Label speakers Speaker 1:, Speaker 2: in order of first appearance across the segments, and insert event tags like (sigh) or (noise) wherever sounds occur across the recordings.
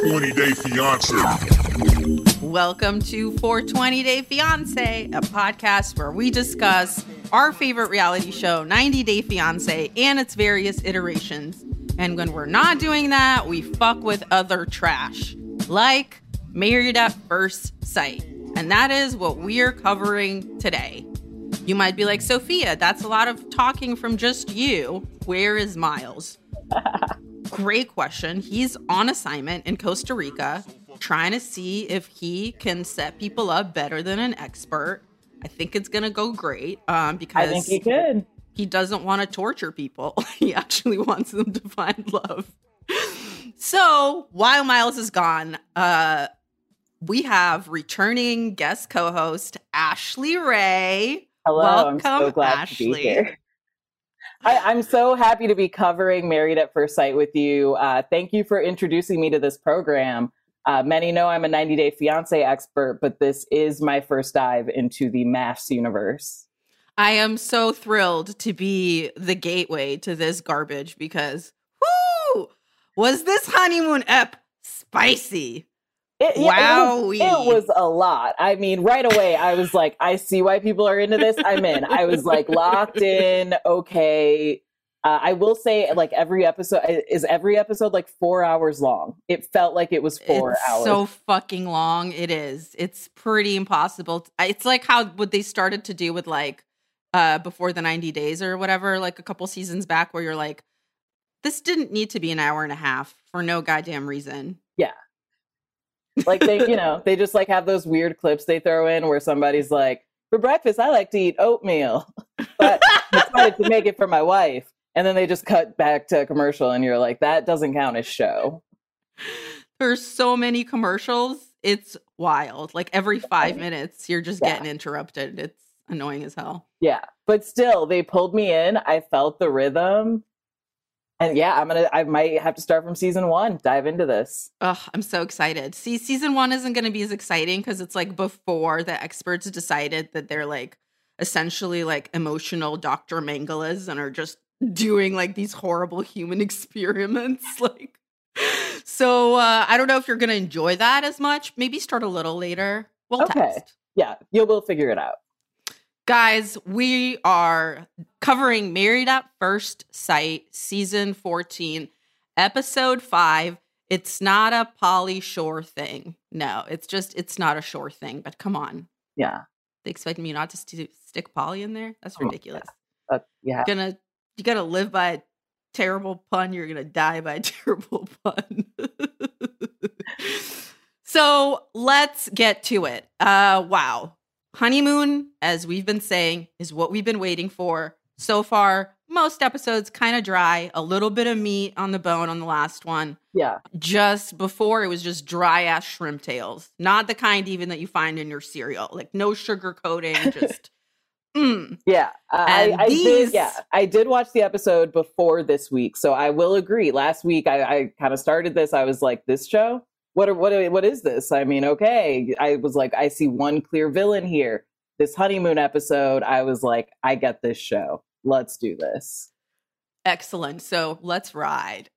Speaker 1: 420 Day Fiance.
Speaker 2: Welcome to 420 Day Fiance, a podcast where we discuss our favorite reality show, 90 Day Fiance, and its various iterations. And when we're not doing that, we fuck with other trash, like Married at First Sight. And that is what we're covering today. You might be like, Sophia, that's a lot of talking from just you. Where is Miles? (laughs) Great question. He's on assignment in Costa Rica, trying to see if he can set people up better than an expert. I think it's gonna go great um, because
Speaker 3: I think he could.
Speaker 2: he doesn't want to torture people. (laughs) he actually wants them to find love. So while Miles is gone, uh, we have returning guest co-host Ashley Ray.
Speaker 3: Hello, I'm so
Speaker 2: Welcome,
Speaker 3: glad to
Speaker 2: Ashley.
Speaker 3: be here. I, I'm so happy to be covering Married at First Sight with you. Uh, thank you for introducing me to this program. Uh, many know I'm a 90 Day Fiance expert, but this is my first dive into the MAFS universe.
Speaker 2: I am so thrilled to be the gateway to this garbage because whoo, was this honeymoon ep spicy?
Speaker 3: It, yeah, it, was, it was a lot. I mean, right away, I was like, I see why people are into this. I'm in. I was like locked in. Okay. Uh, I will say, like every episode is every episode like four hours long. It felt like it was four
Speaker 2: it's
Speaker 3: hours.
Speaker 2: so fucking long. It is. It's pretty impossible. It's like how what they started to do with like uh before the 90 days or whatever, like a couple seasons back where you're like, this didn't need to be an hour and a half for no goddamn reason.
Speaker 3: Like they, you (laughs) know, they just like have those weird clips they throw in where somebody's like, for breakfast, I like to eat oatmeal, (laughs) but I decided to make it for my wife. And then they just cut back to a commercial, and you're like, that doesn't count as show.
Speaker 2: There's so many commercials. It's wild. Like every five minutes, you're just
Speaker 3: Yeah.
Speaker 2: getting interrupted. It's annoying as hell.
Speaker 3: Yeah, but still, they pulled me in. I felt the rhythm, and yeah, I'm gonna. I might have to start from season one. Dive into this.
Speaker 2: Ugh, I'm so excited. See, season one isn't going to be as exciting because it's like before the experts decided that they're like essentially like emotional Dr. Mengeles and are just doing like these horrible human (laughs) experiments. (laughs) like, so uh, I don't know if you're going to enjoy that as much. Maybe start a little later. We'll
Speaker 3: Okay.
Speaker 2: test.
Speaker 3: Yeah, you'll will figure it out.
Speaker 2: Guys, we are covering Married at First Sight, season 14, episode 5. It's not a Pauly Shore thing. No, it's just, it's not a Shore thing, but come on.
Speaker 3: Yeah,
Speaker 2: They expect me not to st- stick Polly in there? That's
Speaker 3: Oh,
Speaker 2: ridiculous.
Speaker 3: uh, yeah.
Speaker 2: Gonna, you gotta live by a terrible pun, you're gonna die by a (laughs) terrible pun. (laughs) so let's get to it. Uh wow. Honeymoon, as we've been saying, is what we've been waiting for. So far, most episodes kind of dry, a little bit of meat on the bone on the last one.
Speaker 3: Yeah,
Speaker 2: Just before it was just dry ass shrimp tails. Not the kind even that you find in your cereal. Like no sugar coating, (laughs) just mm.
Speaker 3: yeah. I,
Speaker 2: And
Speaker 3: I
Speaker 2: these-
Speaker 3: did. Yeah, I did watch the episode before this week, so I will agree. Last week, I, I kind of started this. I was like, this show. What are, what what is this? I mean, okay. I was like, I see one clear villain here. This honeymoon episode, I was like, I get this show. Let's do this.
Speaker 2: Excellent. So let's ride.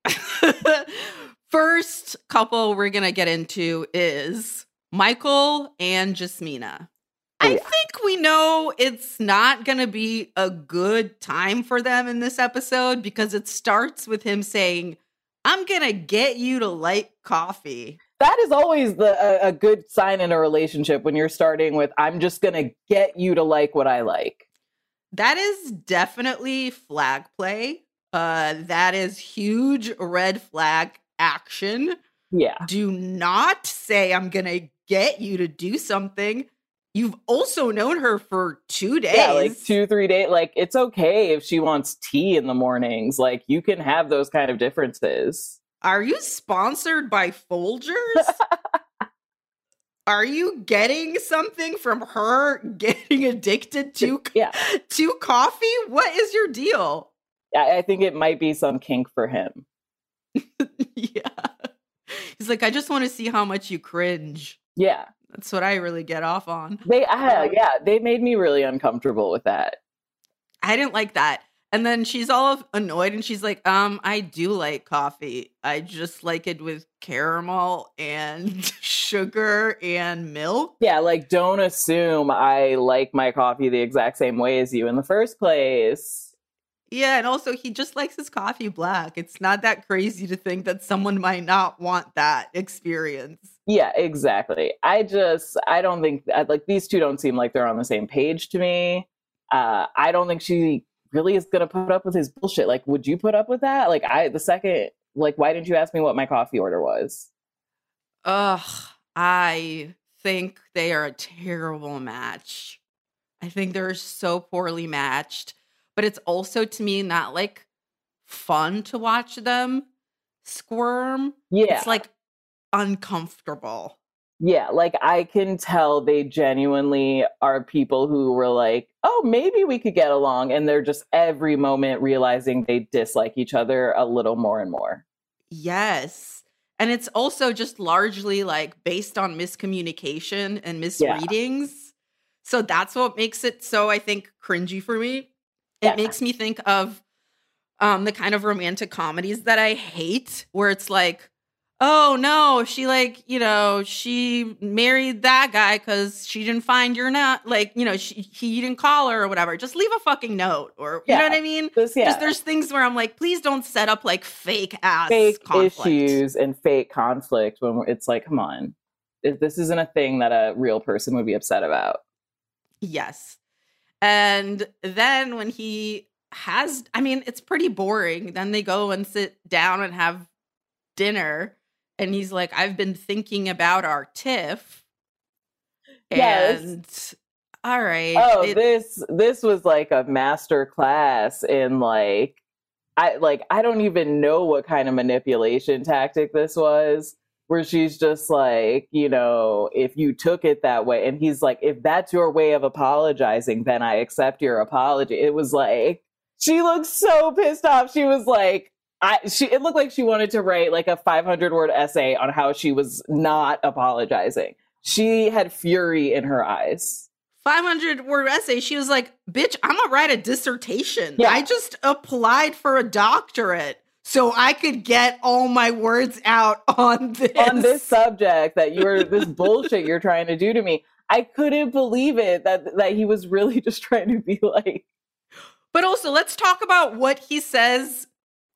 Speaker 2: (laughs) First couple we're going to get into is Michael and Jasmina. I
Speaker 3: yeah.
Speaker 2: think we know it's not going to be a good time for them in this episode because it starts with him saying, I'm going to get you to like coffee.
Speaker 3: That is always the a, a good sign in a relationship when you're starting with, I'm just gonna get you to like what I like.
Speaker 2: That is definitely flag play. Uh, that is huge red flag action.
Speaker 3: Yeah.
Speaker 2: do not say I'm gonna get you to do something. You've also known her for two days.
Speaker 3: Yeah, like two, three days. Like it's okay if she wants tea in the mornings. Like you can have those kind of differences.
Speaker 2: Are you sponsored by Folgers? (laughs) Are you getting something from her (laughs) getting addicted to (laughs)
Speaker 3: Yeah.
Speaker 2: to coffee? What is your deal?
Speaker 3: I, I think it might be some kink for him.
Speaker 2: yeah. He's like, I just want to see how much you cringe.
Speaker 3: Yeah.
Speaker 2: That's what I really get off on.
Speaker 3: They uh, yeah, they made me really uncomfortable with that.
Speaker 2: I didn't like that. And then she's all annoyed and she's like, um, I do like coffee. I just like it with caramel and (laughs) sugar and milk.
Speaker 3: Yeah, like don't assume I like my coffee the exact same way as you in the first place.
Speaker 2: Yeah, and also he just likes his coffee black. It's not that crazy to think that someone might not want that experience.
Speaker 3: Yeah, exactly. I just I don't think like these two don't seem like they're on the same page to me. Uh, I don't think she really is to put up with his bullshit. Like, would you put up with that? Like, I, the second, like, why didn't you ask me what my coffee order was?
Speaker 2: Ugh, I think they are a terrible match. I think they're so poorly matched, but it's also to me not like fun to watch them squirm.
Speaker 3: Yeah.
Speaker 2: It's like uncomfortable.
Speaker 3: Yeah, like I can tell they genuinely are people who were like, oh, maybe we could get along. And they're just every moment realizing they dislike each other a little more and more.
Speaker 2: Yes. And it's also just largely like based on miscommunication and misreadings. Yeah. So that's what makes it so, I think, cringy for me. It yeah. makes me think of um, the kind of romantic comedies that I hate, where it's like, oh no, she like, you know, she married that guy because she didn't find your not like, you know, she, he didn't call her or whatever. Just leave a fucking note or you know what I mean? This, yeah. Just there's things where I'm like, please don't set up like fake ass
Speaker 3: fake
Speaker 2: conflict.
Speaker 3: issues and fake conflict when it's like, come on, this isn't a thing that a real person would be upset about.
Speaker 2: Yes. And then when he has, I mean, it's pretty boring. Then they go and sit down and have dinner and he's like, I've been thinking about our tiff. Yes. All right.
Speaker 3: Oh, it, this this was like a master class in like I like I don't even know what kind of manipulation tactic this was where she's just like, you know, if you took it that way and he's like if that's your way of apologizing, then I accept your apology. It was like she looked so pissed off. She was like I she it looked like she wanted to write like a 500 word essay on how she was not apologizing. She had fury in her eyes.
Speaker 2: 500 word essay. She was like, "Bitch, I'm gonna write a dissertation. Yeah. I just applied for a doctorate." so I could get all my words out on this
Speaker 3: on this (laughs) subject that you're this bullshit you're trying to do to me. I couldn't believe it that that he was really (laughs) just trying to be like.
Speaker 2: But also, let's talk about what he says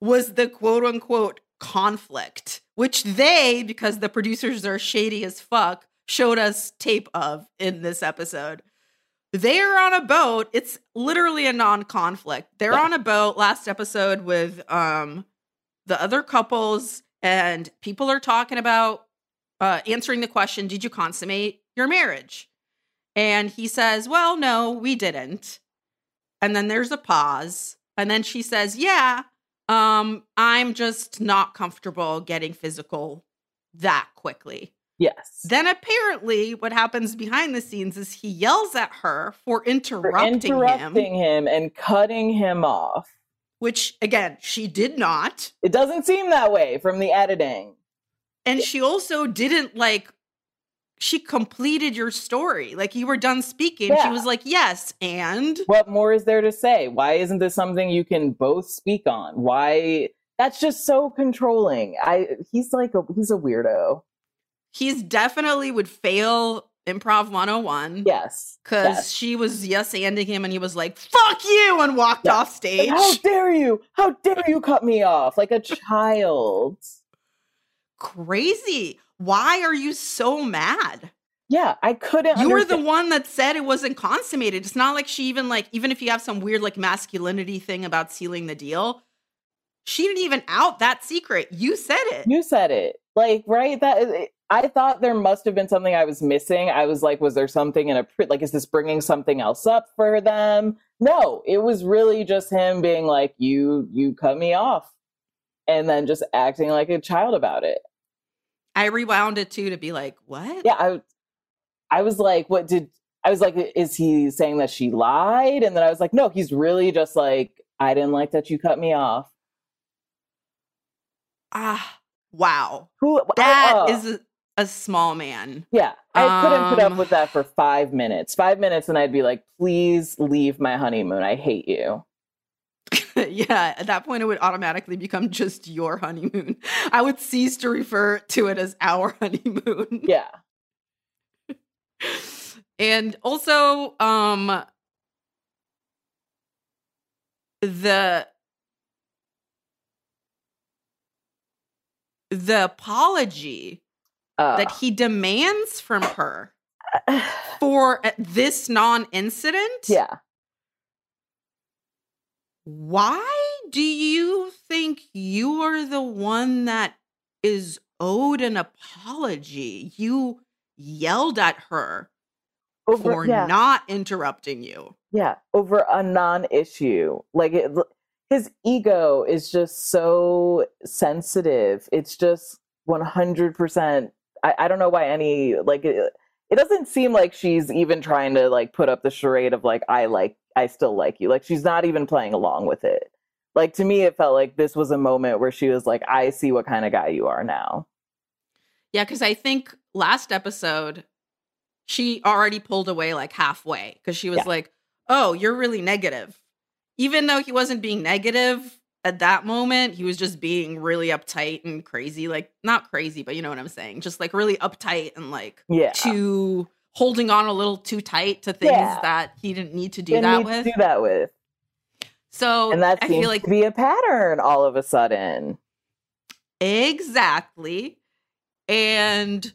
Speaker 2: was the quote unquote conflict, which they, because the producers are shady as fuck, showed us tape of in this episode. They're on a boat. It's literally a non-conflict. They're on a boat last episode with um the other couples and people are talking about uh answering the question, did you consummate your marriage? And he says, "Well, no, we didn't." And then there's a pause, and then she says, "Yeah, um, I'm just not comfortable getting physical that quickly.
Speaker 3: Yes.
Speaker 2: Then apparently, what happens behind the scenes is he yells at her for interrupting,
Speaker 3: for interrupting him. him and cutting him off.
Speaker 2: Which, again, she did not.
Speaker 3: It doesn't seem that way from the editing.
Speaker 2: And she also didn't like she completed your story. Like you were done speaking. Yeah. She was like, yes. And
Speaker 3: what more is there to say? Why isn't this something you can both speak on? Why? That's just so controlling. I, he's like, a, he's a weirdo.
Speaker 2: He's definitely would fail improv 101.
Speaker 3: Yes.
Speaker 2: Because
Speaker 3: yes.
Speaker 2: she was yes anding him and he was like, fuck you, and walked yes. off stage.
Speaker 3: Like, How dare you? How dare you cut me off like a (laughs) child?
Speaker 2: Crazy. Why are you so mad?
Speaker 3: Yeah, I couldn't.
Speaker 2: You were the one that said it wasn't consummated. It's not like she even like even if you have some weird like masculinity thing about sealing the deal, she didn't even out that secret. You said it.
Speaker 3: You said it. Like right that I thought there must have been something I was missing. I was like, was there something in a like is this bringing something else up for them? No, it was really just him being like, you you cut me off, and then just acting like a child about it.
Speaker 2: I rewound it too to be like, what?
Speaker 3: Yeah, I I was like, what did I was like, is he saying that she lied? And then I was like, no, he's really just like, I didn't like that you cut me off.
Speaker 2: Ah, wow. Who that uh, is a, a, small man.
Speaker 3: Yeah. I um, couldn't put up um with that for five minutes. Five minutes and I'd be like, please leave my honeymoon. I hate you. (laughs)
Speaker 2: yeah, at that point, it would automatically become just your honeymoon. I would cease to refer to it as our (laughs) honeymoon.
Speaker 3: Yeah.
Speaker 2: and also, um, the the apology
Speaker 3: Uh,
Speaker 2: that he demands from her (sighs) for uh, this non-incident
Speaker 3: yeah.
Speaker 2: Why do you think you are the one that is owed an apology you yelled at her
Speaker 3: Over,
Speaker 2: for
Speaker 3: yeah.
Speaker 2: not interrupting you
Speaker 3: Yeah, over a non-issue. Like it, his ego is just so sensitive. It's just 100%. I, I don't know why any, like, it, it doesn't seem like she's even trying to, like, put up the charade of, like, I like, I still like you. Like, she's not even playing along with it. Like, to me, it felt like this was a moment where she was like, I see what kind of guy you are now.
Speaker 2: yeah because i think last episode she already pulled away like halfway because she was
Speaker 3: Yeah.
Speaker 2: like oh you're really negative even though he wasn't being negative at that moment he was just being really uptight and crazy like not crazy but you know what i'm saying just like really uptight and like
Speaker 3: Yeah.
Speaker 2: too holding on a little too tight to things
Speaker 3: Yeah.
Speaker 2: that he didn't need to do
Speaker 3: Didn't
Speaker 2: that with
Speaker 3: do that with.
Speaker 2: so
Speaker 3: And that
Speaker 2: i
Speaker 3: seems
Speaker 2: feel like
Speaker 3: to be a pattern all of a sudden.
Speaker 2: Exactly. And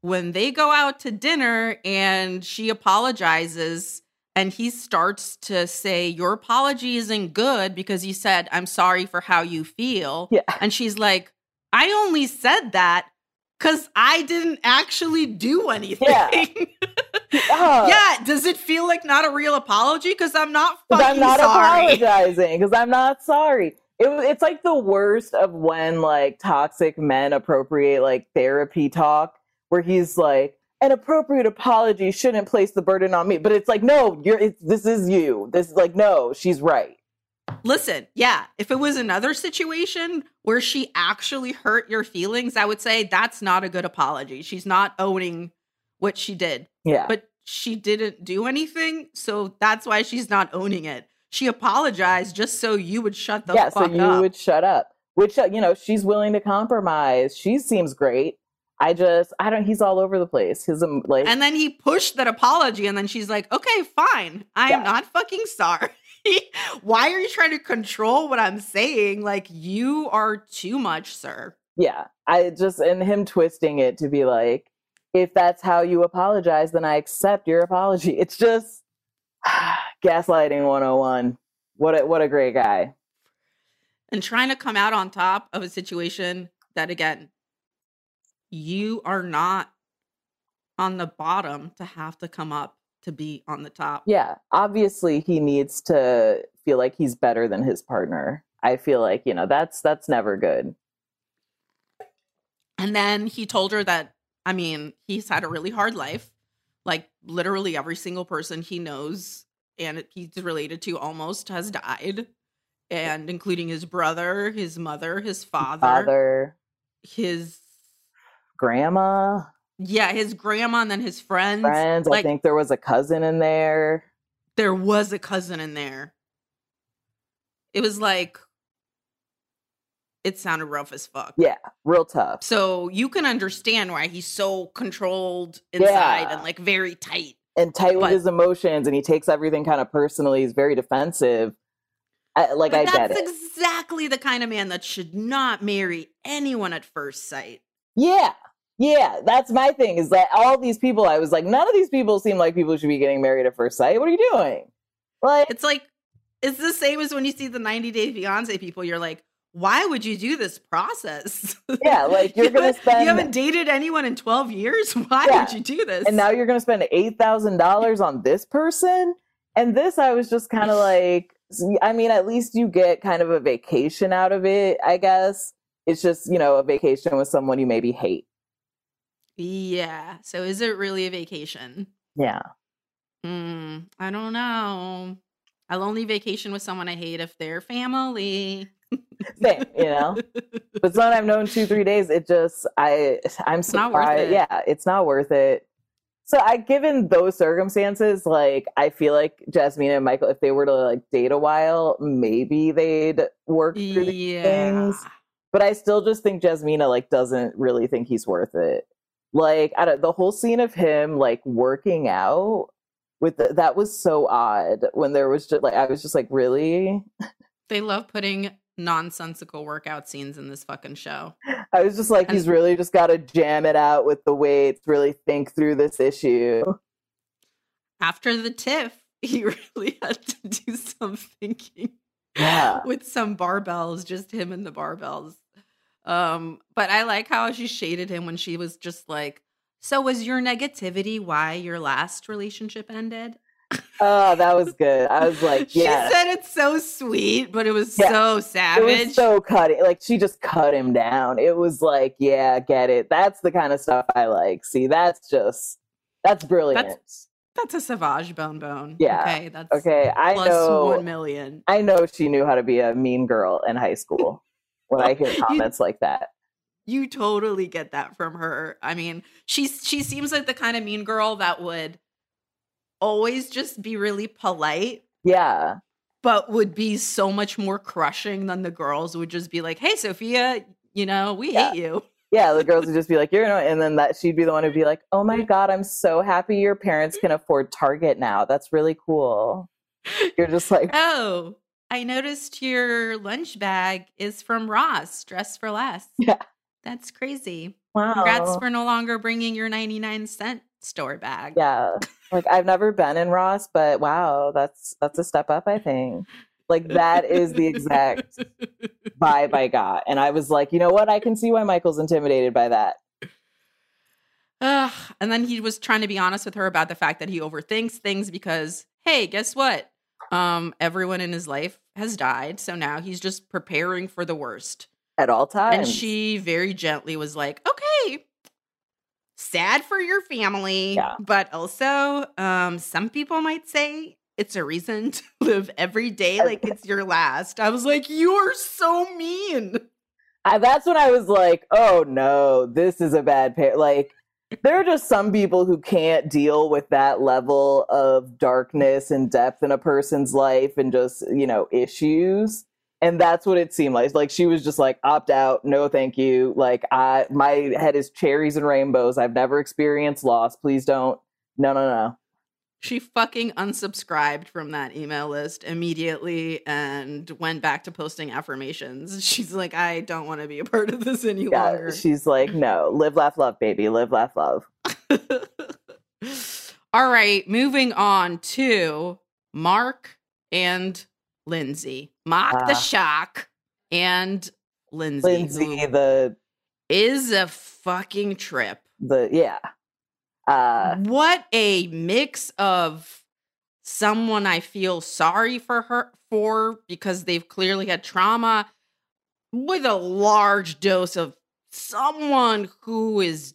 Speaker 2: when they go out to dinner and she apologizes and he starts to say, Your apology isn't good because you said, I'm sorry for how you feel.
Speaker 3: Yeah.
Speaker 2: And she's like, I only said that because I didn't actually do anything.
Speaker 3: Yeah. Oh. (laughs)
Speaker 2: yeah. Does it feel like not a real apology? Because I'm not
Speaker 3: Because
Speaker 2: fucking
Speaker 3: I'm not
Speaker 2: sorry. (laughs)
Speaker 3: apologizing. Because I'm not sorry. It, it's like the worst of when like toxic men appropriate like therapy talk, where he's like, an appropriate apology shouldn't place the burden on me. But it's like, no, you're. It's, this is you. This is like, no, she's right.
Speaker 2: Listen, yeah, if it was another situation where she actually hurt your feelings, I would say that's not a good apology. She's not owning what she did,
Speaker 3: Yeah,
Speaker 2: but she didn't do anything, so that's why she's not owning it. She apologized just so you would shut the
Speaker 3: yeah. So you
Speaker 2: up.
Speaker 3: would shut up. Which uh, you know, she's willing to compromise. She seems great. I just, I don't. He's all over the place. His um, like,
Speaker 2: and then he pushed that apology, and then she's like, okay, fine. I am
Speaker 3: Yeah.
Speaker 2: not fucking sorry. (laughs) why are you trying to control what I'm saying? Like, you are too much, sir.
Speaker 3: Yeah, I just and him twisting it to be like, if that's how you apologize, then I accept your apology. (laughs) It's just (sighs) gaslighting 101. What a, what a great guy.
Speaker 2: and trying to come out on top of a situation that again you are not on the bottom to have to come up to be on the top
Speaker 3: Yeah, obviously he needs to feel like he's better than his partner. I feel like, you know, that's that's never good.
Speaker 2: and then he told her that i mean he's had a really hard life like literally every single person he knows and he's related to almost has died and including his brother his mother his father,
Speaker 3: Father,
Speaker 2: his
Speaker 3: grandma,
Speaker 2: yeah his grandma and then his friends
Speaker 3: friends. I think there was a cousin in there.
Speaker 2: there was a cousin in there. It was like it sounded rough as fuck.
Speaker 3: Yeah, real tough.
Speaker 2: So you can understand why he's so controlled inside
Speaker 3: Yeah.
Speaker 2: and like very tight.
Speaker 3: and tight with his emotions and he takes everything kind of personally he's very defensive I, like
Speaker 2: But
Speaker 3: i get
Speaker 2: that's
Speaker 3: it
Speaker 2: exactly the kind of man that should not marry anyone at first sight.
Speaker 3: yeah yeah that's my thing is that all these people i was like none of these people seem like people should be getting married at first sight what are you doing like
Speaker 2: It's like it's the same as when you see the 90 Day Fiance people. You're like, why would you do this process? (laughs)
Speaker 3: yeah like you're
Speaker 2: you
Speaker 3: gonna spend
Speaker 2: You haven't dated anyone in 12 years. (laughs) Why
Speaker 3: Yeah.
Speaker 2: would you do this?
Speaker 3: and now you're gonna spend $8000 on this person and this i was just kind of (laughs) like i mean at least you get kind of a vacation out of it i guess it's just you know a vacation with someone you maybe hate
Speaker 2: Yeah. So is it really a vacation?
Speaker 3: yeah
Speaker 2: Mm, I don't know. I'll only vacation with someone I hate if they're family. (laughs)
Speaker 3: Same, you know. but someone I've known two, three days, it just I I'm
Speaker 2: not worth
Speaker 3: surprised.
Speaker 2: it.
Speaker 3: Yeah, it's not worth it. So I given those circumstances, like I feel like Jasmine and Michael, if they were to like date a while, maybe they'd work through
Speaker 2: Yeah.
Speaker 3: things. But I still just think Jasmina like doesn't really think he's worth it. Like I don't, the whole scene of him like working out with the, that was so odd when there was just like I was just like really
Speaker 2: They love putting nonsensical workout scenes in this fucking show.
Speaker 3: I was just like he's really just got to jam it out with the weights, really think through this issue.
Speaker 2: After the tiff, (laughs) he really had to do some thinking.
Speaker 3: Yeah.
Speaker 2: with some barbells, just him and the barbells. Um, but I like how she shaded him when she was just like, "So was your negativity why your last relationship ended?"
Speaker 3: Oh, that was good. I was like, yeah. (laughs)
Speaker 2: She said it's so sweet, but it was
Speaker 3: Yeah.
Speaker 2: so
Speaker 3: It
Speaker 2: savage.
Speaker 3: was so cutting. Like she just cut him down. It was like, yeah, get it. That's the kind of stuff I like. See, that's just that's brilliant.
Speaker 2: That's a Savage Bone Bone.
Speaker 3: Yeah.
Speaker 2: Okay. That's
Speaker 3: okay, I
Speaker 2: plus
Speaker 3: know.
Speaker 2: one million.
Speaker 3: I know she knew how to be a mean girl in high school. When I hear
Speaker 2: You-
Speaker 3: comments like that,
Speaker 2: You totally get that from her. I mean, she's she seems like the kind of mean girl that would always just be really polite
Speaker 3: yeah,
Speaker 2: but would be so much more crushing than the girls would just be like, "Hey, Sophia, you know, we
Speaker 3: Yeah.
Speaker 2: hate you."
Speaker 3: yeah. The girls (laughs) would just be like, "You're," no, and then that she'd be the one who'd be like, "Oh my god, I'm so happy your parents can afford Target now. That's really cool." You're just like,
Speaker 2: Oh, I noticed your lunch bag is from Ross, Dress for Less.
Speaker 3: Yeah.
Speaker 2: That's crazy.
Speaker 3: wow.
Speaker 2: Congrats for no longer bringing your 99 cent store bag.
Speaker 3: yeah like i've never been in ross but wow that's that's a step up i think like that is the exact vibe i got and i was like you know what i can see why michael's intimidated by that
Speaker 2: Ugh. And then he was trying to be honest with her about the fact that he overthinks things because, hey, guess what? Um, everyone in his life has died, so now he's just preparing for the worst.
Speaker 3: at all times
Speaker 2: And she very gently was like, "Okay, sad for your family,
Speaker 3: Yeah.
Speaker 2: but also, um, some people might say it's a reason (laughs) to live every day like it's your last." I was like, "You are so mean."
Speaker 3: I, that's when i was like oh no this is a bad pair like there are just some people who can't deal with that level of darkness and depth in a person's life and just you know issues. And that's what it seemed like. Like she was just like opt out. No thank you. Like i my head is cherries and rainbows. I've never experienced loss. Please don't. No no no
Speaker 2: She fucking unsubscribed from that email list immediately and went back to posting affirmations. (laughs) She's like, "I don't want to be a part of this any
Speaker 3: yeah
Speaker 2: longer."
Speaker 3: she's like no live laugh love baby live laugh love (laughs)
Speaker 2: All right, moving on to Mark and Lindsay. Mark the
Speaker 3: Ah.
Speaker 2: Shark and Lindsay.
Speaker 3: lindsay the
Speaker 2: is a fucking trip.
Speaker 3: the yeah uh
Speaker 2: what a mix of someone I feel sorry for her for because they've clearly had trauma with a large dose of someone who is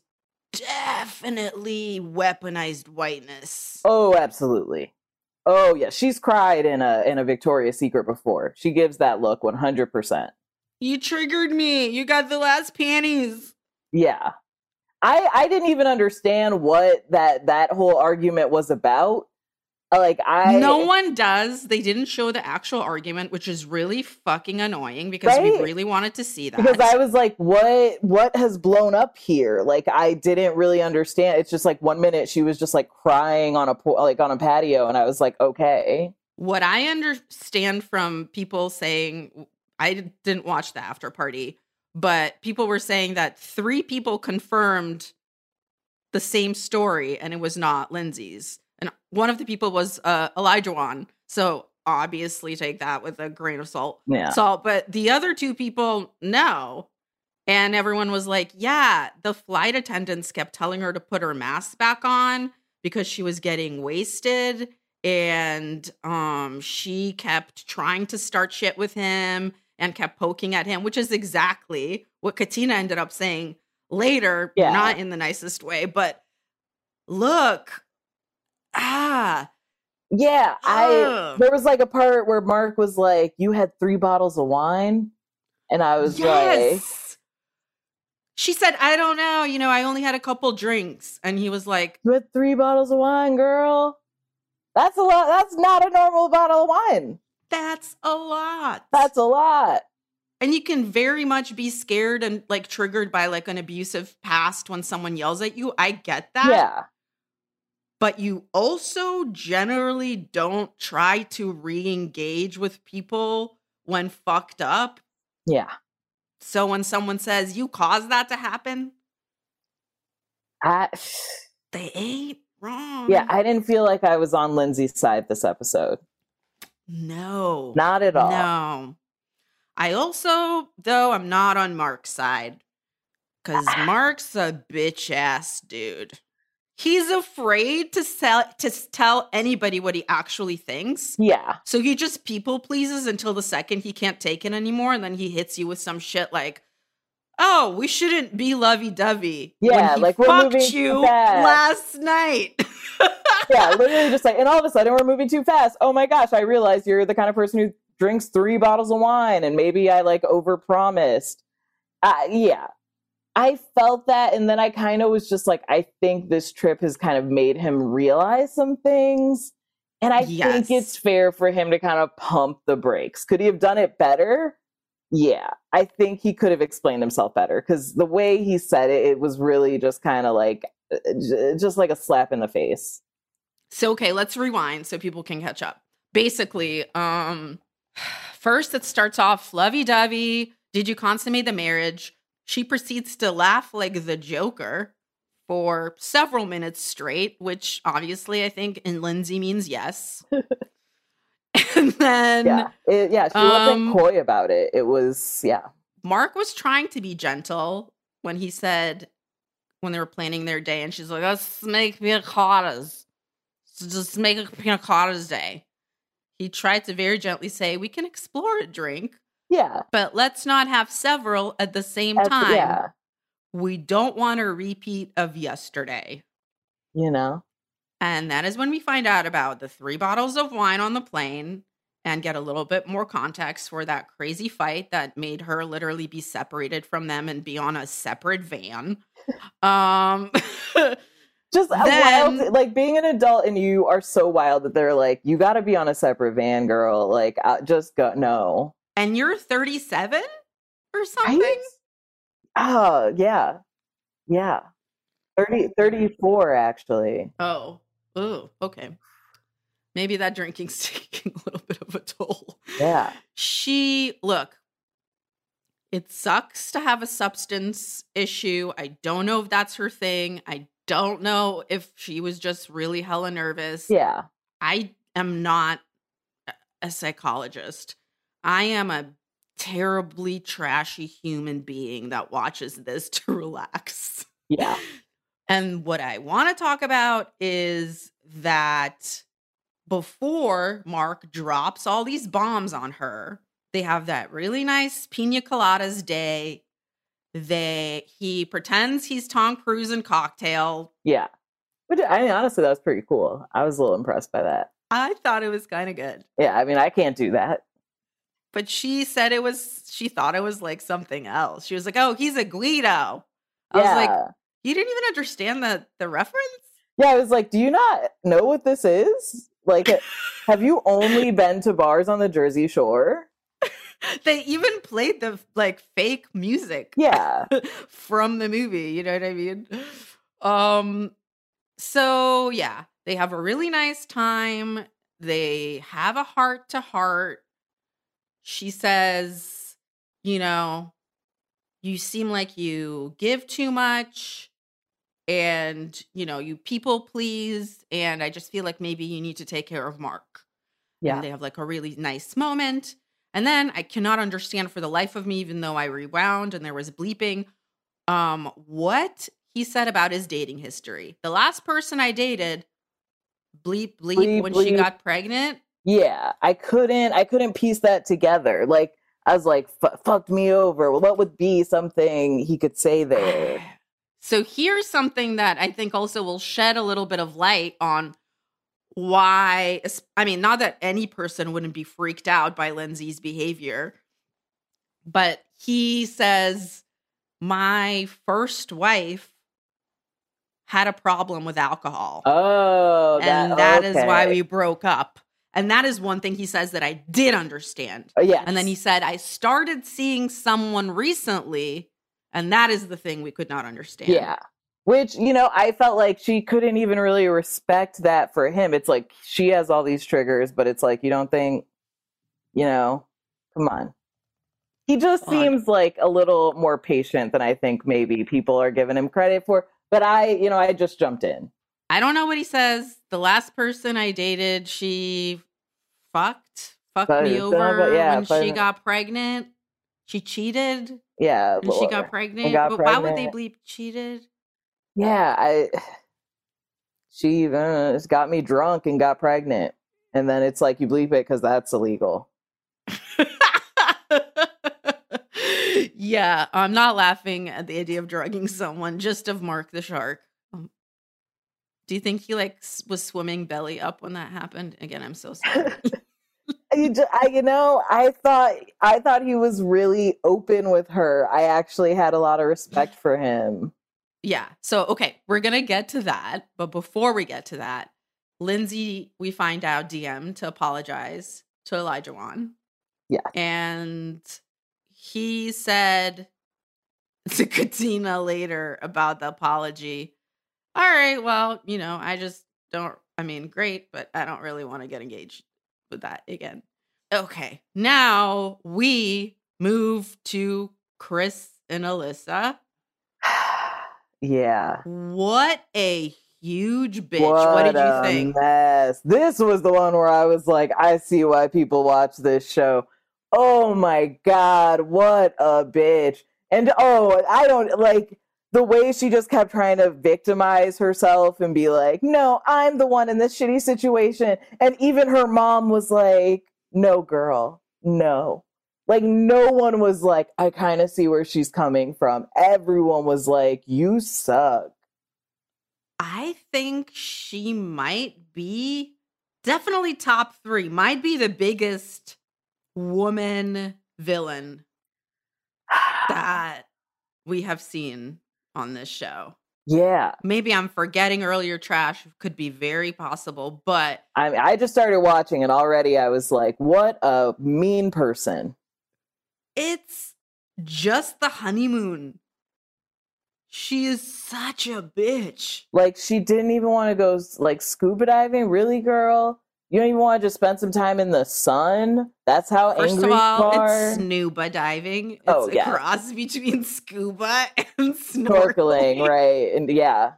Speaker 2: definitely weaponized whiteness.
Speaker 3: Oh, absolutely. Oh yeah, she's cried in a in a Victoria's Secret before. She gives that look one hundred percent.
Speaker 2: You triggered me. You got the last panties.
Speaker 3: Yeah, I I didn't even understand what that that whole argument was about. Like I
Speaker 2: no one does. They didn't show the actual argument, which is really fucking annoying because we really wanted to see that.
Speaker 3: because I was like, what what has blown up here? Like I didn't really understand. It's just like one minute she was just like crying on a po- like on a patio, and I was like, okay,
Speaker 2: what I understand from people saying, I didn't watch the after party, but people were saying that three people confirmed the same story and it was not Lindsay's. And one of the people was uh, Olajuwon. So obviously take that with a grain of salt.
Speaker 3: yeah,
Speaker 2: Salt. But the other two people, no. And everyone was like, yeah, the flight attendants kept telling her to put her mask back on because she was getting wasted and um she kept trying to start shit with him and kept poking at him, which is exactly what Katina ended up saying later,
Speaker 3: Yeah.
Speaker 2: not in the nicest way, but look, ah,
Speaker 3: yeah. I there was like a part where Mark was like, "You had three bottles of wine," and I was like,
Speaker 2: She said, I don't know. You know, I only had a couple drinks. And he was like,
Speaker 3: You had three bottles of wine, girl. That's a lot. That's not a normal bottle of wine.
Speaker 2: That's a lot.
Speaker 3: That's a lot.
Speaker 2: and you can very much be scared and like triggered by like an abusive past when someone yells at you. I get that.
Speaker 3: Yeah.
Speaker 2: But you also generally don't try to re engage with people when fucked up.
Speaker 3: Yeah.
Speaker 2: So when someone says you caused that to happen,
Speaker 3: I, (sighs)
Speaker 2: they ain't wrong.
Speaker 3: yeah, I didn't feel like I was on Lindsay's side this episode.
Speaker 2: No.
Speaker 3: Not at all.
Speaker 2: No. I also, though, I'm not on Mark's side because (laughs) Mark's a bitch ass dude. He's afraid to sell to tell anybody what he actually thinks.
Speaker 3: Yeah.
Speaker 2: So he just people pleases until the second he can't take it anymore, and then he hits you with some shit like, "Oh, we shouldn't be lovey dovey."
Speaker 3: Yeah, like, we're
Speaker 2: fucked
Speaker 3: moving
Speaker 2: you last night. (laughs)
Speaker 3: Yeah. Literally just like, and all of a sudden we're moving too fast. Oh my gosh, I realize you're the kind of person who drinks three bottles of wine and maybe I like overpromised. Uh, yeah. I felt that. And then I kind of was just like, I think this trip has kind of made him realize some things. And I
Speaker 2: Yes.
Speaker 3: think it's fair for him to kind of pump the brakes. Could he have done it better? Yeah, I think he could have explained himself better because the way he said it, it was really just kind of like, uh, just like a slap in the face.
Speaker 2: So okay, let's rewind so people can catch up. Basically, um (sighs) first it starts off lovey-dovey. Did you consummate the marriage? She proceeds to laugh like the Joker for several minutes straight, which obviously I think in Lindsay means yes. (laughs) and then
Speaker 3: yeah, it, yeah, she
Speaker 2: um,
Speaker 3: wasn't coy about it. It was, yeah,
Speaker 2: Mark was trying to be gentle when he said when they were planning their day, and she's like, "Let's make pina coladas. So just make a pina coladas day." He tried to very gently say, "We can explore a drink,
Speaker 3: yeah,
Speaker 2: but let's not have several at the same
Speaker 3: At-
Speaker 2: time.
Speaker 3: yeah,
Speaker 2: We don't want a repeat of yesterday."
Speaker 3: you know,
Speaker 2: And that is when we find out about the three bottles of wine on the plane and get a little bit more context for that crazy fight that made her literally be separated from them and be on a separate van. Um (laughs)
Speaker 3: just
Speaker 2: Then-
Speaker 3: wild, like being an adult and you are so wild that they're like, you got to be on a separate van, girl. Like, uh, just go, no,
Speaker 2: and you're 37 or something?
Speaker 3: right? Oh, yeah, yeah, 30, 34 actually.
Speaker 2: Oh. Oh, okay. Maybe that drinking's (laughs) taking a little bit of a toll.
Speaker 3: Yeah,
Speaker 2: She, look, it sucks to have a substance issue. I don't know if that's her thing. I don't know if she was just really hella nervous.
Speaker 3: yeah,
Speaker 2: I am not a- psychologist. I am a terribly trashy human being that watches this (laughs) to relax.
Speaker 3: yeah,
Speaker 2: And what I want to talk about is that before Mark drops all these bombs on her, they have that really nice pina coladas day. They he pretends he's Tom Cruise in cocktail.
Speaker 3: yeah. But I mean, honestly, that was pretty cool. I was a little impressed by that.
Speaker 2: I thought it was kind of good.
Speaker 3: Yeah, I mean, I can't do that.
Speaker 2: But she said it was she thought it was like something else. She was like, "Oh, he's a Guido." I
Speaker 3: yeah.
Speaker 2: was like, "You didn't even understand the the reference?"
Speaker 3: Yeah, I was like, do you not know what this is? Like, have you only (laughs) been to bars on the Jersey Shore?
Speaker 2: they even played the like fake music
Speaker 3: Yeah. (laughs)
Speaker 2: from the movie you know what i mean um so yeah they have a really nice time they have a heart to heart she says you know you seem like you give too much and you know you people please and i just feel like maybe you need to take care of mark
Speaker 3: Yeah.
Speaker 2: and they have like a really nice moment. And then I cannot understand for the life of me, even though I rewound and there was bleeping, um, what he said about his dating history. The last person I dated, bleep bleep,
Speaker 3: Bleep,
Speaker 2: when she got pregnant.
Speaker 3: Yeah. I couldn't, I couldn't piece that together. Like, I was like, fucked me over. Well, what would be something he could say (sighs) there?
Speaker 2: So here's something that I think also will shed a little bit of light on why I mean, not that any person wouldn't be freaked out by Lindsay's behavior, but he says my first wife had a problem with alcohol.
Speaker 3: Oh,
Speaker 2: and that is why we broke up. And that is one thing he says that I did understand.
Speaker 3: Oh, yeah.
Speaker 2: And then he said, I started seeing someone recently, and that is the thing we could not understand.
Speaker 3: Yeah. Which, you know, I felt like she couldn't even really respect that for him. It's like she has all these triggers, but it's like you don't think, you know, come on. He just
Speaker 2: Come on.
Speaker 3: seems like a little more patient than I think maybe people are giving him credit for. But I, you know, I just jumped in.
Speaker 2: I don't know what he says. The last person I dated, she fucked, fucked
Speaker 3: But-
Speaker 2: me
Speaker 3: son of a-
Speaker 2: over
Speaker 3: yeah,
Speaker 2: when
Speaker 3: but-
Speaker 2: she got pregnant. She cheated
Speaker 3: Yeah.
Speaker 2: and she got pregnant.
Speaker 3: got
Speaker 2: but why would they bleep cheated?
Speaker 3: Yeah, I she just got me drunk and got pregnant. And then it's like you bleep it because that's illegal. (laughs)
Speaker 2: yeah, I'm not laughing at the idea of drugging (laughs) someone, just of Mark the shark. Um, do you think he like was swimming belly up when that happened? Again, I'm so (laughs) sorry.
Speaker 3: You, ju- I, you know, I thought I thought he was really open with her. I actually had a lot of respect for him.
Speaker 2: yeah. So okay, we're gonna get to that, but before we get to that, Lindsay, we find out DM to apologize to Olajuwon.
Speaker 3: Yeah.
Speaker 2: and he said (laughs) to Katina later about the apology. All right, well, you know, I just don't. I mean, great, but I don't really want to get engaged with that again. Okay, now we move to Chris and Alyssa. (sighs)
Speaker 3: yeah.
Speaker 2: What a huge bitch. What, did
Speaker 3: a
Speaker 2: you think?
Speaker 3: Mess. This was the one where I was like, I see why people watch this show. Oh my god, what a bitch. And oh, I don't like the way she just kept trying to victimize herself and be like, no, I'm the one in this shitty situation. And even her mom was like, no, girl, no. Like, no one was like, I kind of see where she's coming from. Everyone was like, you suck.
Speaker 2: I think she might be definitely top three, might be the biggest woman villain (sighs) that we have seen on this show.
Speaker 3: Yeah.
Speaker 2: Maybe I'm forgetting earlier trash, could be very possible, but
Speaker 3: I mean, I just started watching and already I was like, what a mean person.
Speaker 2: it's just the honeymoon. She is such a bitch.
Speaker 3: Like, she didn't even want to go like scuba diving. Really, girl? You don't even want to just spend some time in the sun? That's how
Speaker 2: First
Speaker 3: angry
Speaker 2: of all,
Speaker 3: you are?
Speaker 2: it's snuba diving. It's
Speaker 3: Oh,
Speaker 2: a
Speaker 3: yeah.
Speaker 2: cross between (laughs) scuba and
Speaker 3: Snorkeling,
Speaker 2: snorkeling.
Speaker 3: right? And yeah.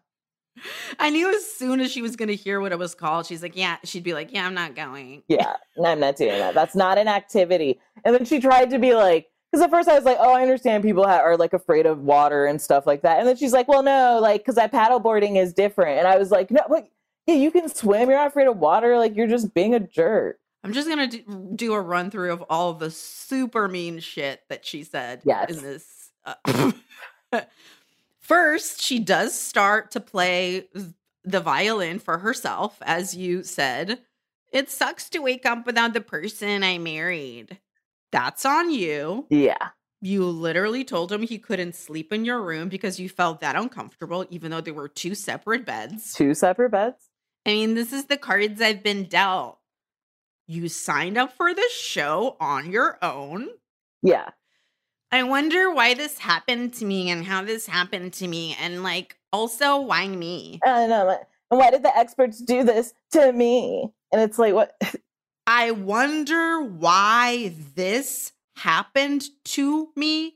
Speaker 2: I knew as soon as she was going to hear what it was called, she's like, "Yeah." She'd be like, "Yeah, I'm not going."
Speaker 3: Yeah. No, I'm not doing that. That's not an activity. And then she tried to be like, because at first I was like, oh, I understand people ha- are like afraid of water and stuff like that. And then she's like, well, no, like, because that paddleboarding is different. And I was like, no, like, yeah, you can swim. You're not afraid of water. Like, you're just being a jerk.
Speaker 2: I'm just gonna do, do a run through of all the super mean shit that she said
Speaker 3: Yes.
Speaker 2: in this. Uh, (laughs) First, she does start to play the violin for herself, as you said. It sucks to wake up without the person I married. That's on you.
Speaker 3: Yeah.
Speaker 2: You literally told him he couldn't sleep in your room because you felt that uncomfortable, even though there were two separate beds.
Speaker 3: Two separate beds.
Speaker 2: I mean, this is the cards I've been dealt. You signed up for the show on your own.
Speaker 3: Yeah.
Speaker 2: I wonder why this happened to me and how this happened to me. And like, also, why me?
Speaker 3: I know. And why did the experts do this to me? And it's like, what? (laughs)
Speaker 2: I wonder why this happened to me.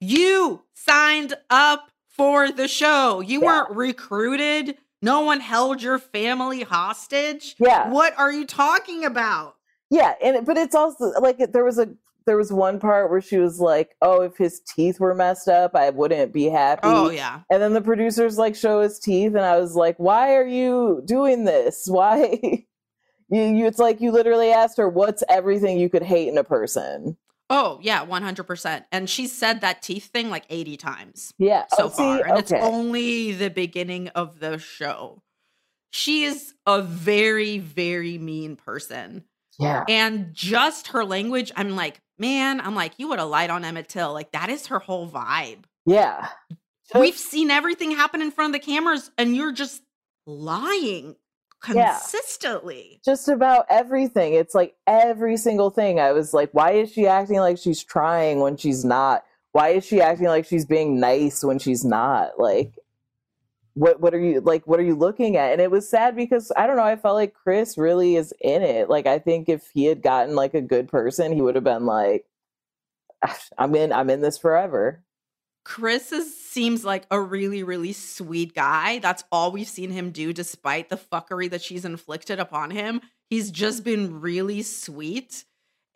Speaker 2: You signed up for the show. You
Speaker 3: Yeah.
Speaker 2: weren't recruited. No one held your family hostage.
Speaker 3: Yeah.
Speaker 2: What are you talking about?
Speaker 3: Yeah. And but it's also like there was a there was one part where she was like, "Oh, if his teeth were messed up, I wouldn't be happy."
Speaker 2: Oh, yeah.
Speaker 3: And then the producers like show his teeth, and I was like, "Why are you doing this? (laughs) Why?" you, you, it's like you literally asked her, "What's everything you could hate in a person?"
Speaker 2: Oh, yeah, 100%. And she said that teeth thing like 80 times
Speaker 3: Yeah.
Speaker 2: Oh, so
Speaker 3: oh, see,
Speaker 2: far. And it's only the beginning of the show. She is a very, very mean person.
Speaker 3: yeah.
Speaker 2: And just her language, I'm like, man, I'm like, you would have lied on Emmett Till. Like, that is her whole vibe.
Speaker 3: Yeah.
Speaker 2: We've seen everything happen in front of the cameras, and you're just lying
Speaker 3: Yeah.
Speaker 2: consistently.
Speaker 3: just about everything. It's like every single thing. I was like, why is she acting like she's trying when she's not? Why is she acting like she's being nice when she's not? Like what what are you like what are you looking at? And it was sad because I don't know, I felt like Chris really is in it. Like I think if he had gotten like a good person, he would have been like "Ah, I'm in I'm in this forever.
Speaker 2: Chris is, seems like a really, really sweet guy. That's all we've seen him do, despite the fuckery that she's inflicted upon him. He's just been really sweet.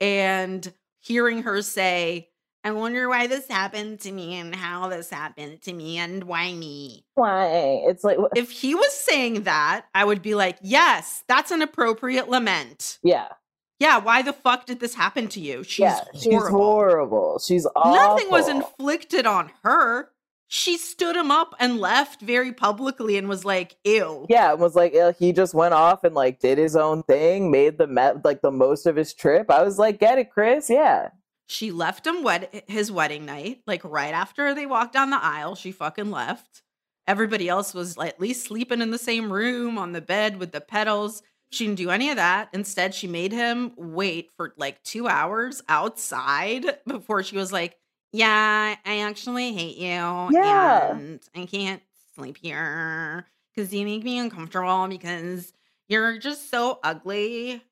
Speaker 2: And hearing her say, I wonder why this happened to me and how this happened to me and why me.
Speaker 3: Why? It's like
Speaker 2: If he was saying that, I would be like, yes, that's an appropriate lament.
Speaker 3: yeah.
Speaker 2: Yeah, why the fuck did this happen to you? She's
Speaker 3: yeah,
Speaker 2: horrible.
Speaker 3: she's horrible. She's awful.
Speaker 2: Nothing was inflicted on her. She stood him up and left very publicly and was like, ew.
Speaker 3: yeah, and was like uh, he just went off and like did his own thing, made the met like the most of his trip. I was like, get it, Chris? Yeah,
Speaker 2: She left him wed- his wedding night, like right after they walked down the aisle. She fucking left. Everybody else was at least sleeping in the same room on the bed with the pedals. She didn't do any of that. Instead, she made him wait for like two hours outside (laughs) before she was like, Yeah, I actually hate you.
Speaker 3: Yeah.
Speaker 2: And I can't sleep here because you make me uncomfortable because you're just so ugly.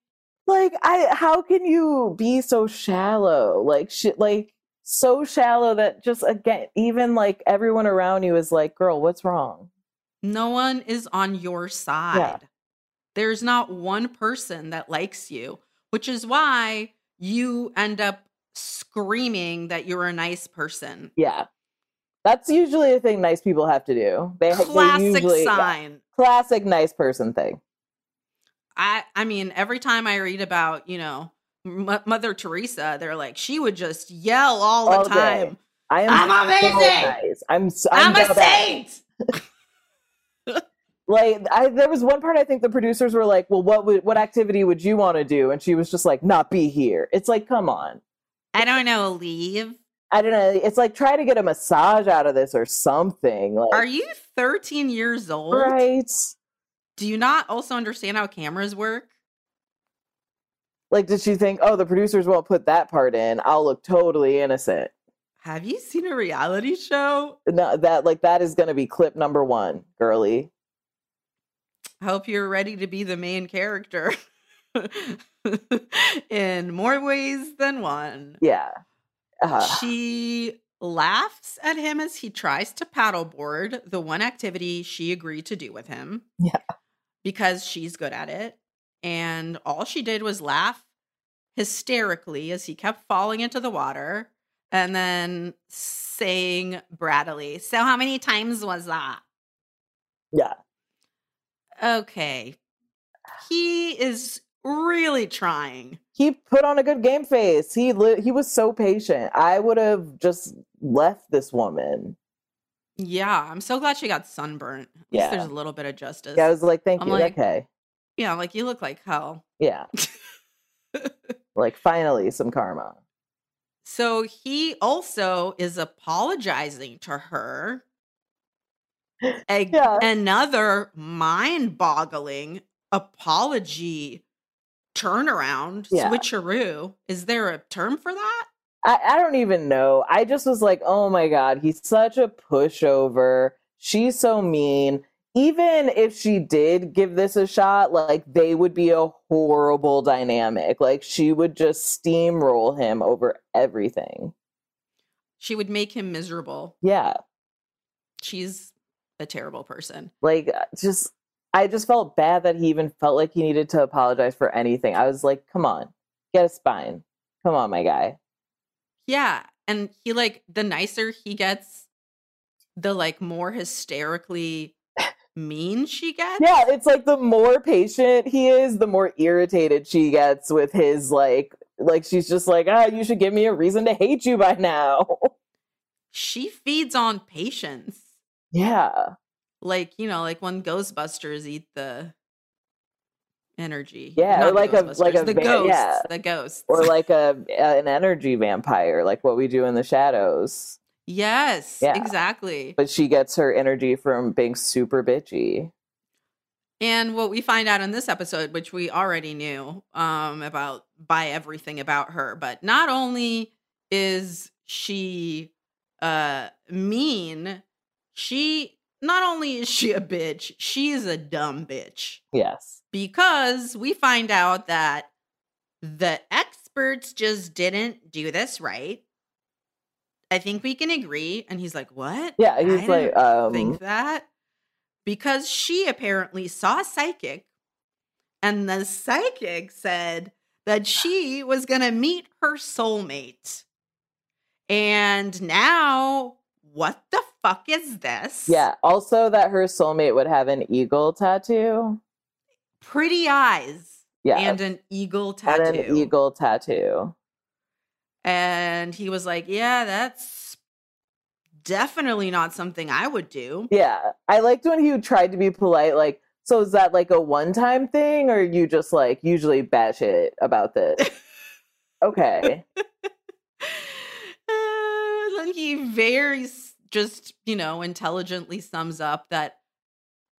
Speaker 3: like I. How can you be so shallow? Like shit, like so shallow that just again, even like everyone around you is like, girl, what's wrong?
Speaker 2: No one is on your side. There's not one person that likes you, which is why you end up screaming that you're a nice person.
Speaker 3: Yeah, that's usually a thing nice people have to do. They they
Speaker 2: Classic
Speaker 3: usually- yeah,
Speaker 2: sign.
Speaker 3: classic nice person thing.
Speaker 2: I I mean, every time I read about, you know, M- Mother Teresa, they're like she would just yell all the
Speaker 3: All day.
Speaker 2: time.
Speaker 3: I am
Speaker 2: I'm
Speaker 3: so
Speaker 2: amazing!
Speaker 3: nice. I'm
Speaker 2: I'm,
Speaker 3: I'm
Speaker 2: a saint. (laughs)
Speaker 3: like I, there was one part I think the producers were like, "Well, what would what activity would you want to do?" And she was just like, "Not be here." It's like, come on.
Speaker 2: I don't know, leave.
Speaker 3: I don't know. It's like try to get a massage out of this or something. Like,
Speaker 2: Are you 13 years old?
Speaker 3: right?
Speaker 2: Do you not also understand how cameras work?
Speaker 3: Like, did she think, "Oh, the producers won't put that part in. I'll look totally innocent."
Speaker 2: Have you seen a reality show?
Speaker 3: No, that like that is going to be clip number one, girly.
Speaker 2: I hope you're ready to be the main character (laughs) in more ways than one.
Speaker 3: Yeah. Uh,
Speaker 2: She laughs at him as he tries to paddleboard, the one activity she agreed to do with him.
Speaker 3: Yeah.
Speaker 2: Because she's good at it. And all she did was laugh hysterically as he kept falling into the water and then saying bradley So, how many times was that?
Speaker 3: yeah.
Speaker 2: Okay. He is really trying.
Speaker 3: He put on a good game face. He li- he was so patient. I would have just left this woman.
Speaker 2: Yeah, I'm so glad she got sunburnt. At
Speaker 3: Yeah.
Speaker 2: there's a little bit of justice.
Speaker 3: Yeah, I was like, "Thank
Speaker 2: I'm
Speaker 3: you."
Speaker 2: like-
Speaker 3: okay.
Speaker 2: yeah, like you look like hell.
Speaker 3: Yeah. (laughs) like finally some karma.
Speaker 2: So he also is apologizing to her. A-
Speaker 3: Yeah.
Speaker 2: Another mind boggling apology turnaround,
Speaker 3: Yeah.
Speaker 2: switcheroo. Is there a term for that?
Speaker 3: I, I don't even know. I just was like, oh my God, he's such a pushover. She's so mean. Even if she did give this a shot, like they would be a horrible dynamic. Like she would just steamroll him over everything.
Speaker 2: She would make him miserable.
Speaker 3: Yeah.
Speaker 2: She's a terrible person.
Speaker 3: Like uh, just I just felt bad that he even felt like he needed to apologize for anything. I was like, come on, get a spine. Come on, my guy.
Speaker 2: Yeah. And he like the nicer he gets, the like more hysterically mean she gets.
Speaker 3: Yeah, it's like the more patient he is, the more irritated she gets with his like like she's just like, "Ah, you should give me a reason to hate you by now."
Speaker 2: She feeds on patience.
Speaker 3: Yeah.
Speaker 2: Like, you know, like when Ghostbusters eat the energy.
Speaker 3: Yeah, or
Speaker 2: Not
Speaker 3: like a- like a
Speaker 2: the
Speaker 3: va-
Speaker 2: ghosts.
Speaker 3: yeah.
Speaker 2: The ghosts.
Speaker 3: Or like a, a an energy vampire, like what we do in the shadows.
Speaker 2: Yes,
Speaker 3: Yeah.
Speaker 2: exactly.
Speaker 3: But she gets her energy from being super bitchy.
Speaker 2: And what we find out in this episode, which we already knew um, about by everything about her, but not only is she uh, mean, she not only is she a bitch, she is a dumb bitch
Speaker 3: Yes.
Speaker 2: because we find out that the experts just didn't do this right. I think we can agree. And he's like, What?
Speaker 3: Yeah,
Speaker 2: I
Speaker 3: he's like, um,
Speaker 2: think that because she apparently saw a psychic and the psychic said that she was going to meet her soulmate. And now, what the fuck is this?
Speaker 3: yeah. Also, that her soulmate would have an eagle tattoo.
Speaker 2: Pretty eyes
Speaker 3: Yeah.
Speaker 2: and an eagle
Speaker 3: and
Speaker 2: tattoo.
Speaker 3: an eagle tattoo.
Speaker 2: And he was like, Yeah, that's definitely not something I would do.
Speaker 3: Yeah. I liked when he tried to be polite, like, so is that like a one time thing or you just like usually bash it about this? (laughs) okay.
Speaker 2: Uh, then he very just, you know, intelligently sums up that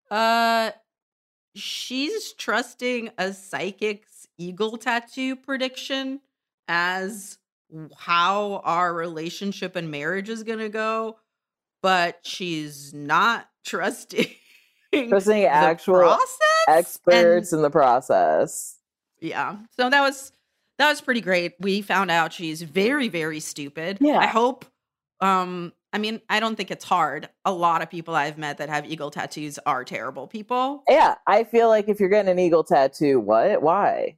Speaker 2: uh she's trusting a psychic's eagle tattoo prediction as how our relationship and marriage is going to go, but she's not (laughs) trusting
Speaker 3: Trusting actual
Speaker 2: process
Speaker 3: Experts in the process.
Speaker 2: yeah. So that was that was pretty great. We found out she's very very stupid.
Speaker 3: Yeah.
Speaker 2: I hope um I mean, I don't think it's hard. A lot of people I've met that have eagle tattoos are terrible people.
Speaker 3: Yeah. I feel like if you're getting an eagle tattoo, what? Why?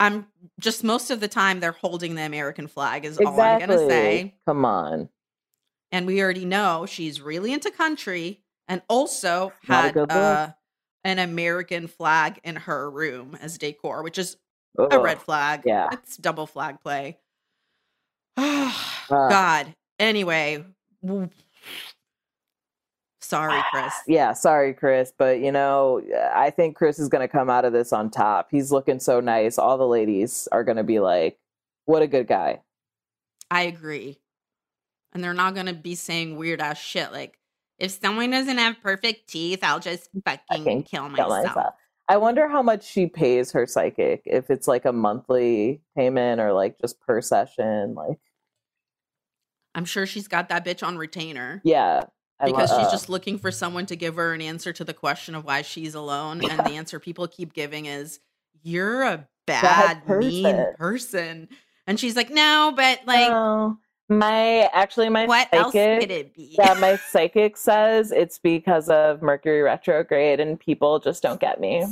Speaker 2: I'm just most of the time they're holding the American flag is all I'm going to say.
Speaker 3: Come on.
Speaker 2: And we already know she's really into country and also had uh, an American flag in her room as decor, which is a red flag.
Speaker 3: yeah.
Speaker 2: It's double flag play. (sighs) God. Anyway. Sorry, Chris.
Speaker 3: Yeah, sorry, Chris, but you know, I think Chris is going to come out of this on top. He's looking so nice. All the ladies are going to be like, "What a good guy."
Speaker 2: I agree. And they're not going to be saying weird ass shit like, if someone doesn't have perfect teeth, I'll just fucking kill
Speaker 3: Kill
Speaker 2: myself.
Speaker 3: myself. I wonder how much she pays her psychic. If it's like a monthly payment or like just per session. Like,
Speaker 2: I'm sure she's got that bitch on retainer.
Speaker 3: yeah, I
Speaker 2: because she's
Speaker 3: uh,
Speaker 2: just looking for someone to give her an answer to the question of why she's alone. (laughs) And the answer people keep giving is, You're a bad, mean
Speaker 3: person."
Speaker 2: person. And she's like, No, but like,
Speaker 3: "Oh, my actually my
Speaker 2: what
Speaker 3: psychic.
Speaker 2: else could it be?
Speaker 3: yeah, my (laughs) psychic says it's because of Mercury retrograde and people just don't get me.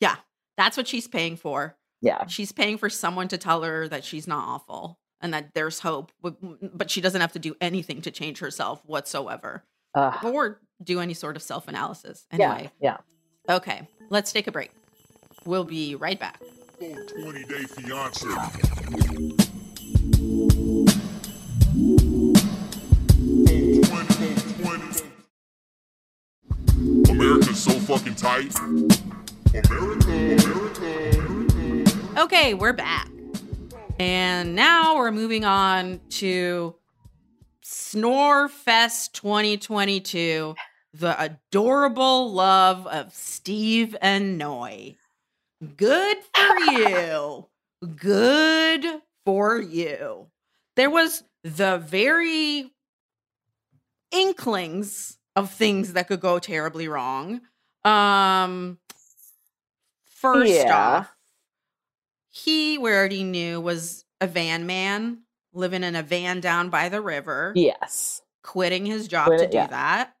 Speaker 3: Yeah.
Speaker 2: That's what she's paying for.
Speaker 3: Yeah.
Speaker 2: She's paying for someone to tell her that she's not awful and that there's hope, but- but she doesn't have to do anything to change herself whatsoever
Speaker 3: Ugh.
Speaker 2: or do any sort of self analysis.
Speaker 3: yeah.
Speaker 2: Anyway,
Speaker 3: Yeah.
Speaker 2: okay, let's take a break. We'll be right back.
Speaker 1: 20 Day Fiance. America's so fucking tight. America, America.
Speaker 2: Okay, we're back. And now we're moving on to Snorefest 2022, the adorable love of Steve and Noy. Good for (laughs) you. Good for you. There was the very inklings of things that could go terribly wrong. Um first
Speaker 3: Yeah.
Speaker 2: off, he we already knew was a van man living in a van down by the river
Speaker 3: Yes.
Speaker 2: quitting his job
Speaker 3: Quit
Speaker 2: to
Speaker 3: it,
Speaker 2: do
Speaker 3: yeah.
Speaker 2: that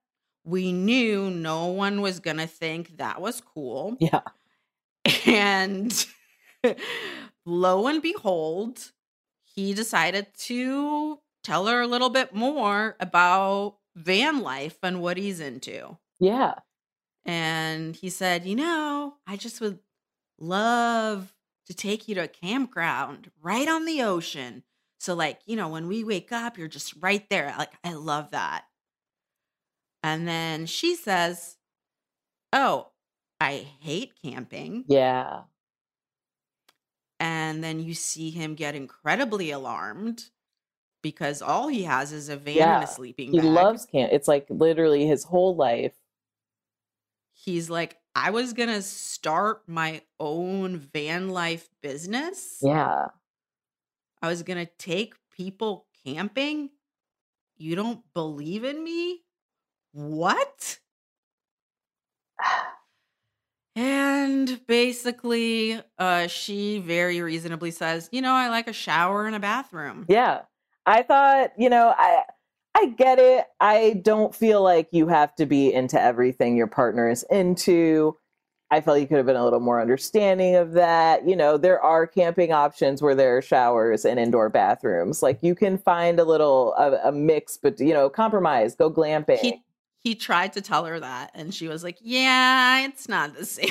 Speaker 2: we knew no one was gonna think that was cool
Speaker 3: Yeah.
Speaker 2: and (laughs) lo and behold he decided to tell her a little bit more about van life and what he's into
Speaker 3: Yeah.
Speaker 2: and he said, You know, I just would love to take you to a campground right on the ocean. So, like, you know, when we wake up, you're just right there. Like, I love that. And then she says, Oh, I hate camping.
Speaker 3: Yeah.
Speaker 2: And then you see him get incredibly alarmed because all he has is a van
Speaker 3: Yeah,
Speaker 2: and a sleeping
Speaker 3: He
Speaker 2: bag.
Speaker 3: loves camp. It's like literally his whole life.
Speaker 2: He's like, I was gonna start my own van life business.
Speaker 3: Yeah.
Speaker 2: I was gonna take people camping. You don't believe in me? What? (sighs) And basically, uh, she very reasonably says, you know, I like a shower and a bathroom.
Speaker 3: Yeah. I thought, you know, I I get it. I don't feel like you have to be into everything your partner is into. I felt you could have been a little more understanding of that. You know, there are camping options where there are showers and indoor bathrooms. Like you can find a little a, a mix, but you know, compromise. Go glamping.
Speaker 2: He he tried to tell her that, and she was like, "Yeah, it's not the same."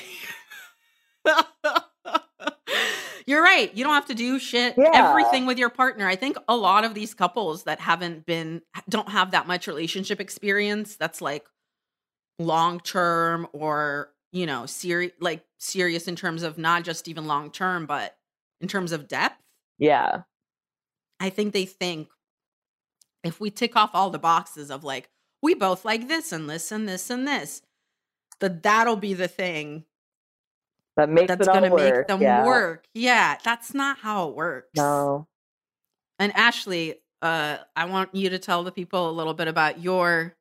Speaker 2: (laughs) You're right. You don't have to do shit
Speaker 3: Yeah.
Speaker 2: everything with your partner. I think a lot of these couples that haven't been don't have that much relationship experience that's like long term or, you know, serious like serious in terms of not just even long term, but in terms of depth.
Speaker 3: yeah.
Speaker 2: I think they think if we tick off all the boxes of like, we both like this and this and this and this, that that'll be the thing
Speaker 3: That makes
Speaker 2: that's
Speaker 3: it
Speaker 2: going to make them
Speaker 3: yeah.
Speaker 2: work. Yeah, that's not how it works.
Speaker 3: No.
Speaker 2: And Ashley, uh, I want you to tell the people a little bit about your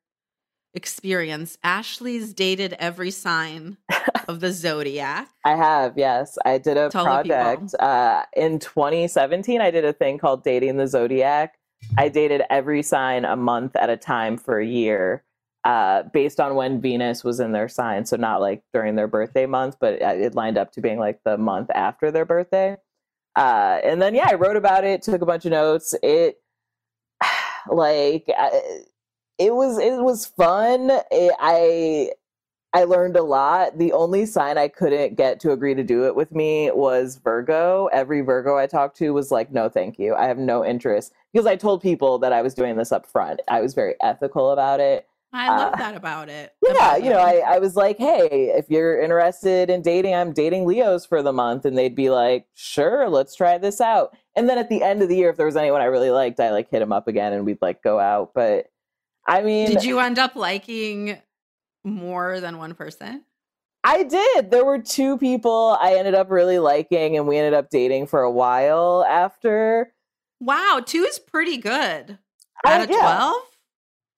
Speaker 2: experience. Ashley's dated every sign (laughs) of the zodiac.
Speaker 3: I have, yes. I did a
Speaker 2: Tell
Speaker 3: project uh, in 2017. I did a thing called Dating the Zodiac. I dated every sign a month at a time for a year, uh, based on when Venus was in their sign. So not like during their birthday month, but uh, it lined up to being like the month after their birthday. Uh, and then yeah, I wrote about it, took a bunch of notes. It (sighs) like it was it was fun. It, I I learned a lot. The only sign I couldn't get to agree to do it with me was Virgo. Every Virgo I talked to was like, no, thank you. I have no interest. Because I told people that I was doing this up front. I was very ethical about it.
Speaker 2: I love
Speaker 3: Uh,
Speaker 2: that about it.
Speaker 3: Yeah,
Speaker 2: about
Speaker 3: you know. I, I was like, hey, if you're interested in dating, I'm dating Leos for the month. And they'd be like, sure, let's try this out. And then at the end of the year, if there was anyone I really liked, I like hit him up again and we'd like go out. But I mean,
Speaker 2: Did you end up liking more than one person?
Speaker 3: I did. There were two people I ended up really liking, and we ended up dating for a while after.
Speaker 2: Wow, two is pretty good. Out of
Speaker 3: yeah.
Speaker 2: 12?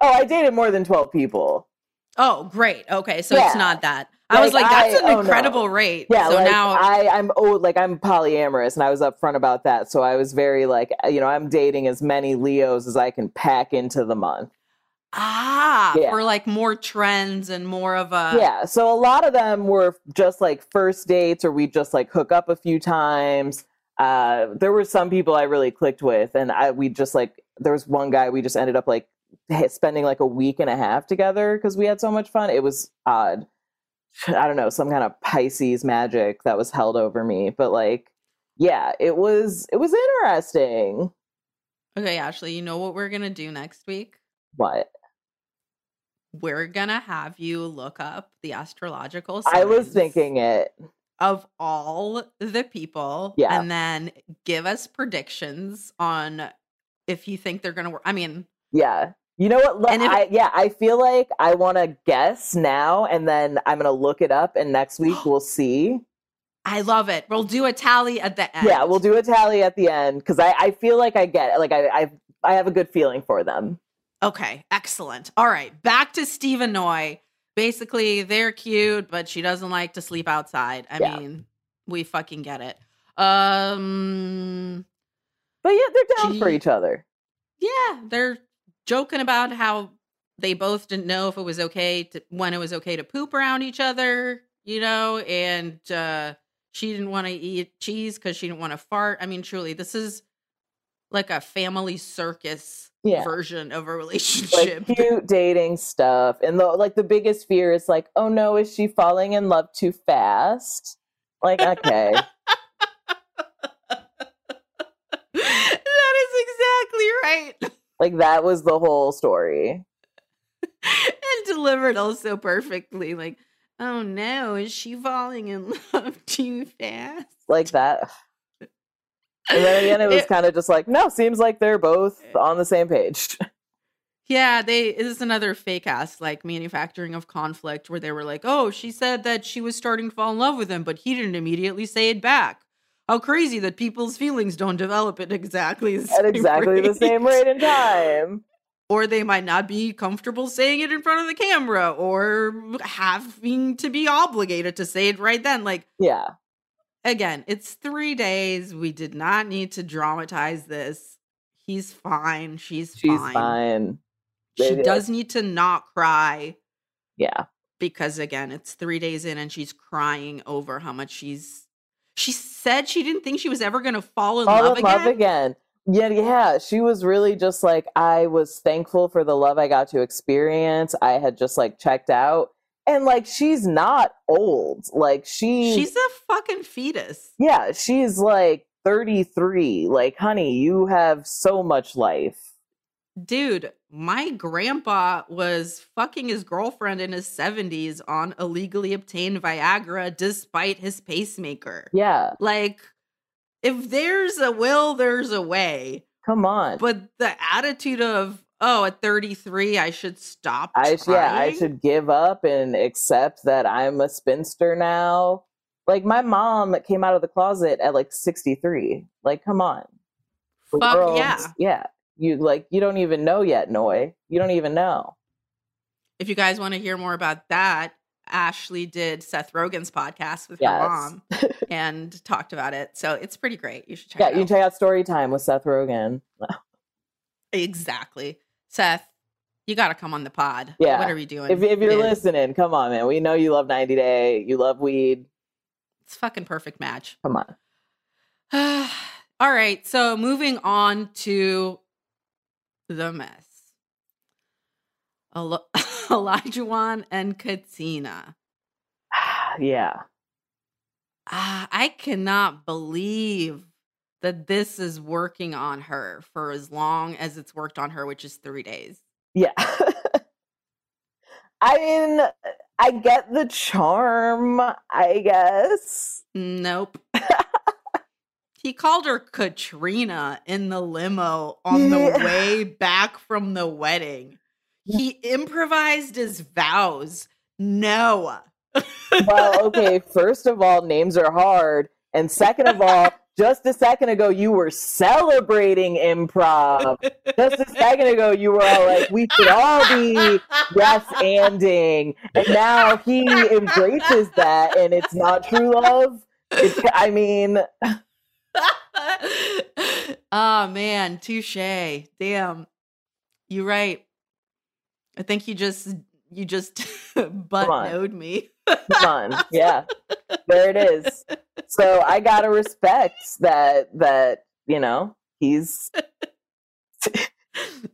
Speaker 3: Oh, I dated more than 12 people.
Speaker 2: Oh, great. Okay, so
Speaker 3: Yeah.
Speaker 2: it's not that. I was
Speaker 3: Like,
Speaker 2: like, that's
Speaker 3: I-
Speaker 2: an
Speaker 3: oh, no.
Speaker 2: incredible rate.
Speaker 3: Yeah,
Speaker 2: so
Speaker 3: like
Speaker 2: now
Speaker 3: I, I'm oh, like I'm polyamorous, and I was upfront about that. So I was very like, you know, I'm dating as many Leos as I can pack into the month.
Speaker 2: ah,
Speaker 3: Yeah.
Speaker 2: for like more trends and more of a
Speaker 3: yeah, so a lot of them were just like first dates, or we just like hook up a few times. Uh, there were some people I really clicked with, and I we just like there was one guy we just ended up like (laughs) spending like a week and a half together because we had so much fun. It was odd. (sighs) I don't know, some kind of Pisces magic that was held over me, but like, yeah, it was it was interesting.
Speaker 2: Okay, Ashley, you know what we're gonna do next week?
Speaker 3: What
Speaker 2: We're gonna have you look up the astrological
Speaker 3: I was thinking it.
Speaker 2: of all the people,
Speaker 3: Yeah.
Speaker 2: and then give us predictions on if you think they're gonna work. I mean,
Speaker 3: Yeah. You know what?
Speaker 2: And if-
Speaker 3: I, yeah, I feel like I want to guess now, and then I'm gonna look it up, and next week (gasps) we'll see.
Speaker 2: I love it. We'll do a tally at the end.
Speaker 3: Yeah, we'll do a tally at the end because I, I feel like I get it. Like I, I I have a good feeling for them.
Speaker 2: Okay, excellent. All right, back to Steve and Noy. Basically, they're cute, but she doesn't like to sleep outside. I
Speaker 3: Yeah.
Speaker 2: mean, we fucking get it. Um,
Speaker 3: But yeah, they're down for each other.
Speaker 2: yeah, they're joking about how they both didn't know if it was okay to when it was okay to poop around each other, you know, and uh she didn't want to eat cheese because she didn't want to fart. I mean, truly, this is like a family circus
Speaker 3: Yeah.
Speaker 2: version of a (laughs)
Speaker 3: Like
Speaker 2: relationship. (laughs)
Speaker 3: cute dating stuff, and the like the biggest fear is like, oh no, is she falling in love too fast? Like, okay, (laughs)
Speaker 2: that is exactly right.
Speaker 3: Like that was the whole story. (laughs)
Speaker 2: and delivered also perfectly. Like, oh no, is she falling in (laughs) love too fast?
Speaker 3: Like that. And then end, (laughs) it was kind of just like, no, seems like they're both eh. on the same page.
Speaker 2: Yeah, they this is another fake ass like manufacturing of conflict where they were like, "Oh, she said that she was starting to fall in love with him, but he didn't immediately say it back." How crazy that people's feelings don't develop at exactly the
Speaker 3: At
Speaker 2: same
Speaker 3: exactly the same rate in time.
Speaker 2: Or they might not be comfortable saying it in front of the camera or having to be obligated to say it right then. Like
Speaker 3: Yeah.
Speaker 2: again, it's 3 days. We did not need to dramatize this. He's fine. She's
Speaker 3: She's
Speaker 2: fine.
Speaker 3: fine.
Speaker 2: She does need to not cry.
Speaker 3: Yeah.
Speaker 2: because again it's three days in and she's crying over how much she's she said she didn't think she was ever going to fall in
Speaker 3: Fall
Speaker 2: love
Speaker 3: in
Speaker 2: again
Speaker 3: love again. Yeah, yeah. She was really just like, I was thankful for the love I got to experience. I had just like checked out. And like, she's not old. Like, she,
Speaker 2: she's a fucking fetus
Speaker 3: yeah, she's like 33. Like, honey, you have so much life.
Speaker 2: Dude my grandpa was fucking his girlfriend in his 70s on illegally obtained viagra despite his pacemaker
Speaker 3: Yeah.
Speaker 2: like if there's a will there's a way
Speaker 3: Come on.
Speaker 2: but the attitude of oh at 33 i should stop
Speaker 3: I yeah, I should give up and accept that I'm a spinster now. Like my mom came out of the closet at like 63. Like, come on.
Speaker 2: Fuck yeah.
Speaker 3: Yeah. You like you don't even know yet, Noy. You don't even know.
Speaker 2: if you guys want to hear more about that, Ashley did Seth Rogen's podcast with her mom (laughs) and talked about it. So it's pretty great. You should check
Speaker 3: Yeah,
Speaker 2: it
Speaker 3: you
Speaker 2: out.
Speaker 3: can check out Story Time with Seth Rogen.
Speaker 2: exactly. Seth, you got to come on the pod.
Speaker 3: Yeah.
Speaker 2: What are we doing?
Speaker 3: If if you're
Speaker 2: Dude,
Speaker 3: listening, come on, man. We know you love 90 Day. You love weed.
Speaker 2: It's a fucking perfect match.
Speaker 3: Come on. (sighs)
Speaker 2: All right. So moving on to the mess. Eli- (laughs) Olajuwon and Katina. (sighs)
Speaker 3: yeah.
Speaker 2: Ah, I cannot believe that this is working on her for as long as it's worked on her, which is three days.
Speaker 3: Yeah. (laughs) I mean, I get the charm, I guess.
Speaker 2: Nope. He called her Katrina in the limo on the way back from the wedding. He improvised his vows. No.
Speaker 3: Well, okay, (laughs) first of all, names are hard. And second of all, (laughs) just a second ago, you were celebrating improv. Just a second ago, you were all like, we should all be yes anding. And now he (laughs) embraces that, and it's not true love. It's, I mean, (laughs)
Speaker 2: oh man, touche. Damn. You're right. I think you just you just (laughs) butt
Speaker 3: on.
Speaker 2: knowed me.
Speaker 3: come on. (laughs) Yeah, there it is. So I gotta respect that, that, you know, he's.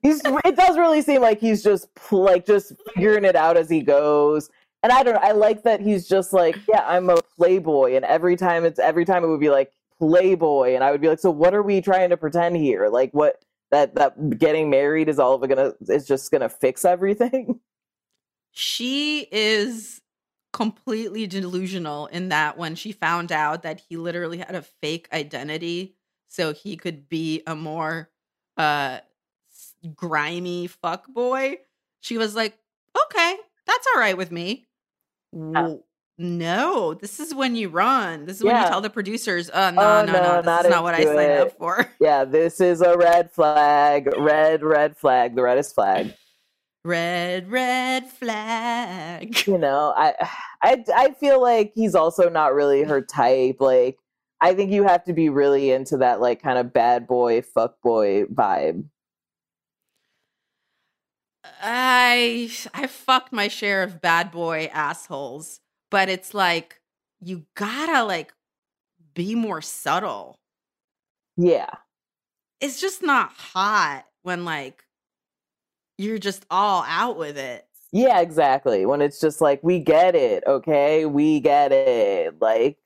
Speaker 3: He's, it does really seem like he's just like just figuring it out as he goes and i don't know i like that he's just like yeah i'm a playboy and every time it's every time it would be like playboy and i would be like so what are we trying to pretend here? Like what that that getting married is all of it gonna is just gonna fix everything? (laughs)
Speaker 2: She is completely delusional in that when she found out that he literally had a fake identity so he could be a more uh grimy fuck boy, she was like, "Okay, that's all right with me." No, this is when you run. This is when you tell the producers, "Uh, no,
Speaker 3: Oh,
Speaker 2: no,
Speaker 3: no,
Speaker 2: no, this
Speaker 3: not
Speaker 2: is not what I signed
Speaker 3: it."
Speaker 2: up for." (laughs)
Speaker 3: yeah this is a red flag red red flag the reddest flag
Speaker 2: Red, red flag.
Speaker 3: you know I, I i feel like he's also not really her type like i think you have to be really into that like kind of bad boy fuck boy vibe
Speaker 2: I I fucked my share of bad boy assholes, but it's like you gotta like be more subtle.
Speaker 3: yeah
Speaker 2: It's just not hot when like you're just all out with it.
Speaker 3: yeah exactly when it's just like we get it okay we get it like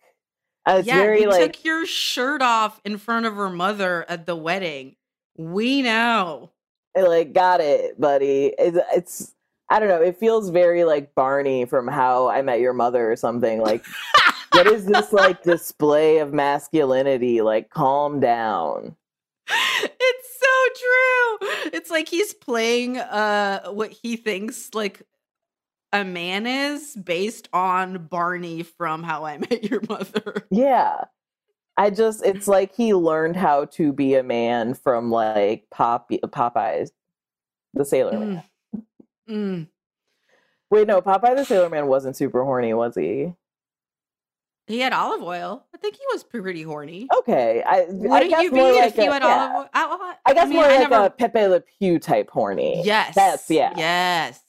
Speaker 3: uh, it's
Speaker 2: yeah,
Speaker 3: very
Speaker 2: you
Speaker 3: like
Speaker 2: took your shirt off in front of her mother at the wedding. We know.
Speaker 3: Eh, like got it buddy it's, it's i don't know it feels very like barney from how i met your mother or something like what is this like display of masculinity? Like, calm down.
Speaker 2: it's so true. It's like he's playing uh what he thinks like a man is based on Barney from How I Met Your Mother.
Speaker 3: Yeah. I just it's like he learned how to be a man from like Pop Popeyes, the Sailor Man.
Speaker 2: Mm. Mm.
Speaker 3: Wait, no, Popeye the Sailor Man wasn't super horny, was he?
Speaker 2: He had Olive Oyl. I think he was pretty horny.
Speaker 3: Okay, I, I
Speaker 2: Wouldn't you be
Speaker 3: more
Speaker 2: if
Speaker 3: like
Speaker 2: you had
Speaker 3: yeah.
Speaker 2: Olive Oyl? I,
Speaker 3: I guess
Speaker 2: mean,
Speaker 3: more
Speaker 2: I
Speaker 3: like
Speaker 2: never-
Speaker 3: a Pepe Le Pew type horny.
Speaker 2: Yes.
Speaker 3: That's yeah.
Speaker 2: Yes.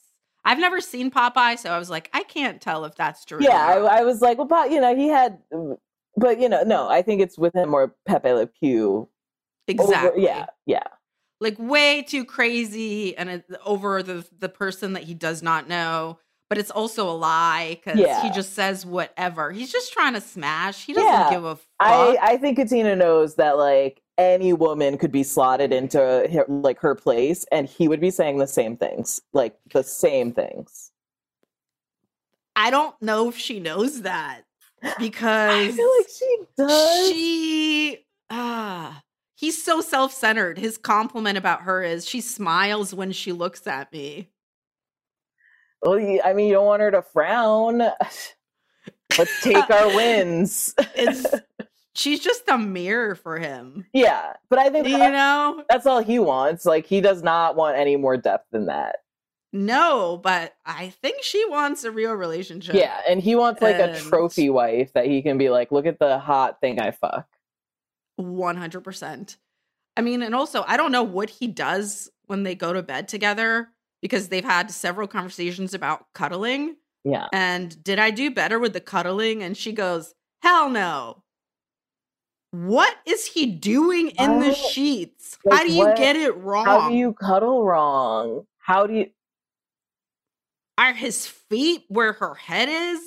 Speaker 2: I've never seen Popeye, so I was like, I can't tell if that's true.
Speaker 3: Yeah, I. I was like, well, Pop, you know, he had, but you know, no, I think it's with him more Pepe Le Pew. over-
Speaker 2: exactly.
Speaker 3: yeah, yeah,
Speaker 2: like way too crazy and over the the person that he does not know. But it's also a lie because
Speaker 3: Yeah.
Speaker 2: he just says whatever. He's just trying to smash. He doesn't
Speaker 3: Yeah.
Speaker 2: give a fuck.
Speaker 3: I I think Katina knows that like any woman could be slotted into her, like her place, and he would be saying the same things, like the same things.
Speaker 2: I don't know if she knows that because I
Speaker 3: feel like she does.
Speaker 2: she ah he's so self-centered. His compliment about her is she smiles when she looks at me.
Speaker 3: Well, I mean, you don't want her to frown. (laughs) Let's (laughs) take our wins.
Speaker 2: It's (laughs) she's just a mirror for him.
Speaker 3: yeah, but I think
Speaker 2: You know?
Speaker 3: that's all he wants. Like he does not want any more depth than that.
Speaker 2: No, but I think she wants a real relationship.
Speaker 3: Yeah, and he wants like a trophy wife that he can be like, look at the hot thing I fuck.
Speaker 2: 100%. I mean, and also, I don't know what he does when they go to bed together because they've had several conversations about cuddling.
Speaker 3: Yeah.
Speaker 2: And did I do better with the cuddling? And she goes, hell no. What is he doing in the sheets?
Speaker 3: Like,
Speaker 2: How do you
Speaker 3: what-
Speaker 2: get it wrong?
Speaker 3: How do you cuddle wrong? How do you
Speaker 2: Are his feet where her head is?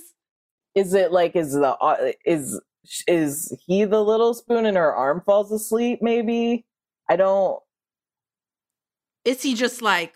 Speaker 3: is it like is the uh, is is he the little spoon and her arm falls asleep maybe? I don't
Speaker 2: Is he just like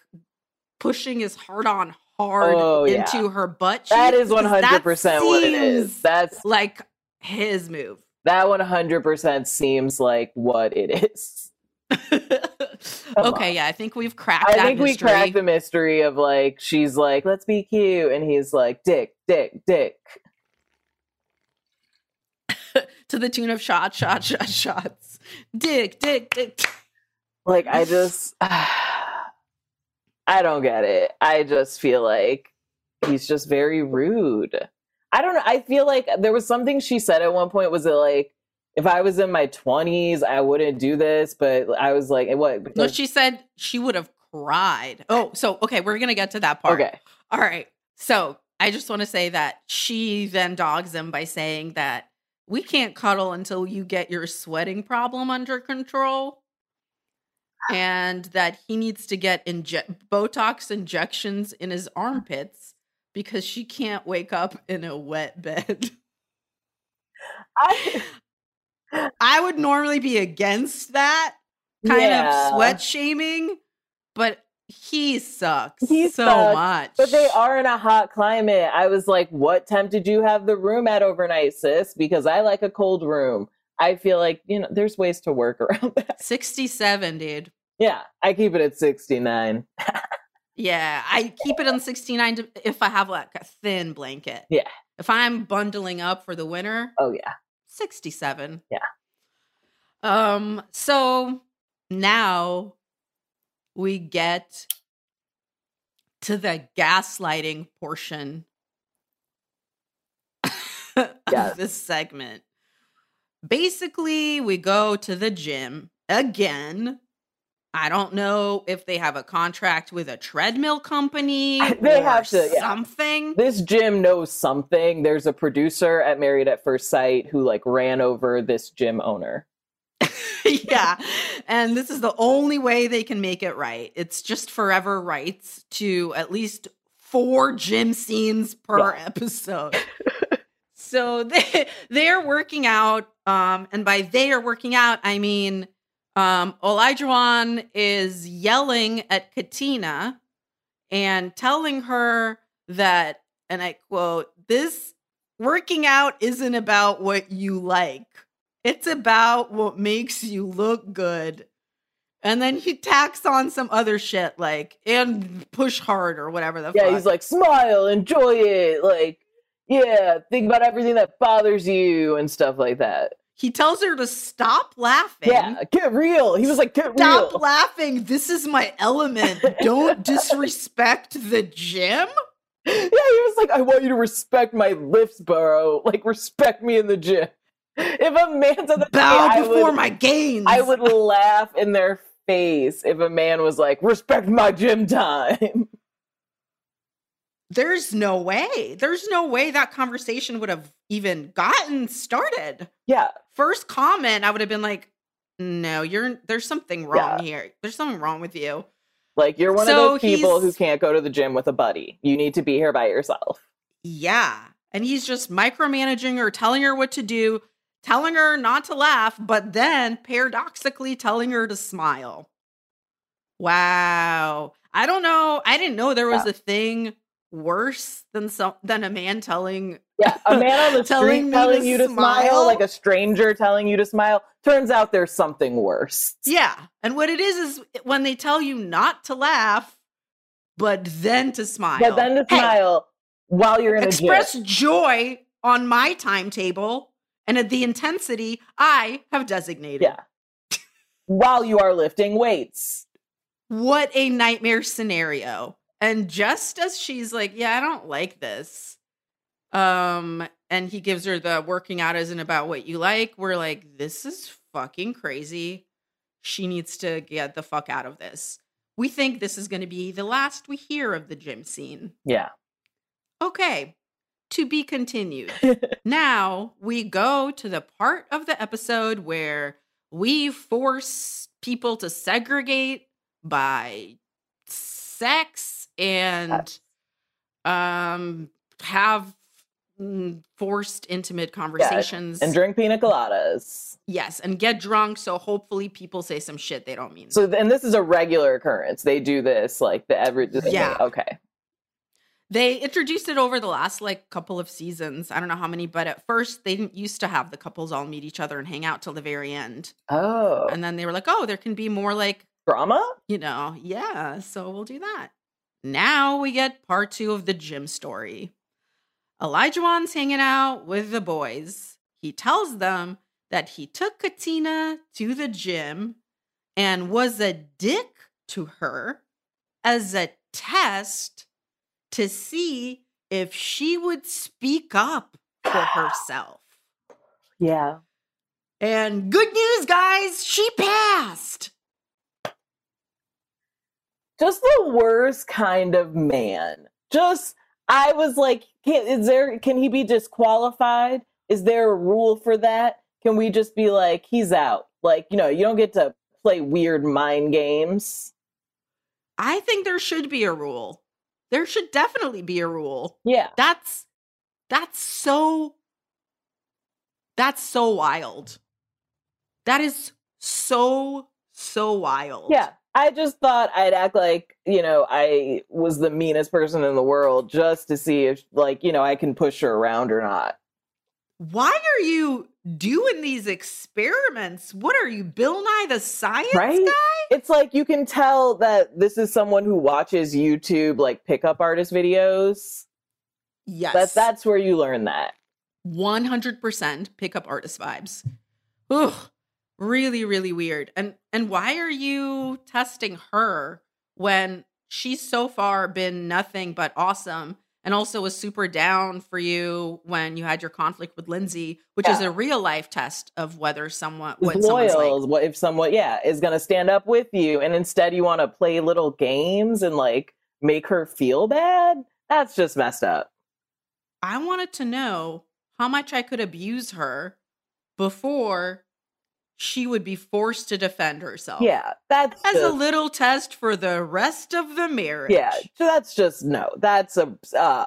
Speaker 2: pushing his heart on hard
Speaker 3: Oh, yeah.
Speaker 2: into her butt?
Speaker 3: that
Speaker 2: cheeks?
Speaker 3: is
Speaker 2: 'Cause that
Speaker 3: 100% what it is. That's
Speaker 2: like his move.
Speaker 3: that 100% seems like what it is. (laughs)
Speaker 2: okay,
Speaker 3: on.
Speaker 2: yeah, I think we've cracked
Speaker 3: I
Speaker 2: that
Speaker 3: think we cracked the mystery of like she's like let's be cute and he's like dick dick dick.
Speaker 2: To the tune of shot, shot, shot, shots. Dick, dick, dick.
Speaker 3: Like I just (sighs) I don't get it. I just feel like he's just very rude. I don't know. I feel like there was something she said at one point was it like if I was in my 20s, I wouldn't do this, but I was like, what?
Speaker 2: No, she said she would have cried. Oh, so okay, we're gonna get to that part.
Speaker 3: okay.
Speaker 2: All right. So I just want to say that she then dogs him by saying that we can't cuddle until you get your sweating problem under control. Ah. And that he needs to get inje- Botox injections in his ah. armpits because she can't wake up in a wet bed. (laughs)
Speaker 3: I, (laughs)
Speaker 2: I would normally be against that kind
Speaker 3: Yeah.
Speaker 2: of sweat shaming, but he sucks
Speaker 3: He
Speaker 2: so
Speaker 3: sucks,
Speaker 2: much.
Speaker 3: But they are in a hot climate. I was like, what time did you have the room at overnight, sis? Because I like a cold room. I feel like, you know, there's ways to work (laughs) around that.
Speaker 2: 67, dude.
Speaker 3: Yeah, I keep it at 69.
Speaker 2: Yeah, I keep it on 69 to, if I have like a thin blanket.
Speaker 3: Yeah.
Speaker 2: If I'm bundling up for the winter,
Speaker 3: Oh, yeah.
Speaker 2: 67.
Speaker 3: Yeah.
Speaker 2: Um so now we get to the gaslighting portion
Speaker 3: Yes. (laughs)
Speaker 2: of this segment. Basically, we go to the gym again. I don't know if they have a contract with a treadmill company (laughs)
Speaker 3: They
Speaker 2: or
Speaker 3: have to, yeah.
Speaker 2: something.
Speaker 3: This gym knows something. There's a producer at Married at First Sight who like ran over this gym owner. (laughs)
Speaker 2: yeah. And this is the only way they can make it right. It's just forever rights to at least four gym scenes per
Speaker 3: Yeah.
Speaker 2: episode. so (laughs) they they're working out. Um, and by they are working out, I mean um Olajuwon is yelling at Katina and telling her that, and I quote, this working out isn't about what you like. It's about what makes you look good. And then he tacks on some other shit like and push hard or whatever the
Speaker 3: Yeah,
Speaker 2: fuck.
Speaker 3: he's like, smile, enjoy it. Like, yeah, think about everything that bothers you and stuff like that.
Speaker 2: he tells her to stop laughing.
Speaker 3: Yeah, get real. He was like, get
Speaker 2: Stop
Speaker 3: real.
Speaker 2: Stop laughing. This is my element. Don't (laughs) disrespect the gym.
Speaker 3: Yeah, he was like, I want you to respect my lifts, bro. Like, respect me in the gym. If a man's that, to
Speaker 2: Bow
Speaker 3: I
Speaker 2: before
Speaker 3: would,
Speaker 2: my gains.
Speaker 3: I would laugh in their face if a man was like, respect my gym time.
Speaker 2: There's no way. There's no way that conversation would have even gotten started.
Speaker 3: Yeah,
Speaker 2: First comment, I would have been like, "No, you're there's something wrong
Speaker 3: Yeah.
Speaker 2: here. There's something wrong with you."
Speaker 3: like you're one
Speaker 2: So
Speaker 3: of those people who can't go to the gym with a buddy. You need to be here by yourself.
Speaker 2: Yeah. And he's just micromanaging her, telling her what to do, telling her not to laugh, but then paradoxically telling her to smile. Wow. I don't know. I didn't know there was
Speaker 3: Yeah.
Speaker 2: a thing worse than some than a man telling
Speaker 3: Yeah, a man on the (laughs)
Speaker 2: Telling
Speaker 3: street telling
Speaker 2: to
Speaker 3: you to smile,
Speaker 2: smile?
Speaker 3: like a stranger telling you to smile. Turns out there's something worse.
Speaker 2: Yeah. And what it is is when they tell you not to laugh, but then to smile.
Speaker 3: But then to
Speaker 2: Hey,
Speaker 3: smile while you're in a
Speaker 2: express joy on my timetable and at the intensity I have designated.
Speaker 3: Yeah. while you are lifting weights.
Speaker 2: What a nightmare scenario. And just as she's like, "Yeah, I don't like this." Um and he gives her the working out isn't about what you like. We're like, "This is fucking crazy. She needs to get the fuck out of this." We think this is going to be the last we hear of the gym scene.
Speaker 3: Yeah.
Speaker 2: Okay. To be continued. (laughs) now we go to the part of the episode where we force people to segregate by sex and um have mm, forced intimate conversations.
Speaker 3: and drink pina coladas.
Speaker 2: yes, and get drunk so hopefully people say some shit they don't mean.
Speaker 3: So, and this is a regular occurrence. They do this like the every.
Speaker 2: Yeah.
Speaker 3: Okay.
Speaker 2: They introduced it over the last like couple of seasons. I don't know how many, but at first they didn't used to have the couples all meet each other and hang out till the very end.
Speaker 3: Oh,
Speaker 2: And then they were like, "Oh, there can be more like,
Speaker 3: drama.
Speaker 2: you know, yeah, so we'll do that." Now we get part 2 of the gym story. Olajuwon's hanging out with the boys. He tells them that he took Katina to the gym and was a dick to her as a test to see if she would speak up for herself.
Speaker 3: Yeah.
Speaker 2: And good news, guys, she passed.
Speaker 3: Just the worst kind of man. Just I was like, can, is there? Can he be disqualified? Is there a rule for that? Can we just be like, he's out? Like, you know, you don't get to play weird mind games.
Speaker 2: I think there should be a rule. There should definitely be a rule.
Speaker 3: Yeah.
Speaker 2: That's that's so that's so wild. That is so so wild.
Speaker 3: Yeah. I just thought I'd act like, you know, I was the meanest person in the world just to see if, like, you know, I can push her around or not.
Speaker 2: Why are you doing these experiments? What are you, Bill Nye the Science
Speaker 3: Right?
Speaker 2: Guy?
Speaker 3: It's like you can tell that this is someone who watches YouTube, like, pickup artist videos.
Speaker 2: Yes.
Speaker 3: That, that's where you learn that.
Speaker 2: 100% pickup artist vibes. Ugh, really, really weird. And and why are you testing her when she's so far been nothing but awesome and also was super down for you when you had your conflict with Lindsay, which is a real life test of whether someone what
Speaker 3: loyal,
Speaker 2: like.
Speaker 3: what if someone, yeah, is going to stand up with you, and instead you want to play little games and, like, make her feel bad? That's just messed up.
Speaker 2: I wanted to know how much I could abuse her before she would be forced to defend herself.
Speaker 3: Yeah, that's
Speaker 2: as a little test for the rest of the marriage.
Speaker 3: Yeah, so that's just no. That's a. Uh,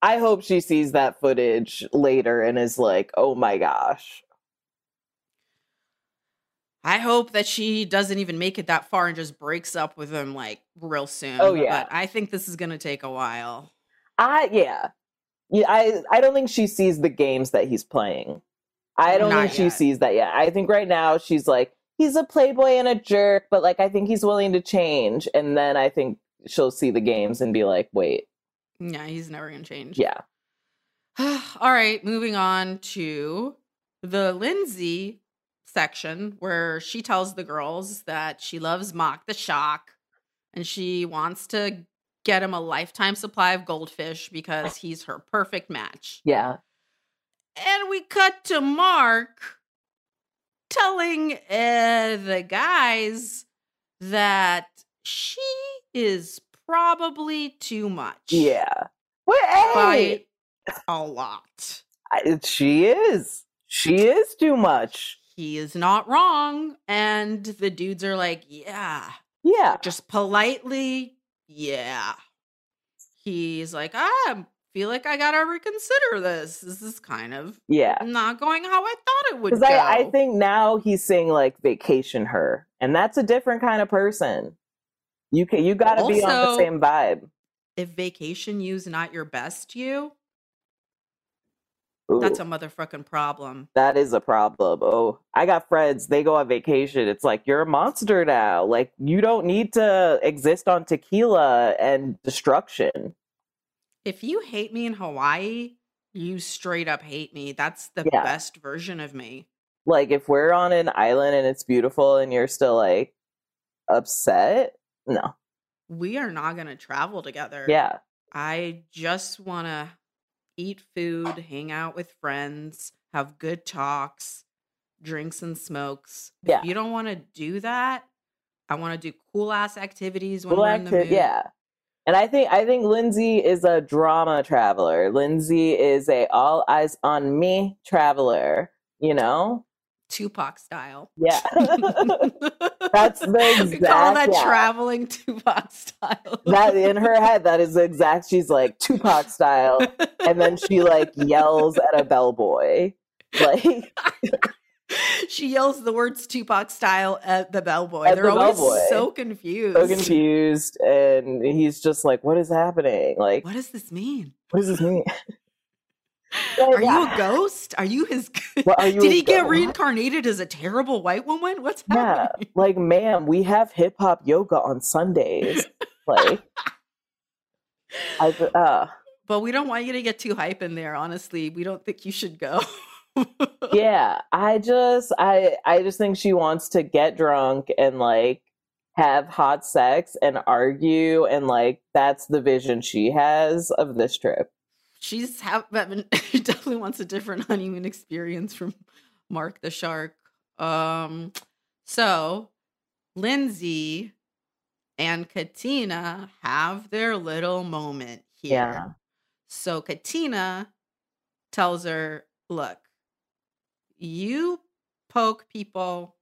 Speaker 3: I hope she sees that footage later and is like, "Oh my gosh."
Speaker 2: I hope that she doesn't even make it that far and just breaks up with him like real soon.
Speaker 3: Oh, yeah.
Speaker 2: But I think this is going to take a while.
Speaker 3: I yeah. Yeah, I I don't think she sees the games that he's playing. I don't
Speaker 2: Not
Speaker 3: think she sees that yet. I think right now she's like, he's a playboy and a jerk, but like I think he's willing to change. And then I think she'll see the games and be like, wait,
Speaker 2: Yeah, he's never gonna change.
Speaker 3: yeah, (sighs)
Speaker 2: All right, moving on to the Lindsay section where she tells the girls that she loves Mark the Shark and she wants to get him a lifetime supply of goldfish because he's her perfect match.
Speaker 3: yeah,
Speaker 2: And we cut to Mark telling uh, the guys that she is probably too much.
Speaker 3: yeah. Wait, hey,
Speaker 2: By a lot.
Speaker 3: I- she is. She is too much.
Speaker 2: he is not wrong. And the dudes are like, yeah,
Speaker 3: Yeah,
Speaker 2: just politely, yeah. He's like, I feel like I gotta reconsider this. This is kind of
Speaker 3: yeah.
Speaker 2: not going how I thought it would
Speaker 3: Because
Speaker 2: go.
Speaker 3: I, I think now he's saying like vacation her, and that's a different kind of person. You can you got to be on the same vibe.
Speaker 2: if vacation you's not your best you,
Speaker 3: Ooh,
Speaker 2: that's a motherfucking problem.
Speaker 3: that is a problem. Oh, I got friends. They go on vacation. It's like you're a monster now. Like you don't need to exist on tequila and destruction.
Speaker 2: If you hate me in Hawaii, you straight up hate me. That's the
Speaker 3: Yeah.
Speaker 2: best version of me.
Speaker 3: Like if we're on an island and it's beautiful and you're still like upset, no.
Speaker 2: We are not gonna travel together.
Speaker 3: Yeah,
Speaker 2: I just want to eat food, hang out with friends, have good talks, drinks and smokes.
Speaker 3: Yeah.
Speaker 2: If you don't want to do that, I want to do cool ass activities when
Speaker 3: Well,
Speaker 2: we're in the
Speaker 3: acti-
Speaker 2: mood.
Speaker 3: yeah. And I think I think Lindsay is a drama traveler. Lindsay is a all eyes on me traveler, you know?
Speaker 2: Tupac style.
Speaker 3: Yeah. (laughs) That's the
Speaker 2: we call
Speaker 3: exact-
Speaker 2: that
Speaker 3: yeah.
Speaker 2: traveling Tupac style.
Speaker 3: that in her (laughs) head, that is the exact she's like Tupac style. And then she like yells at a bellboy. Like (laughs) (laughs)
Speaker 2: she yells the words Tupac style at the bellboy.
Speaker 3: At
Speaker 2: They're
Speaker 3: the
Speaker 2: always
Speaker 3: bellboy.
Speaker 2: so confused.
Speaker 3: so confused and he's just like, What is happening? Like,
Speaker 2: What does this mean?
Speaker 3: what does this mean? (laughs)
Speaker 2: Are you a ghost? Are you his?
Speaker 3: What, are you
Speaker 2: Did he get reincarnated as a terrible white woman? What's
Speaker 3: Yeah,
Speaker 2: happening?
Speaker 3: like, ma'am, we have hip hop yoga on Sundays. Like, I, uh, (laughs)
Speaker 2: But we don't want you to get too hype in there. Honestly, we don't think you should go. (laughs)
Speaker 3: yeah, I just, I, I just think she wants to get drunk and like have hot sex and argue, and like that's the vision she has of this trip.
Speaker 2: She's have (laughs) she definitely wants a different honeymoon experience from Mark the Shark. Um, so Lindsay and Katina have their little moment here.
Speaker 3: Yeah.
Speaker 2: So Katina tells her, look, you poke people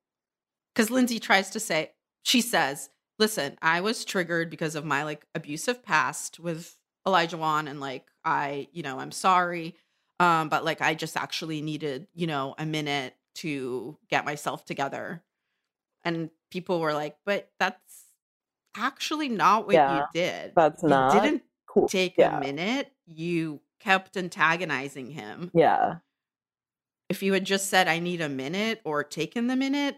Speaker 2: because Lindsay tries to say, she says, listen, I was triggered because of my like abusive past with Olajuwon and like I, you know, I'm sorry. Um, but like I just actually needed, you know, a minute to get myself together. And people were like, but that's actually not what
Speaker 3: Yeah,
Speaker 2: you did.
Speaker 3: That's
Speaker 2: you
Speaker 3: not
Speaker 2: didn't
Speaker 3: cool.
Speaker 2: take
Speaker 3: yeah.
Speaker 2: a minute. You kept antagonizing him.
Speaker 3: Yeah,
Speaker 2: If you had just said, I need a minute or taken the minute,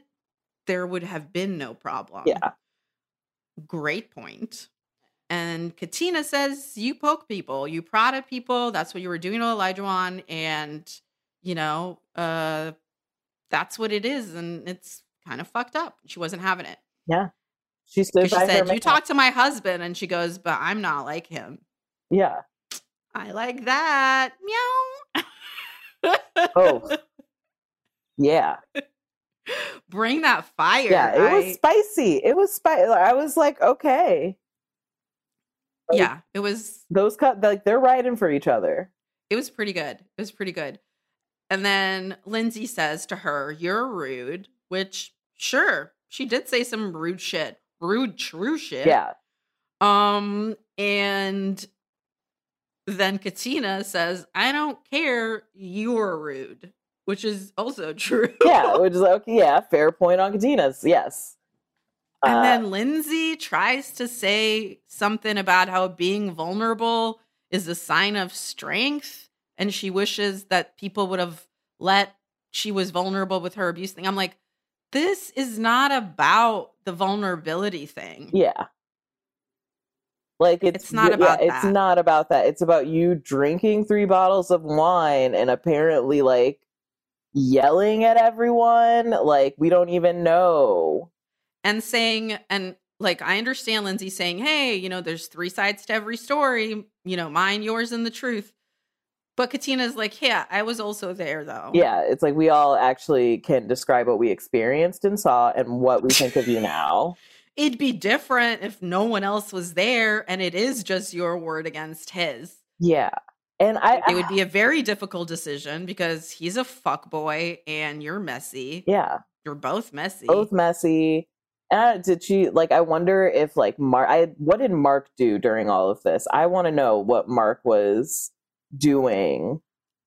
Speaker 2: there would have been no problem.
Speaker 3: yeah,
Speaker 2: Great point. And Katina says, You poke people, you prod at people. That's what you were doing to Olajuwon. And, you know, uh, that's what it is. And it's kind of fucked up. She wasn't having it.
Speaker 3: yeah. She
Speaker 2: she said, You talk to my husband. And she goes, But I'm not like him.
Speaker 3: Yeah.
Speaker 2: I like that. Meow. (laughs)
Speaker 3: Oh. Yeah. (laughs)
Speaker 2: Bring that fire.
Speaker 3: Yeah. It was spicy. It was spicy. I was like, okay, like-
Speaker 2: yeah, it was
Speaker 3: those cut like they're riding for each other.
Speaker 2: it was pretty good. It was pretty good. And then Lindsay says to her, You're rude, which sure, she did say some rude shit. Rude true shit.
Speaker 3: Yeah.
Speaker 2: Um, and then Katina says, I don't care, you're rude, which is also (laughs) true.
Speaker 3: Yeah. Which is like, okay, yeah, fair point on Katina's. Yes.
Speaker 2: And
Speaker 3: Uh,
Speaker 2: then Lindsay tries to say something about how being vulnerable is a sign of strength and she wishes that people would have let she was vulnerable with her abuse thing. I'm like, this is not about the vulnerability thing.
Speaker 3: Yeah. Like it's,
Speaker 2: It's not
Speaker 3: yeah,
Speaker 2: about
Speaker 3: it's
Speaker 2: that.
Speaker 3: not about that. It's about you drinking three bottles of wine and apparently like yelling at everyone. Like we don't even know.
Speaker 2: And saying, and like, I understand Lindsay saying, hey, you know, there's three sides to every story, you know, mine, yours, and the truth. But Katina's like, yeah, I was also there though.
Speaker 3: Yeah, it's like we all actually can describe what we experienced and saw and what we think of you now.
Speaker 2: It'd be different if no one else was there and it is just your word against his.
Speaker 3: Yeah. And I
Speaker 2: It would be a very difficult decision because he's a fuck boy and you're messy.
Speaker 3: yeah,
Speaker 2: You're both messy.
Speaker 3: both messy. And I- did she like I wonder if like Mark I what did Mark do during all of this? I want to know what Mark was doing.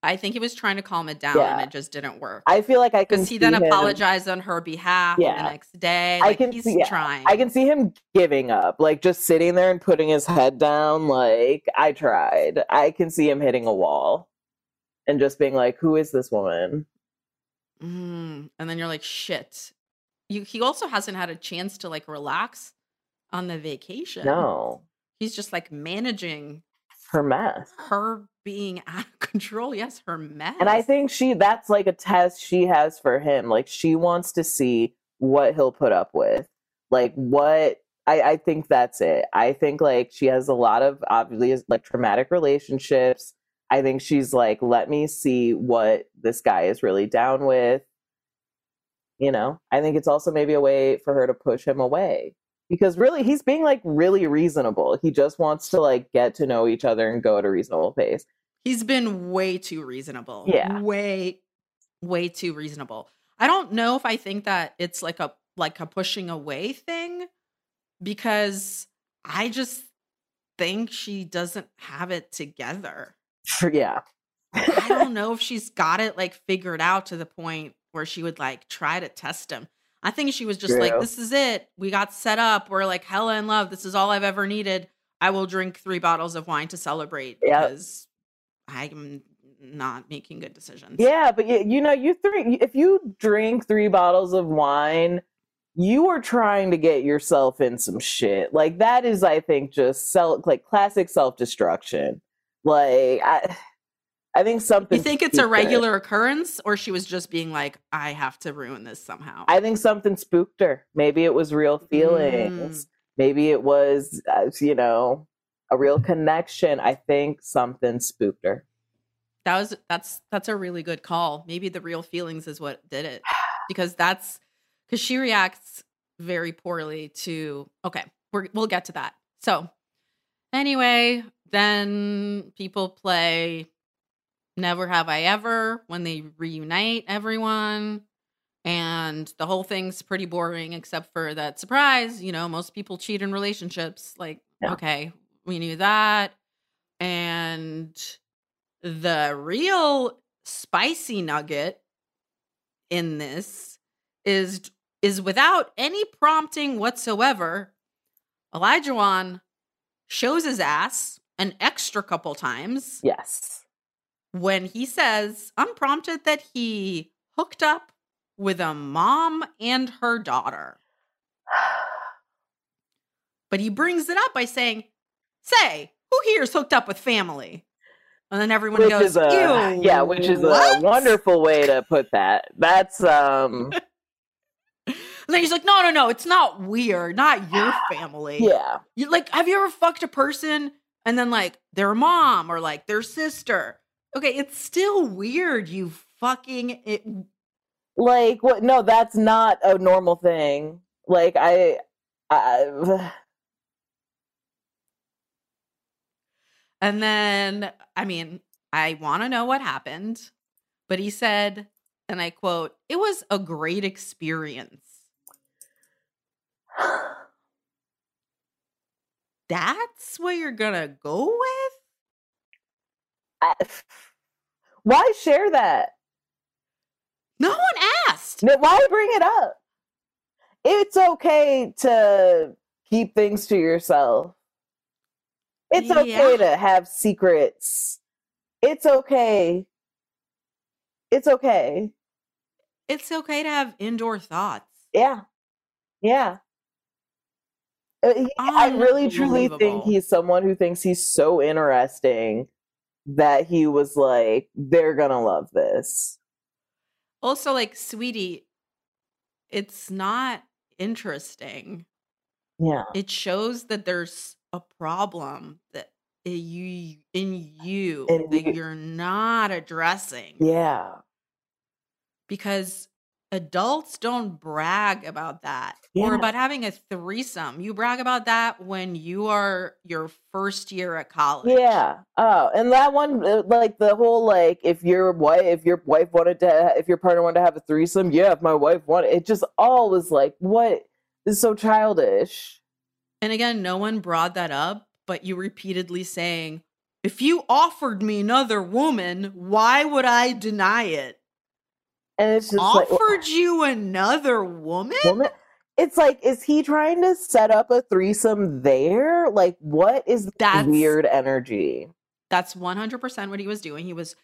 Speaker 2: I think he was trying to calm it down
Speaker 3: Yeah.
Speaker 2: and it just didn't work.
Speaker 3: I feel like I can
Speaker 2: Because he then
Speaker 3: him-
Speaker 2: apologized on her behalf the next day.
Speaker 3: I can
Speaker 2: he's
Speaker 3: see- yeah,
Speaker 2: trying.
Speaker 3: I can see him giving up, like just sitting there and putting his head down. Like, I tried. I can see him hitting a wall and just being like, Who is this woman?
Speaker 2: Mm, and then you're like, shit. You, he also hasn't had a chance to like relax on the vacation.
Speaker 3: No,
Speaker 2: He's just like managing
Speaker 3: her mess.
Speaker 2: her being (laughs) out of control. Yes, her mess.
Speaker 3: And I think she, that's like a test she has for him. Like, she wants to see what he'll put up with. Like, what. I, I think that's it. I think like she has a lot of obviously like traumatic relationships. I think she's like, let me see what this guy is really down with. You know, I think it's also maybe a way for her to push him away because really he's being like really reasonable. He just wants to like get to know each other and go at a reasonable pace.
Speaker 2: He's been way too reasonable.
Speaker 3: Yeah.
Speaker 2: Way, way too reasonable. I don't know if I think that it's like a like a pushing away thing because I just think she doesn't have it together.
Speaker 3: yeah.
Speaker 2: I don't (laughs) know if she's got it like figured out to the point where she would like try to test him. I think she was just like, this is it. We got set up. We're like hella in love. This is all I've ever needed. I will drink three bottles of wine to celebrate
Speaker 3: Yep.
Speaker 2: because I'm not making good decisions.
Speaker 3: Yeah, but you, you know, you three if you drink three bottles of wine, you are trying to get yourself in some shit. Like that is, I think, just self like classic self destruction. Like I, I think something.
Speaker 2: You think it's a
Speaker 3: spooked her.
Speaker 2: regular occurrence or she was just being like, I have to ruin this somehow?
Speaker 3: I think something spooked her. Maybe it was real
Speaker 2: Mm.
Speaker 3: feelings. Maybe it was, uh, you know, a real connection. I think something spooked her.
Speaker 2: That was that's that's a really good call. Maybe the real feelings is what did it. (sighs) Because that's because she reacts very poorly to okay, we're, we'll get to that. So anyway, then people play Never Have I Ever when they reunite everyone. And the whole thing's pretty boring, except for that surprise. You know, most people cheat in relationships. Like,
Speaker 3: Yeah.
Speaker 2: okay, we knew that. And the real spicy nugget in this is is without any prompting whatsoever Olajuwon shows his ass an extra couple times
Speaker 3: Yes.
Speaker 2: When he says unprompted that he hooked up with a mom and her daughter (sighs) but he brings it up by saying say who here's hooked up with family and then everyone
Speaker 3: which
Speaker 2: goes
Speaker 3: a
Speaker 2: Ew,
Speaker 3: yeah, which is
Speaker 2: what?"
Speaker 3: a wonderful way to put that. That's um (laughs)
Speaker 2: And then he's like, no, no, no, it's not weird. Not your (sighs) family.
Speaker 3: yeah.
Speaker 2: You like, have you ever fucked a person and then like their mom or like their sister? Okay, it's still weird, you fucking it,
Speaker 3: Like what no, that's not a normal thing. Like I I (sighs)
Speaker 2: and then I mean, I want to know what happened, but he said, and I quote, it was a great experience. (sighs) That's what you're gonna go with?
Speaker 3: I why share that?
Speaker 2: No one asked.
Speaker 3: Why bring it up? It's okay to keep things to yourself. It's okay
Speaker 2: Yeah.
Speaker 3: to have secrets. It's okay. It's okay.
Speaker 2: It's okay to have indoor thoughts.
Speaker 3: Yeah. Yeah. Uh, I really truly think he's someone who thinks he's so interesting that he was like, they're gonna love this.
Speaker 2: Also, like, sweetie, it's not interesting.
Speaker 3: Yeah.
Speaker 2: It shows that there's a problem that you in you
Speaker 3: In
Speaker 2: that
Speaker 3: you.
Speaker 2: you're not addressing.
Speaker 3: Yeah.
Speaker 2: because adults don't brag about that or about having a threesome. You brag about that when you are your first year at college.
Speaker 3: Yeah. Oh, and that one, uh, like the whole like, if your wife, if your wife wanted to, if your partner wanted to have a threesome, yeah. If my wife wanted, it just all was like, what? This is so childish.
Speaker 2: And again, no one brought that up, but you repeatedly saying, if you offered me another woman, why would I deny it?
Speaker 3: And it's just like,
Speaker 2: Offered you another woman?
Speaker 3: woman. It's like, is he trying to set up a threesome there? Like, what is that weird energy?
Speaker 2: That's 100% what he was doing. He was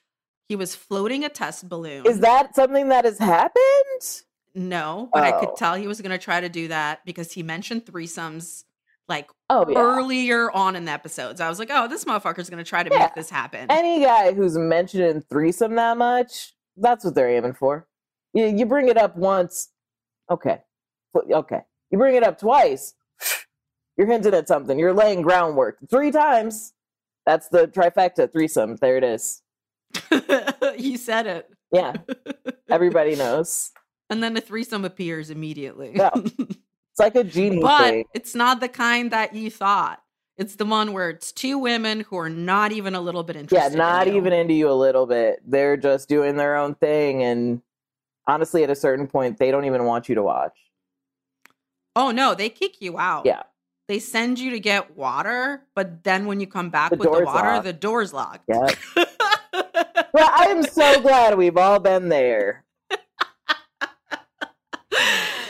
Speaker 2: he was floating a test balloon.
Speaker 3: Is that something that has happened?
Speaker 2: No, but I
Speaker 3: Oh.
Speaker 2: could tell he was going to try to do that because he mentioned threesomes like
Speaker 3: Oh yeah.
Speaker 2: earlier on in the episodes. I was like, oh, this motherfucker's going to try to
Speaker 3: Yeah.
Speaker 2: make this happen.
Speaker 3: Any guy who's mentioning threesome that much, that's what they're aiming for. You, you bring it up once, okay, okay. You bring it up twice, you're hinting at something. You're laying groundwork. Three times, that's the trifecta threesome. There it is. (laughs)
Speaker 2: you said it.
Speaker 3: Yeah, everybody knows.
Speaker 2: and then the threesome appears immediately.
Speaker 3: Yeah. (laughs) It's like a genie
Speaker 2: but
Speaker 3: thing.
Speaker 2: it's not the kind that you thought. It's the one where it's two women who are not even a little bit interested.
Speaker 3: Yeah, not
Speaker 2: in
Speaker 3: even into you a little bit. They're just doing their own thing, and honestly, at a certain point, they don't even want you to watch.
Speaker 2: Oh no, they kick you out.
Speaker 3: Yeah.
Speaker 2: They send you to get water, but then when you come back
Speaker 3: The
Speaker 2: with the water,
Speaker 3: locked.
Speaker 2: the door's locked.
Speaker 3: Yeah. (laughs) Well, I'm so glad we've all been there.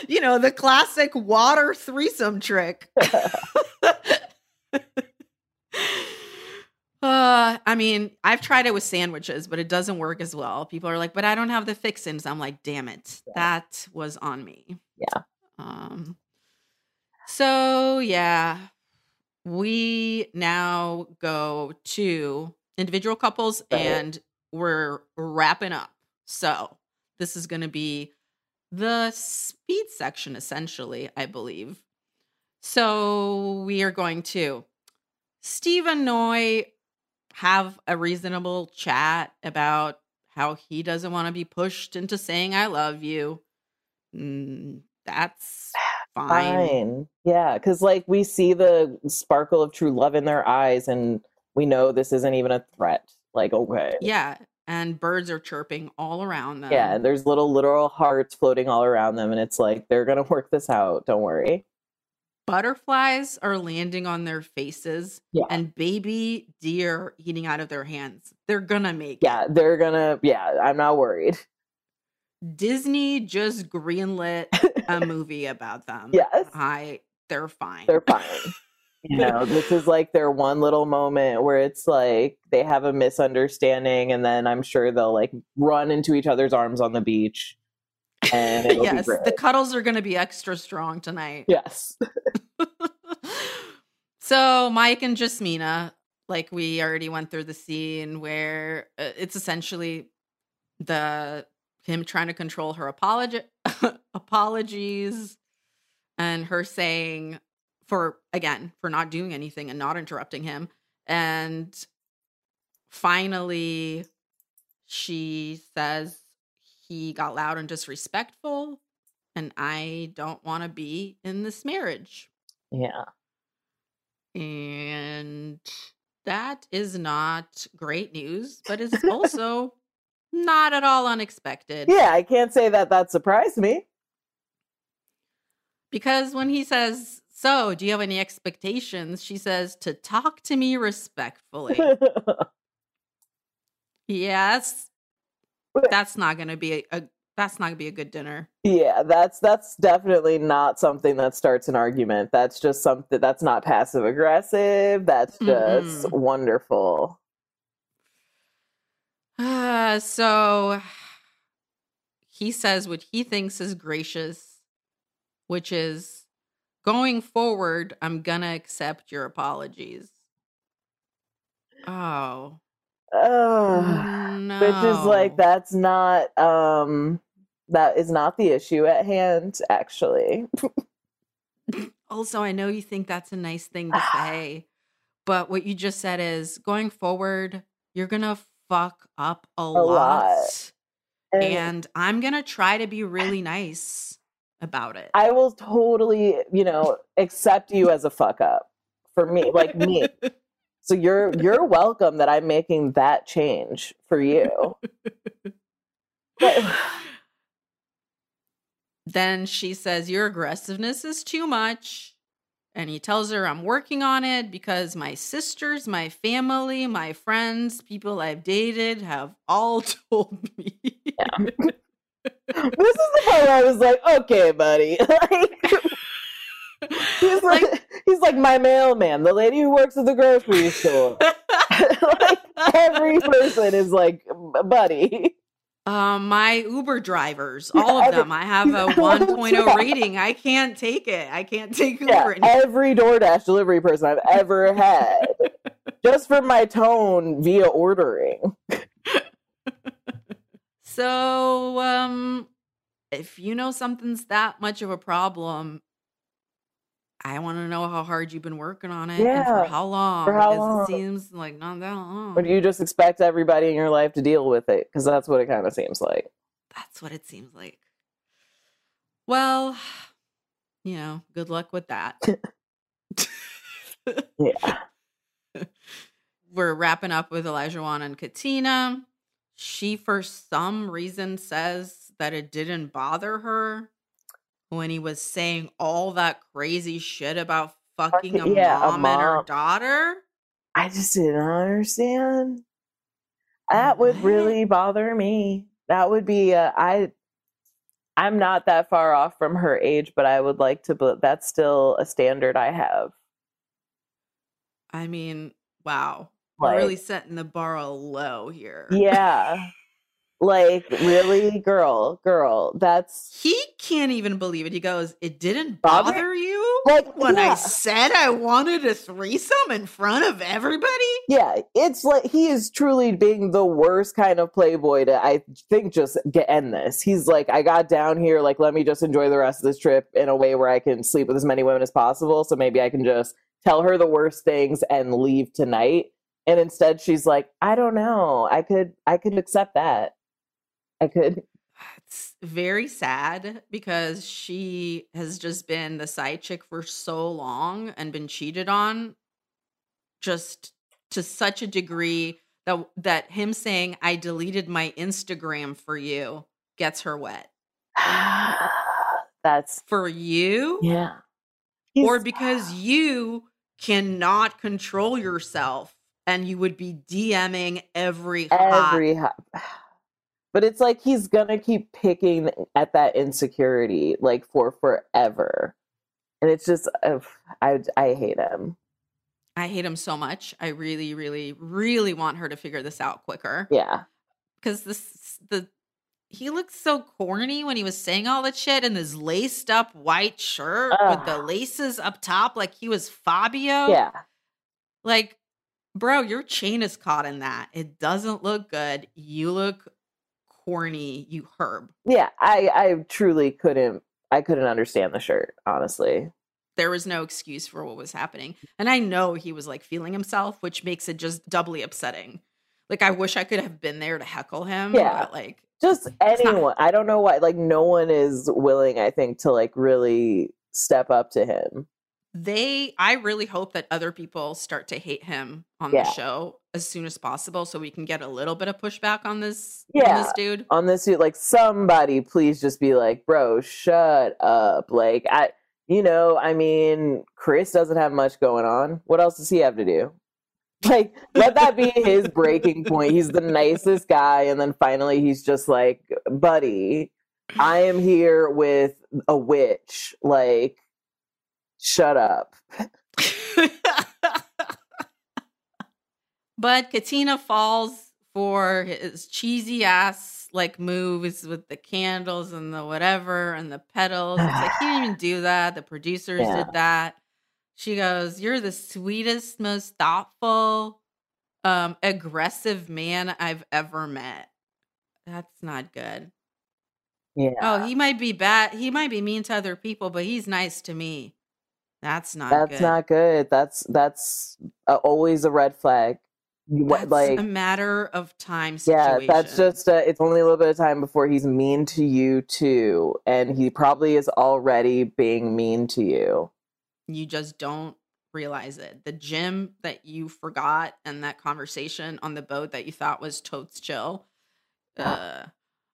Speaker 2: you know, the classic water threesome trick. (laughs) (laughs) (laughs) Uh, I mean, I've tried it with sandwiches, but it doesn't work as well. People are like, "But I don't have the fixins." I'm like, "Damn it, that was on me."
Speaker 3: Yeah.
Speaker 2: Um. So yeah, we now go to individual couples,
Speaker 3: Right.
Speaker 2: and we're wrapping up. So this is going to be the speed section, essentially, I believe. So we are going to Steve and Noy have a reasonable chat about how he doesn't want to be pushed into saying I love you. Mm, that's fine.
Speaker 3: Fine. Yeah, because like we see the sparkle of true love in their eyes, and we know this isn't even a threat. Like, okay.
Speaker 2: Yeah. And birds are chirping all around them.
Speaker 3: Yeah, and there's little literal hearts floating all around them, and it's like they're gonna (laughs) work this out. Don't worry.
Speaker 2: Butterflies are landing on their faces
Speaker 3: Yeah.
Speaker 2: and baby deer eating out of their hands. They're gonna make it.
Speaker 3: Yeah, they're gonna. Yeah, I'm not worried.
Speaker 2: Disney just greenlit a (laughs) movie about them.
Speaker 3: Yes,
Speaker 2: I they're fine.
Speaker 3: they're fine. You know, this is like their one little moment where it's like they have a misunderstanding, and then I'm sure they'll like run into each other's arms on the beach, and (laughs)
Speaker 2: yes, the cuddles are gonna be extra strong tonight.
Speaker 3: yes, (laughs)
Speaker 2: so Mike and Jasmina, like we already went through the scene where uh, it's essentially the him trying to control her apology (laughs) apologies and her saying for again for not doing anything and not interrupting him. And finally she says he got loud and disrespectful and I don't want to be in this marriage.
Speaker 3: Yeah,
Speaker 2: and that is not great news, but it's (laughs) also not at all unexpected.
Speaker 3: yeah. I can't say that that surprised me.
Speaker 2: Because when he says, So, do you have any expectations? She says, To talk to me respectfully. (laughs) yes. That's not going to be a, That's not gonna be a good dinner.
Speaker 3: Yeah, that's that's definitely not something that starts an argument. That's just something that's not passive aggressive. That's just
Speaker 2: Mm-mm.
Speaker 3: wonderful.
Speaker 2: Uh, so he says what he thinks is gracious, which is going forward, I'm gonna accept your apologies. Oh,
Speaker 3: Oh,
Speaker 2: no.
Speaker 3: Which is like that's not um that is not the issue at hand actually.
Speaker 2: Also, I know you think that's a nice thing to (sighs) say, but what you just said is going forward, you're gonna fuck up a, lot.
Speaker 3: lot. And
Speaker 2: And I'm gonna try to be really nice about it.
Speaker 3: I will totally, you know, accept you as a fuck up for me, like me. So you're you're welcome that I'm making that change for you. (laughs) But-
Speaker 2: then she says, Your aggressiveness is too much. And he tells her, I'm working on it because my sisters, my family, my friends, people I've dated have all (laughs) told me.
Speaker 3: this is the part where I was like, okay, buddy. (laughs) he's like,
Speaker 2: Like-
Speaker 3: he's like my mailman, the lady who works at the grocery store. (laughs) like every person is like, buddy.
Speaker 2: Um, my Uber drivers, all of
Speaker 3: every-
Speaker 2: them, I have a
Speaker 3: That's
Speaker 2: 1.0
Speaker 3: right.
Speaker 2: rating. I can't take it. I can't take Uber
Speaker 3: Yeah,
Speaker 2: anymore.
Speaker 3: every DoorDash delivery person I've ever had. (laughs) just for my tone via ordering.
Speaker 2: So, um, if you know something's that much of a problem, I want to know how hard you've been working on it and for how long.
Speaker 3: for how long?
Speaker 2: It seems like not that long.
Speaker 3: But you just expect everybody in your life to deal with it? Because that's what it kind of seems like.
Speaker 2: That's what it seems like. Well, you know, good luck with that. (laughs)
Speaker 3: Yeah. (laughs)
Speaker 2: We're wrapping up with Olajuwon and Katina. She, for some reason, says that it didn't bother her when he was saying all that crazy shit about fucking a
Speaker 3: yeah, a
Speaker 2: mom and her daughter.
Speaker 3: I just didn't understand. That would really bother me. That would be uh, I I'm not that far off from her age, but I would like to but that's still a standard I have.
Speaker 2: I mean, wow.
Speaker 3: Like
Speaker 2: really setting the bar low here.
Speaker 3: yeah. Like really girl, girl, that's
Speaker 2: He can't even believe it. He goes, It didn't
Speaker 3: Bother-
Speaker 2: bother you?
Speaker 3: like
Speaker 2: when
Speaker 3: yeah.
Speaker 2: I said I wanted a threesome in front of everybody?
Speaker 3: Yeah, it's like he is truly being the worst kind of playboy to I think just get end this. He's like, I got down here, like let me just enjoy the rest of this trip in a way where I can sleep with as many women as possible. So maybe I can just tell her the worst things and leave tonight. And instead she's like, I don't know. I could I could accept that. I could
Speaker 2: It's very sad because she has just been the side chick for so long and been cheated on just to such a degree that that him saying I deleted my Instagram for you gets her wet. (gasps)
Speaker 3: that's
Speaker 2: For you?
Speaker 3: yeah.
Speaker 2: or
Speaker 3: He's-
Speaker 2: because you cannot control yourself and you would be DMing every hot
Speaker 3: every ho- but it's like he's gonna keep picking at that insecurity like for forever and it's just uh, i i hate him
Speaker 2: I hate him so much. I really, really, really want her to figure this out quicker.
Speaker 3: yeah
Speaker 2: Because this the he looked so corny when he was saying all that shit in his laced up white shirt with the laces up top, like he was Fabio.
Speaker 3: yeah
Speaker 2: Like, bro, your chain is caught in that. It doesn't look good. You look corny, you herb.
Speaker 3: yeah i i truly couldn't i couldn't understand the shirt honestly
Speaker 2: there was no excuse for what was happening. And I know he was like feeling himself, which makes it just doubly upsetting. Like I wish I could have been there to heckle him.
Speaker 3: Yeah.
Speaker 2: But like
Speaker 3: just
Speaker 2: not-
Speaker 3: anyone i don't know why like no one is willing i think to like really step up to him
Speaker 2: they I really hope that other people start to hate him on
Speaker 3: Yeah.
Speaker 2: the show as soon as possible so we can get a little bit of pushback on this on
Speaker 3: Yeah.
Speaker 2: this dude.
Speaker 3: on this dude like somebody please just be like bro shut up like i you know i mean chris doesn't have much going on what else does he have to do (laughs) like let that be his breaking point he's the nicest guy and then finally he's just like buddy I am here with a witch. Like, shut up. (laughs)
Speaker 2: but Katina falls for his cheesy ass like moves with the candles and the whatever and the petals. It's like he didn't even do that. The producers
Speaker 3: Yeah.
Speaker 2: did that. She goes, You're the sweetest, most thoughtful, um, aggressive man I've ever met. That's not good.
Speaker 3: Yeah.
Speaker 2: Oh, he might be bad. He might be mean to other people, but he's nice to me. That's not
Speaker 3: that's
Speaker 2: good.
Speaker 3: not good. That's that's uh, always a red flag.
Speaker 2: That's
Speaker 3: like
Speaker 2: a matter of time
Speaker 3: yeah, that's just uh, it's only a little bit of time before he's mean to you too, and he probably is already being mean to you.
Speaker 2: you just don't realize it. The gym that you forgot and that conversation on the boat that you thought was totes chill. Uh,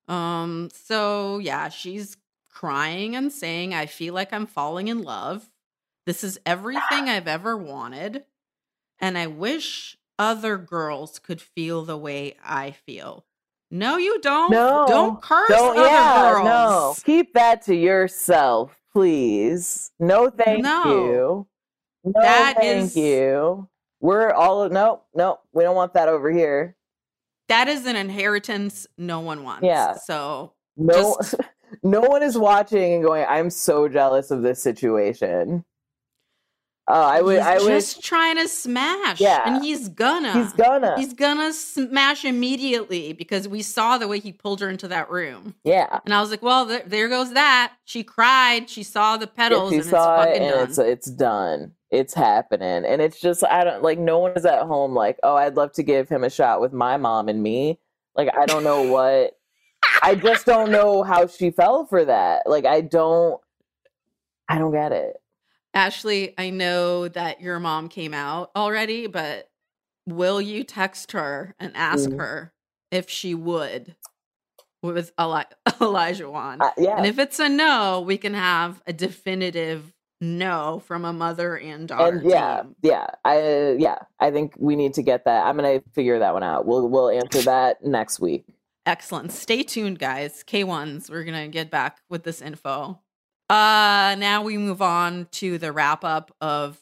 Speaker 2: um, so yeah, she's crying and saying, I feel like I'm falling in love. This is everything I've ever wanted. And I wish other girls could feel the way I feel. No, you don't.
Speaker 3: No,
Speaker 2: don't curse
Speaker 3: Don't
Speaker 2: other
Speaker 3: yeah,
Speaker 2: girls.
Speaker 3: no. Keep that to yourself, please. No, thank
Speaker 2: No.
Speaker 3: you. No,
Speaker 2: That
Speaker 3: thank
Speaker 2: is-
Speaker 3: you. We're all no, no. We don't want that over here.
Speaker 2: That is an inheritance no one wants.
Speaker 3: Yeah.
Speaker 2: So
Speaker 3: No,
Speaker 2: Just- (laughs)
Speaker 3: no one is watching and going. I'm so jealous of this situation. Uh, I would.
Speaker 2: he's
Speaker 3: I would.
Speaker 2: just trying to smash.
Speaker 3: Yeah.
Speaker 2: And he's gonna.
Speaker 3: He's gonna.
Speaker 2: He's gonna smash immediately because we saw the way he pulled her into that room.
Speaker 3: yeah.
Speaker 2: And I was like, well, there, there goes that. She cried. She saw the
Speaker 3: Yeah,
Speaker 2: petals
Speaker 3: she
Speaker 2: and it's
Speaker 3: saw it and
Speaker 2: done.
Speaker 3: it's it's done. It's happening, and it's just I don't like. No one is at home like, oh, I'd love to give him a shot with my mom and me. Like I don't know what. I just don't know how she fell for that. Like I don't. I don't get it.
Speaker 2: Ashley, I know that your mom came out already, but will you text her and ask
Speaker 3: Mm.
Speaker 2: her if she would with Eli- (laughs) Olajuwon?
Speaker 3: I, yeah.
Speaker 2: And if it's a no, we can have a definitive no from a mother and daughter
Speaker 3: and yeah,
Speaker 2: team.
Speaker 3: yeah, I yeah, I think we need to get that. I'm gonna figure that one out. We'll we'll answer (laughs) that next week.
Speaker 2: Excellent. Stay tuned, guys. K1s, we're going to get back with this info. Uh now we move on to the wrap up of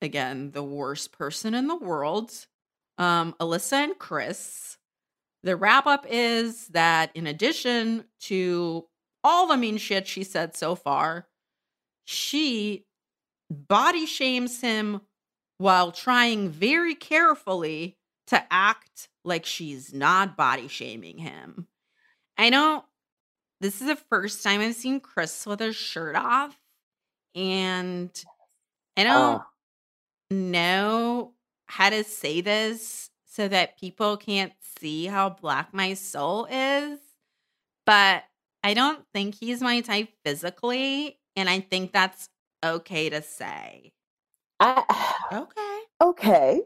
Speaker 2: again, the worst person in the world. Um Alyssa and Chris. The wrap up is that in addition to all the mean shit she said so far, she body shames him while trying very carefully to act like she's not body shaming him. I know this is the first time I've seen Chris with his shirt off, and I don't
Speaker 3: Oh,
Speaker 2: know how to say this so that people can't see how black my soul is, but I don't think he's my type physically, and I think that's okay to say.
Speaker 3: I (sighs)
Speaker 2: Okay.
Speaker 3: okay.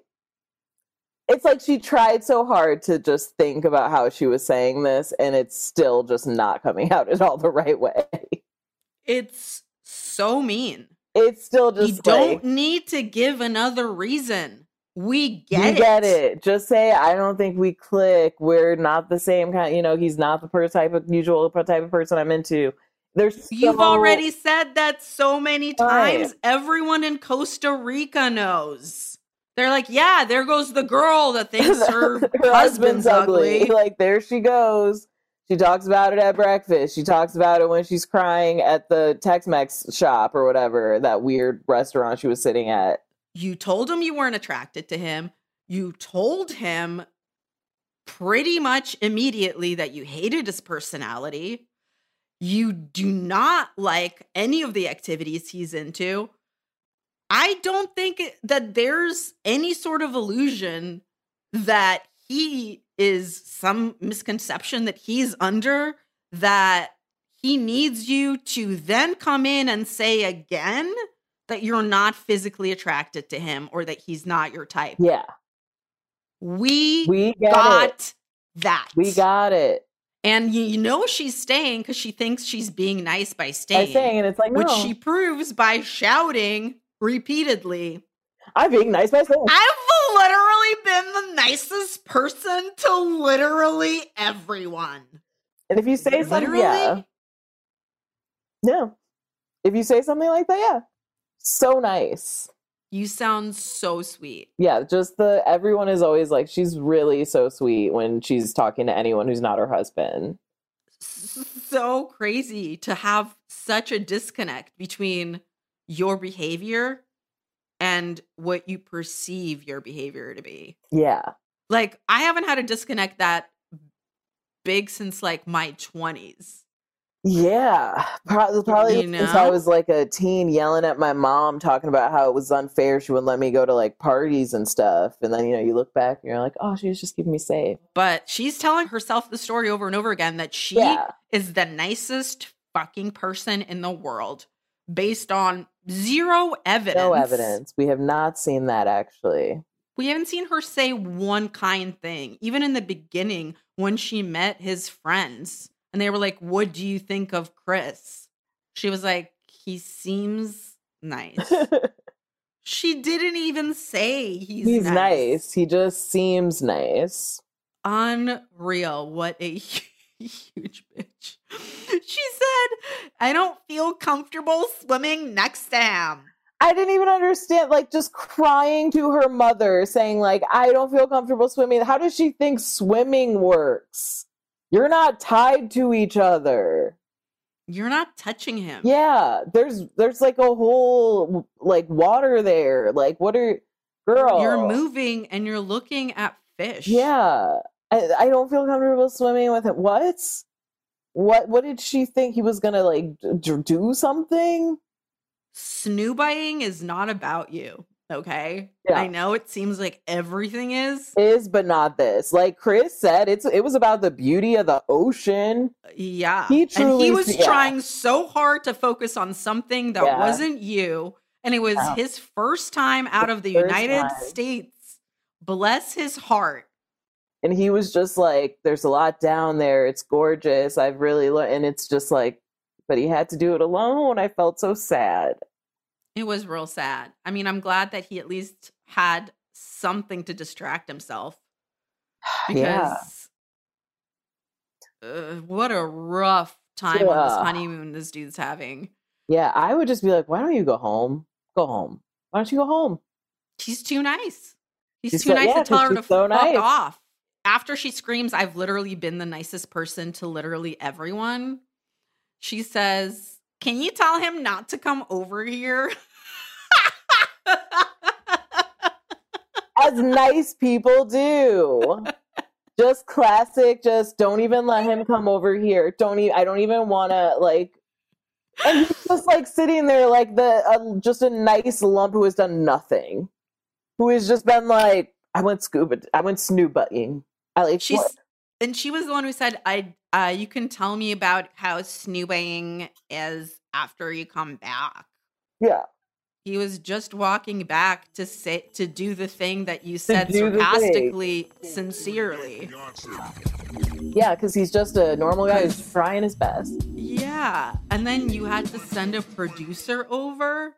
Speaker 3: It's like she tried so hard to just think about how she was saying this, and it's still just not coming (laughs) out at all the right way.
Speaker 2: It's so mean.
Speaker 3: It's still just
Speaker 2: you
Speaker 3: like,
Speaker 2: don't need to give another reason. We get
Speaker 3: you
Speaker 2: it.
Speaker 3: get it. Just say, I don't think we click. We're not the same kind. You know, he's not the per- type of usual type of person I'm into. There's
Speaker 2: You've already said that so many
Speaker 3: Right.
Speaker 2: times. Everyone in Costa Rica knows. They're like, yeah, there goes the girl that thinks (laughs) her, husband's ugly. (laughs)
Speaker 3: Like there she goes. She talks about it at breakfast. She talks about it when she's crying at the Tex-Mex shop or whatever that weird restaurant she was sitting at.
Speaker 2: You told him you weren't attracted to him. You told him pretty much immediately that you hated his personality. You do not like any of the activities he's into. I don't think that there's any sort of illusion that he is some misconception that he's under that he needs you to then come in and say again that you're not physically attracted to him or that he's not your type.
Speaker 3: Yeah,
Speaker 2: We,
Speaker 3: we
Speaker 2: got that.
Speaker 3: We got it.
Speaker 2: and you, you know she's staying because she thinks she's being nice by
Speaker 3: I
Speaker 2: staying,
Speaker 3: and it's like, no,
Speaker 2: which she proves by shouting repeatedly.
Speaker 3: I'm being nice myself.
Speaker 2: I've literally been the nicest person to literally everyone.
Speaker 3: And if you say something, yeah, Yeah. If you say something like that, yeah. So nice.
Speaker 2: You sound so sweet.
Speaker 3: Yeah, just the everyone is always like she's really so sweet when she's talking to anyone who's not her husband.
Speaker 2: So crazy to have such a disconnect between your behavior and what you perceive your behavior to be.
Speaker 3: Yeah.
Speaker 2: Like, I haven't had a disconnect that big since like my 20s.
Speaker 3: Yeah, probably, probably
Speaker 2: You
Speaker 3: since I was like a teen, yelling at my mom, talking about how it was unfair. She wouldn't let me go to like parties and stuff. And then you know, you look back and you're like, oh, she was just keeping me safe.
Speaker 2: But she's telling herself the story over and over again that she
Speaker 3: Yeah,
Speaker 2: is the nicest fucking person in the world based on zero evidence.
Speaker 3: no evidence. We have not seen that actually.
Speaker 2: We haven't seen her say one kind thing, even in the beginning when she met his friends and they were like, What do you think of Chris? She was like, He seems nice. she didn't even say he's,
Speaker 3: He's
Speaker 2: nice.
Speaker 3: nice. He just seems nice.
Speaker 2: Unreal. What a (laughs) huge bitch. She said, I don't feel comfortable swimming next to him.
Speaker 3: I didn't even understand, like, just crying to her mother, saying, like, I don't feel comfortable swimming. How does she think swimming works? You're not tied to each other.
Speaker 2: You're not touching him.
Speaker 3: Yeah, there's there's like a whole like water there. Like, what are girl?
Speaker 2: You're moving and you're looking at fish.
Speaker 3: Yeah, I, I don't feel comfortable swimming with it. What? What? What did she think he was gonna like d- do something?
Speaker 2: Snoobiting is not about you. Okay.
Speaker 3: Yeah.
Speaker 2: I know it seems like everything is.
Speaker 3: Is but not this. Like Chris said, it's it was about the beauty of the ocean.
Speaker 2: Yeah.
Speaker 3: He
Speaker 2: and
Speaker 3: truly-
Speaker 2: he was
Speaker 3: yeah.
Speaker 2: trying so hard to focus on something that
Speaker 3: Yeah.
Speaker 2: wasn't you. And it was his first time out of the United
Speaker 3: time.
Speaker 2: States. Bless his heart.
Speaker 3: And he was just like, "There's a lot down there. It's gorgeous. I've really lo-, and it's just like, but he had to do it alone. I felt so sad.
Speaker 2: It was real sad. I mean, I'm glad that he at least had something to distract himself. (sighs)
Speaker 3: yeah,
Speaker 2: Because uh, what a rough time on this honeymoon this dude's having.
Speaker 3: yeah. I would just be like, why don't you go home? Go home. Why don't you go home?
Speaker 2: He's too nice. He's
Speaker 3: She's
Speaker 2: too
Speaker 3: so-
Speaker 2: nice
Speaker 3: yeah,
Speaker 2: to tell her to
Speaker 3: so
Speaker 2: fuck
Speaker 3: nice.
Speaker 2: off. After she screams, I've literally been the nicest person to literally everyone. She says, Can you tell him not to come over here?
Speaker 3: As nice people do. Just classic. Just don't even let him come over here. Don't even. I don't even want to like. And he's just like sitting there, like the uh, just a nice lump who has done nothing, who has just been like, I went scuba, I went. I like
Speaker 2: She's
Speaker 3: what?
Speaker 2: and she was the one who said, I uh you can tell me about how snoobing is after you come back.
Speaker 3: yeah.
Speaker 2: He was just walking back to say to do the thing that you said
Speaker 3: do the thing.
Speaker 2: sarcastically, sincerely.
Speaker 3: Yeah, because he's just a normal guy who's trying his best.
Speaker 2: Yeah. And then you had to send a producer over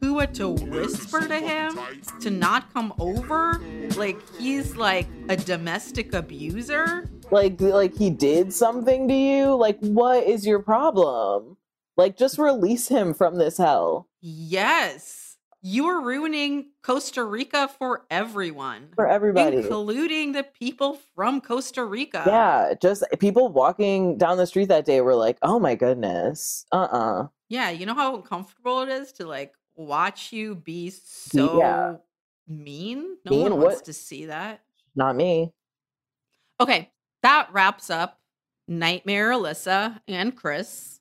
Speaker 2: who had to whisper to him to not come over. Like he's like a domestic abuser.
Speaker 3: Like, like he did something to you. Like, what is your problem? Like, just release him from this hell
Speaker 2: Yes. You are ruining Costa Rica for everyone.
Speaker 3: for everybody.
Speaker 2: Including the people from Costa Rica.
Speaker 3: Yeah, just people walking down the street that day were like, "Oh my goodness, uh, uh
Speaker 2: Yeah, you know how uncomfortable it is to like watch you be so
Speaker 3: Yeah.
Speaker 2: mean? No
Speaker 3: Mean?
Speaker 2: one wants
Speaker 3: What-
Speaker 2: to see that.
Speaker 3: not me."
Speaker 2: Okay, that wraps up Nightmare Alyssa and Chris.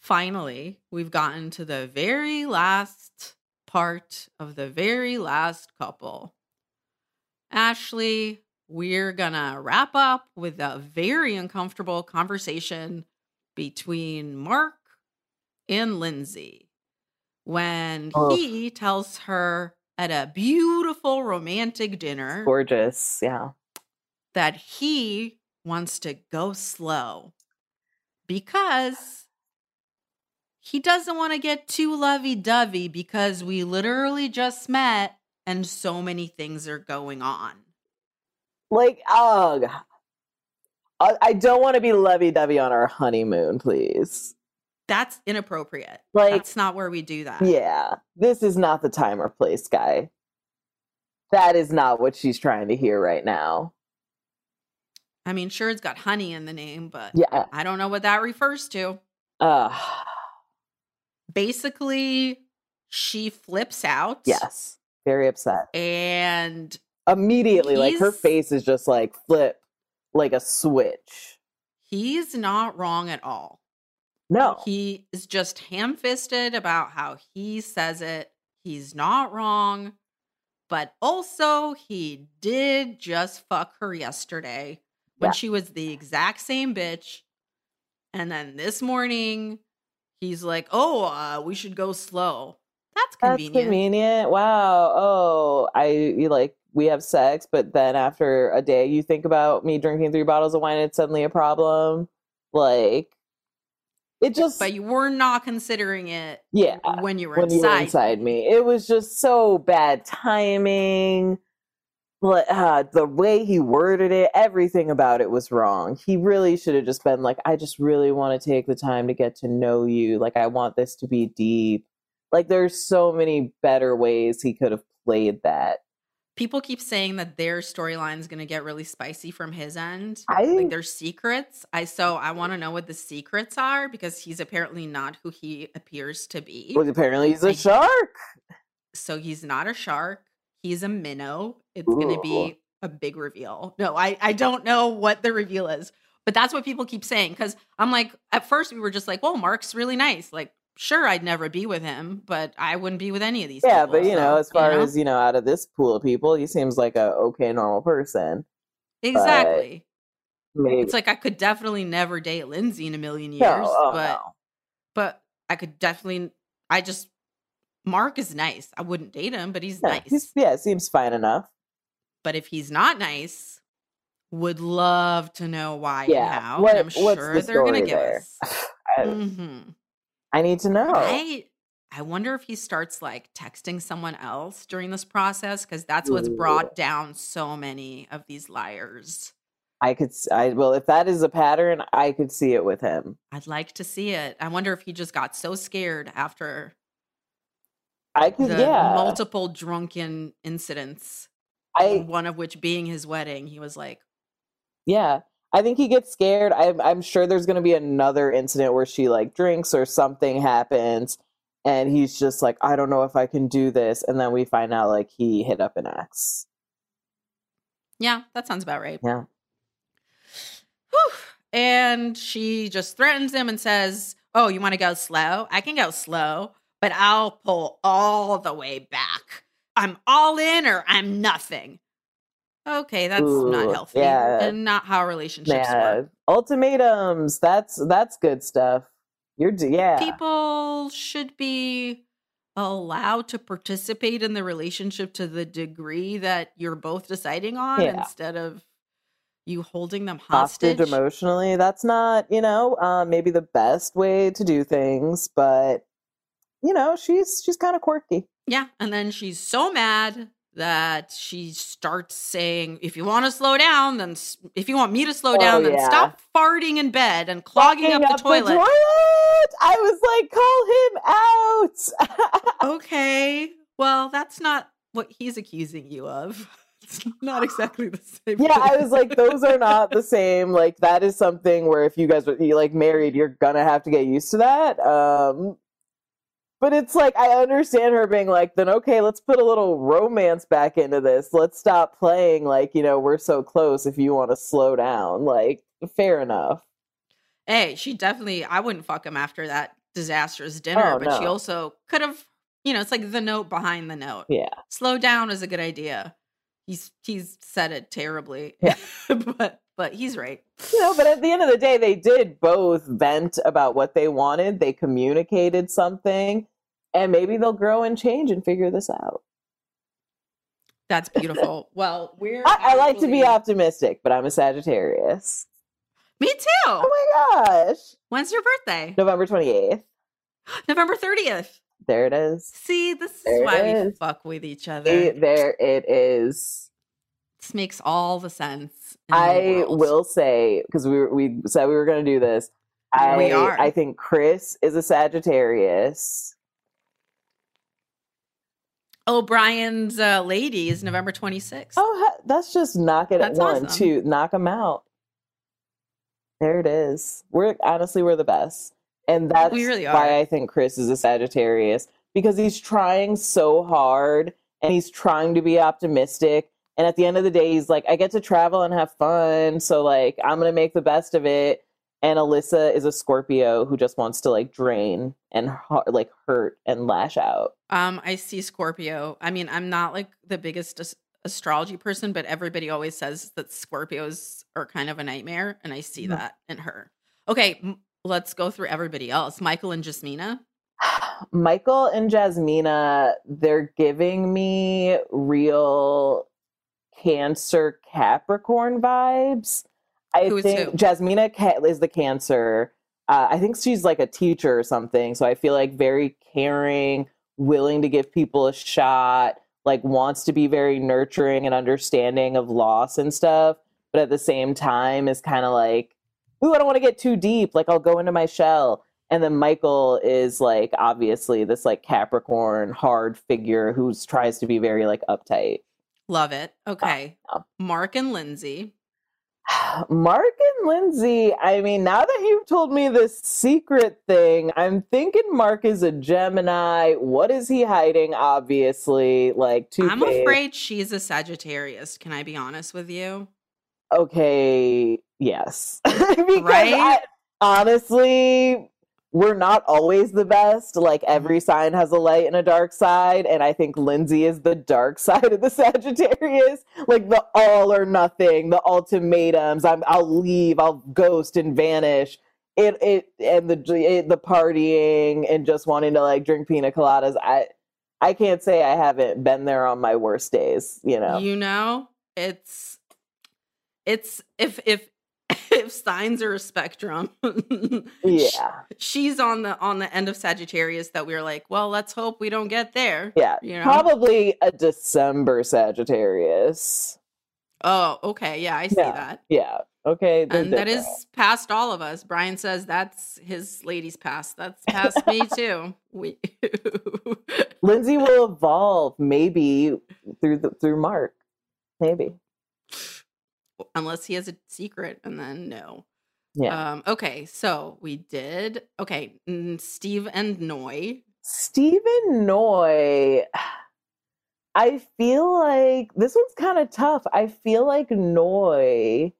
Speaker 2: Finally, we've gotten to the very last part of the very last couple. Ashley, we're gonna wrap up with a very uncomfortable conversation between Mark and Lindsay when
Speaker 3: Ugh.
Speaker 2: he tells her at a beautiful romantic dinner
Speaker 3: Gorgeous, yeah.
Speaker 2: that he wants to go slow because he doesn't want to get too lovey dovey because we literally just met and so many things are going on.
Speaker 3: Like, ugh. I, I don't want to be lovey dovey on our honeymoon, please.
Speaker 2: That's inappropriate.
Speaker 3: Like-
Speaker 2: That's not where we do that.
Speaker 3: Yeah, this is not the time or place, guy. That is not what she's trying to hear right now.
Speaker 2: I mean, sure, it's got honey in the name, but
Speaker 3: Yeah.
Speaker 2: I don't know what that refers to.
Speaker 3: Uh,
Speaker 2: Basically, she flips out.
Speaker 3: yes. Very upset.
Speaker 2: And
Speaker 3: Immediately, like her face is just like flip, like a switch.
Speaker 2: he's not wrong at all.
Speaker 3: No.
Speaker 2: He is just ham fisted about how he says it. He's not wrong. But also, he did just fuck her yesterday when
Speaker 3: Yeah.
Speaker 2: she was the exact same bitch. And then this morning, he's like, oh, uh, we should go slow. That's convenient.
Speaker 3: That's
Speaker 2: convenient.
Speaker 3: Wow. Oh, I you like we have sex, but then after a day you think about me drinking three bottles of wine it's suddenly a problem. Like it just
Speaker 2: But you were not considering it
Speaker 3: yeah.
Speaker 2: when you were
Speaker 3: when you
Speaker 2: inside.
Speaker 3: were inside me. It was just so bad timing. Uh, the way he worded it, everything about it was wrong. He really should have just been like, I just really want to take the time to get to know you. Like, I want this to be deep. Like, there's so many better ways he could have played that.
Speaker 2: People keep saying that their storyline is going to get really spicy from his end.
Speaker 3: I
Speaker 2: like their secrets. I so I want to know what the secrets are because he's apparently not who he appears to be.
Speaker 3: well, apparently he's a
Speaker 2: Like-
Speaker 3: shark.
Speaker 2: So he's not a shark. He's a minnow. It's going to be a big reveal. No, I I don't know what the reveal is, but that's what people keep saying because I'm like at first we were just like, well, Mark's really nice. Like sure, I'd never be with him, but I wouldn't be with any of these.
Speaker 3: Yeah,
Speaker 2: people,
Speaker 3: but you know, as far
Speaker 2: you know?
Speaker 3: as you know, out of this pool of people, he seems like a okay, normal person.
Speaker 2: exactly.
Speaker 3: Maybe
Speaker 2: It's like I could definitely never date Lindsay in a million years,
Speaker 3: no, oh,
Speaker 2: but
Speaker 3: no.
Speaker 2: but I could definitely. I just Mark is nice. I wouldn't date him, but he's
Speaker 3: Yeah,
Speaker 2: nice.
Speaker 3: he's, yeah, seems fine enough.
Speaker 2: but if he's not nice, would love to know why
Speaker 3: Yeah,
Speaker 2: and how.
Speaker 3: what-
Speaker 2: and I'm sure
Speaker 3: the
Speaker 2: they're gonna
Speaker 3: story
Speaker 2: give
Speaker 3: there?
Speaker 2: us. (sighs)
Speaker 3: I,
Speaker 2: hmm
Speaker 3: I need to know.
Speaker 2: I I wonder if he starts like texting someone else during this process because that's what's brought down so many of these liars.
Speaker 3: I could, I well, if that is a pattern, I could see it with him.
Speaker 2: I'd like to see it. I wonder if he just got so scared after
Speaker 3: I could, yeah.
Speaker 2: multiple drunken incidents,
Speaker 3: I,
Speaker 2: one of which being his wedding. He was like,
Speaker 3: yeah. I think he gets scared. I'm, I'm sure there's going to be another incident where she like drinks or something happens, and he's just like, I don't know if I can do this, and then we find out like he hit up an ex.
Speaker 2: "Yeah, that sounds about right."
Speaker 3: Yeah.
Speaker 2: Whew. And she just threatens him and says, Oh, you want to go slow? I can go slow, but I'll pull all the way back. I'm all in or I'm nothing. Okay, that's not healthy
Speaker 3: yeah.
Speaker 2: and not how relationships
Speaker 3: Yeah,
Speaker 2: work.
Speaker 3: ultimatums. That's that's good stuff. You're yeah.
Speaker 2: People should be allowed to participate in the relationship to the degree that you're both deciding on
Speaker 3: Yeah.
Speaker 2: instead of you holding them
Speaker 3: hostage
Speaker 2: hostage.
Speaker 3: emotionally. That's not, you know, uh, maybe the best way to do things, but you know, she's she's kind of quirky.
Speaker 2: Yeah. And then she's so mad that she starts saying, if you want to slow down, then if you want me to slow
Speaker 3: Oh,
Speaker 2: down, then
Speaker 3: yeah.
Speaker 2: stop farting in bed and clogging up the toilet.
Speaker 3: I was like, call him out. (laughs)
Speaker 2: okay. Well, that's not what he's accusing you of. (laughs) It's not exactly the same.
Speaker 3: yeah, I was like, those are not the (laughs) same. Like that is something where if you guys are like married, you're gonna have to get used to that. Um but it's like I understand her being like, then okay, let's put a little romance back into this. Let's stop playing like, you know, we're so close if you want to slow down. Like, fair enough.
Speaker 2: hey, she definitely, I wouldn't fuck him after that disastrous dinner,
Speaker 3: Oh,
Speaker 2: but she also could have, you know, it's like the note behind the note.
Speaker 3: Yeah.
Speaker 2: slow down is a good idea. He's he's said it terribly,
Speaker 3: Yeah. (laughs)
Speaker 2: but but he's right.
Speaker 3: You know, but at the end of the day, they did both vent about what they wanted. They communicated something, and maybe they'll grow and change and figure this out.
Speaker 2: That's beautiful. (laughs) well, we're
Speaker 3: I, I like to be optimistic, but I'm a Sagittarius.
Speaker 2: Me too.
Speaker 3: Oh my gosh.
Speaker 2: When's your birthday?
Speaker 3: November 28th. (gasps)
Speaker 2: November thirtieth.
Speaker 3: There it is.
Speaker 2: See, this is
Speaker 3: There
Speaker 2: why we
Speaker 3: is.
Speaker 2: fuck with each other.
Speaker 3: It- there it is.
Speaker 2: this makes all the sense. in the
Speaker 3: I will say, because we, we said we were going to do this, I,
Speaker 2: We are.
Speaker 3: I think Chris is a Sagittarius.
Speaker 2: O'Brien's uh, lady is November 26th.
Speaker 3: Oh, that's just knock it
Speaker 2: That's
Speaker 3: at one,
Speaker 2: awesome.
Speaker 3: two, knock them out. There it is. We're honestly we're the best, and that's
Speaker 2: really
Speaker 3: why I think Chris is a Sagittarius because he's trying so hard and he's trying to be optimistic. And at the end of the day, he's like, I get to travel and have fun, so like I'm gonna make the best of it. And Alyssa is a Scorpio who just wants to like drain and like hurt and lash out.
Speaker 2: Um, I see Scorpio. I mean, I'm not like the biggest as- astrology person, but everybody always says that Scorpios are kind of a nightmare, and I see
Speaker 3: Mhm.
Speaker 2: that in her. Okay, m- let's go through everybody else. Michael and Jasmina. (sighs)
Speaker 3: Michael and Jasmina, they're giving me real Cancer Capricorn vibes. I
Speaker 2: Who
Speaker 3: think
Speaker 2: who?
Speaker 3: Jasmina is the Cancer. Uh, I think she's like a teacher or something. So I feel like very caring, willing to give people a shot, like wants to be very nurturing and understanding of loss and stuff. But at the same time, is kind of like, ooh, I don't want to get too deep. Like I'll go into my shell. And then Michael is like obviously this like Capricorn hard figure who tries to be very like uptight.
Speaker 2: Love it. Okay.
Speaker 3: yeah.
Speaker 2: Mark and Lindsay. (sighs)
Speaker 3: Mark and Lindsay, I mean, now that you've told me this secret thing, I'm thinking Mark is a Gemini. What is he hiding? Obviously, like two.
Speaker 2: I'm afraid she's a Sagittarius. Can I be honest with you?
Speaker 3: Okay, yes, (laughs) because
Speaker 2: Right?
Speaker 3: I, honestly, we're not always the best. Like every
Speaker 2: Mm-hmm.
Speaker 3: sign has a light and a dark side, and I think Lindsay is the dark (laughs) side of the Sagittarius. Like the all or nothing, the ultimatums. I'm, I'll leave. I'll ghost and vanish. It it and the it, the partying and just wanting to like drink pina coladas. I I can't say I haven't been there on my worst days. You know.
Speaker 2: You know, it's it's if if if signs are a spectrum. (laughs)
Speaker 3: yeah.
Speaker 2: She's on the on the end of Sagittarius that we are like, well, let's hope we don't get there.
Speaker 3: Yeah,
Speaker 2: You know?
Speaker 3: probably a December Sagittarius.
Speaker 2: Oh, okay. Yeah, I see
Speaker 3: Yeah.
Speaker 2: that.
Speaker 3: Yeah. Okay.
Speaker 2: And that is past all of us. Brian says that's his lady's past. That's past me (laughs) too. We (laughs)
Speaker 3: Lindsay will evolve maybe through the through Mark. Maybe.
Speaker 2: Unless he has a secret and then no.
Speaker 3: Yeah.
Speaker 2: Um okay, so we did okay, Steve and Noy.
Speaker 3: Steve and Noy. I feel like this one's kind of tough. I feel like Noy.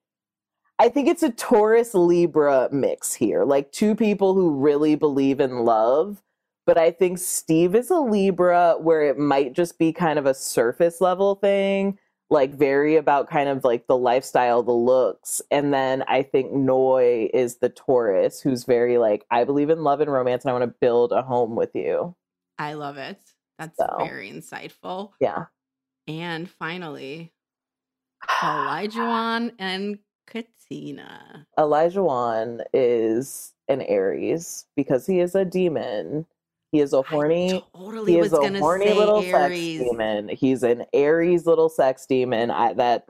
Speaker 3: I think it's a Taurus Libra mix here, like two people who really believe in love. But I think Steve is a Libra where it might just be kind of a surface level thing, like very about kind of like the lifestyle, the looks. And then I think Noy is the Taurus who's very like, I believe in love and romance and I want to build a home with you.
Speaker 2: I love it. That's
Speaker 3: So.
Speaker 2: very insightful.
Speaker 3: Yeah.
Speaker 2: And finally, (sighs) Elijah and Katina.
Speaker 3: Elijah Wan is an Aries because he is a demon. He is a horny.
Speaker 2: I totally
Speaker 3: He
Speaker 2: was
Speaker 3: is a
Speaker 2: gonna
Speaker 3: horny
Speaker 2: say
Speaker 3: little sex
Speaker 2: Aries.
Speaker 3: demon. He's an Aries little sex demon. I, that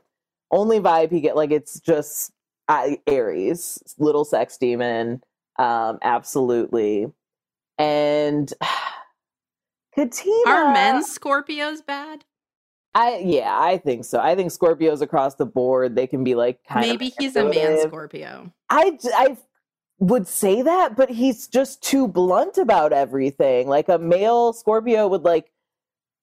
Speaker 3: only vibe he get like it's just I, Aries little sex demon. Um, absolutely. And (sighs) Katina,
Speaker 2: Are men Scorpios bad?
Speaker 3: I yeah, I think so. I think Scorpios across the board they can be like kind of Maybe
Speaker 2: he's a man Scorpio.
Speaker 3: I I would say that, but he's just too blunt about everything. Like a male Scorpio would like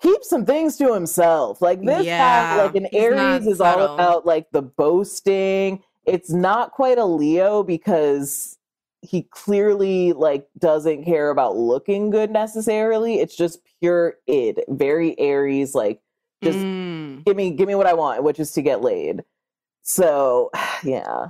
Speaker 3: keep some things to himself. Like this
Speaker 2: Yeah,
Speaker 3: like an Aries is all about like the boasting. It's not quite a Leo because he clearly like doesn't care about looking good necessarily. It's just pure id. Very Aries, like just
Speaker 2: Mm.
Speaker 3: give me give me what I want, which is to get laid. So (sighs) yeah.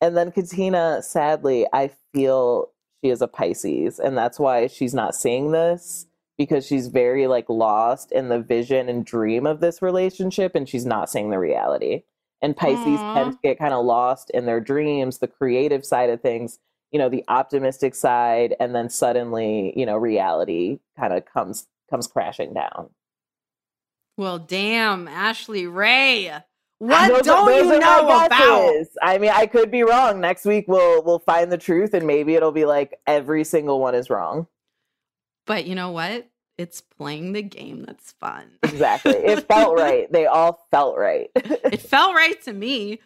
Speaker 3: And then Katina, sadly, I feel she is a Pisces, and that's why she's not seeing this because she's very like lost in the vision and dream of this relationship, and she's not seeing the reality. And Pisces
Speaker 2: Aw.
Speaker 3: tend to get kind of lost in their dreams, the creative side of things, you know, the optimistic side, and then suddenly, you know, reality kind of comes comes crashing down.
Speaker 2: Well, damn, Ashley Ray. What
Speaker 3: Those
Speaker 2: don't
Speaker 3: those
Speaker 2: you know
Speaker 3: my
Speaker 2: about?
Speaker 3: I mean, I could be wrong. Next week we'll we'll find the truth, and maybe it'll be like every single one is wrong.
Speaker 2: But you know what? It's playing the game that's fun.
Speaker 3: Exactly. It (laughs) felt right. They all felt right.
Speaker 2: it felt right to me.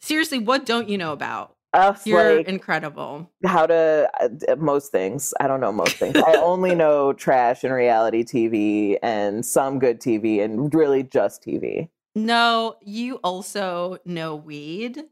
Speaker 2: Seriously, what don't you know about?
Speaker 3: Us
Speaker 2: You're
Speaker 3: like
Speaker 2: incredible.
Speaker 3: how to uh, most things. I don't know most things. I (laughs) only know trash and reality TV and some good TV and really just TV.
Speaker 2: No, you also know weed.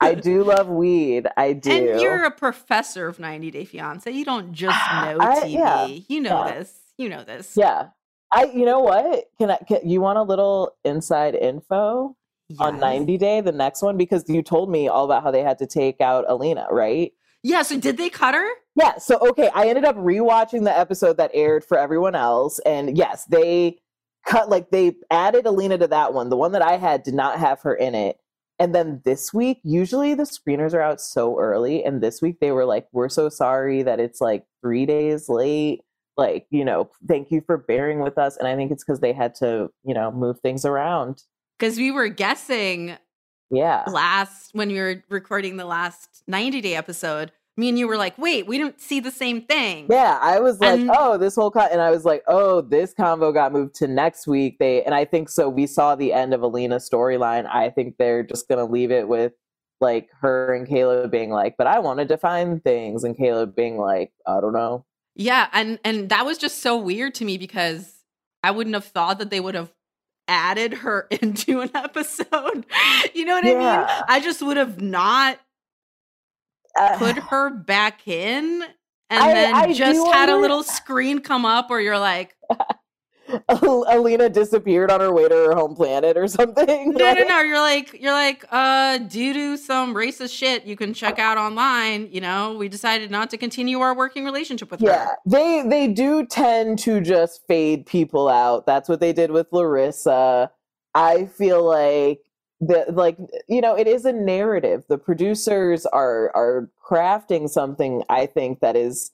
Speaker 3: I (laughs) do love weed. I do.
Speaker 2: And you're a professor of 90 Day Fiance. You don't just (gasps) know
Speaker 3: I-
Speaker 2: TV.
Speaker 3: yeah,
Speaker 2: you know
Speaker 3: yeah.
Speaker 2: this. You know this.
Speaker 3: yeah. I. You know what? Can I? Can, you want a little inside info on 90 Day, the next one, because you told me all about how they had to take out Alina, right?
Speaker 2: Yeah, so did they cut her?
Speaker 3: Yeah. So okay, I ended up rewatching the episode that aired for everyone else, and yes, they cut like they added Alina to that one. The one that I had did not have her in it. And then this week, usually the screeners are out so early, and this week they were like, "We're so sorry that it's like three days late. Like, you know, thank you for bearing with us." And I think it's because they had to, you know, move things around.
Speaker 2: Because we were guessing
Speaker 3: Yeah.
Speaker 2: last when we were recording the last 90 day episode. Me and you were like, wait, we didn't see the same thing.
Speaker 3: Yeah, I was like,
Speaker 2: And-
Speaker 3: oh, this whole con-, and I was like, oh, this combo got moved to next week. They and I think so. We saw the end of Alina's storyline. I think they're just gonna leave it with like her and Caleb being like, but I want to define things, and Caleb being like, I don't know.
Speaker 2: Yeah, and and that was just so weird to me because I wouldn't have thought that they would have added her (laughs) into an episode. You know what I mean? I just would have not
Speaker 3: Uh,
Speaker 2: put (sighs) her back in and
Speaker 3: I-
Speaker 2: then
Speaker 3: I
Speaker 2: just had a little screen come up where you're like, (laughs)
Speaker 3: Alina disappeared on her way to her home planet or something. (laughs)
Speaker 2: no, no,
Speaker 3: Like,
Speaker 2: no. You're like, you're like, uh, due to some racist shit you can check out online, you know, we decided not to continue our working relationship with
Speaker 3: Yeah,
Speaker 2: her.
Speaker 3: they they do tend to just fade people out. That's what they did with Larissa. I feel like the like you know it is a narrative. The producers are are crafting something. I think that is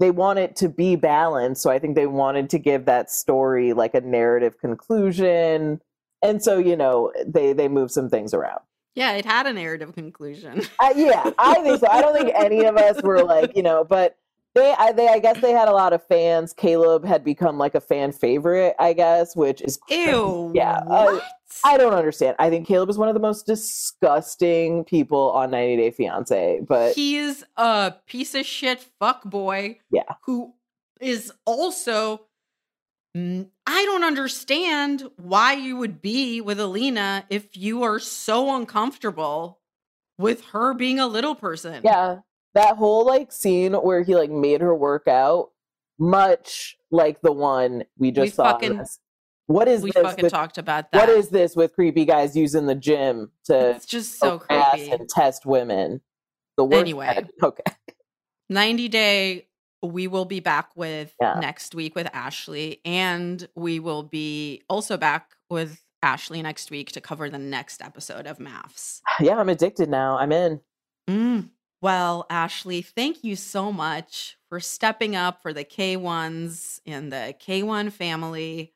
Speaker 3: they want it to be balanced. So I think they wanted to give that story like a narrative conclusion. And so you know they they move some things around.
Speaker 2: Yeah, it had a narrative conclusion.
Speaker 3: Uh, yeah, I think so. I don't think any of us were like, you know, but they, I, they, I guess they had a lot of fans. Caleb had become like a fan favorite, I guess, which is
Speaker 2: Ew.
Speaker 3: Yeah, uh? I don't understand. I think Caleb is one of the most disgusting people on 90 Day Fiance, but
Speaker 2: he's a piece of shit fuck boy.
Speaker 3: Yeah.
Speaker 2: Who is also Mm, I don't understand why you would be with Alina if you are so uncomfortable with her being a little person.
Speaker 3: yeah, that whole like scene where he like made her work out, much like the one we just
Speaker 2: We
Speaker 3: saw. in this. What is
Speaker 2: We
Speaker 3: this?
Speaker 2: fucking
Speaker 3: with-
Speaker 2: talked about that.
Speaker 3: what is this with creepy guys using the gym to
Speaker 2: It's just so creepy.
Speaker 3: and test women. The worst
Speaker 2: Anyway.
Speaker 3: kind. (laughs) okay.
Speaker 2: 90 day we will be back with
Speaker 3: Yeah.
Speaker 2: next week with Ashley and we will be also back with Ashley next week to cover the next episode of MAFS. (sighs)
Speaker 3: Yeah, I'm addicted now. I'm in.
Speaker 2: Mm. Well, Ashley, thank you so much for stepping up for the K1s in the K1 family.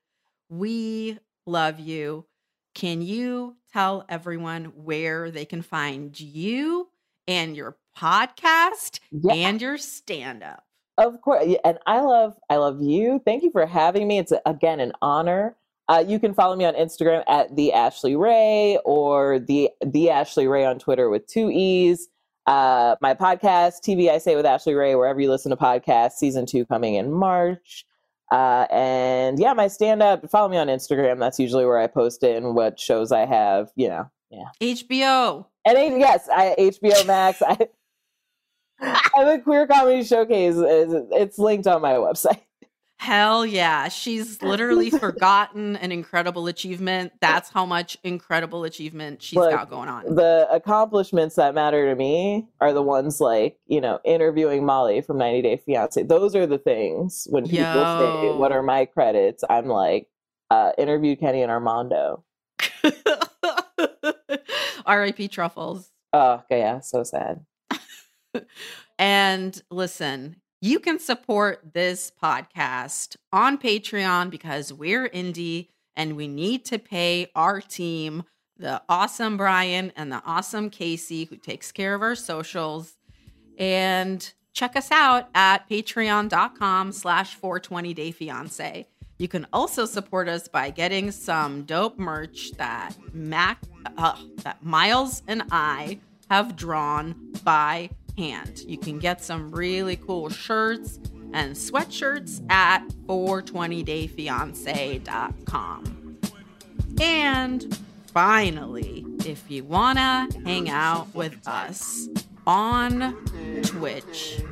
Speaker 2: We love you. Can you tell everyone where they can find you and your podcast
Speaker 3: Yeah,
Speaker 2: and your stand up?
Speaker 3: of course. And I love, I love you. Thank you for having me. It's again an honor. Uh, you can follow me on Instagram at the Ashley Ray or the the Ashley Ray on Twitter with two e's. Uh, my podcast, TV I Say with Ashley Ray, wherever you listen to podcasts, season two coming in March. Uh, and yeah, my stand up. Follow me on Instagram. That's usually where I post it and what shows I have. You know, yeah.
Speaker 2: HBO.
Speaker 3: And yes, I HBO Max. I, (laughs) I have a queer comedy showcase. It's, it's linked on my website.
Speaker 2: Hell yeah. She's literally forgotten an incredible achievement. That's how much incredible achievement she's
Speaker 3: Look,
Speaker 2: got going on.
Speaker 3: The accomplishments that matter to me are the ones like you know interviewing Molly from 90 Day Fiance. Those are the things when people say what are my credits. I'm like uh, interviewed Kenny and Armando. (laughs)
Speaker 2: R.I.P. Truffles.
Speaker 3: Oh, okay, yeah, so sad. (laughs)
Speaker 2: And listen, you can support this podcast on Patreon because we're indie and we need to pay our team the awesome Brian and the awesome Casey, who takes care of our socials. And check us out at patreon.com slash 420 day fiance. You can also support us by getting some dope merch that Mac, uh, that Miles and I have drawn by hand. You can get some really cool shirts and sweatshirts at 420dayfiance.com. And finally, if you want to hang out with us on Twitch,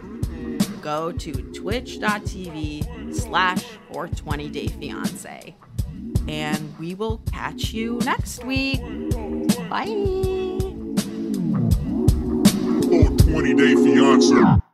Speaker 2: go to twitch.tv slash 420dayfiance. And we will catch you next week. Bye.
Speaker 4: 420 Day Fiance.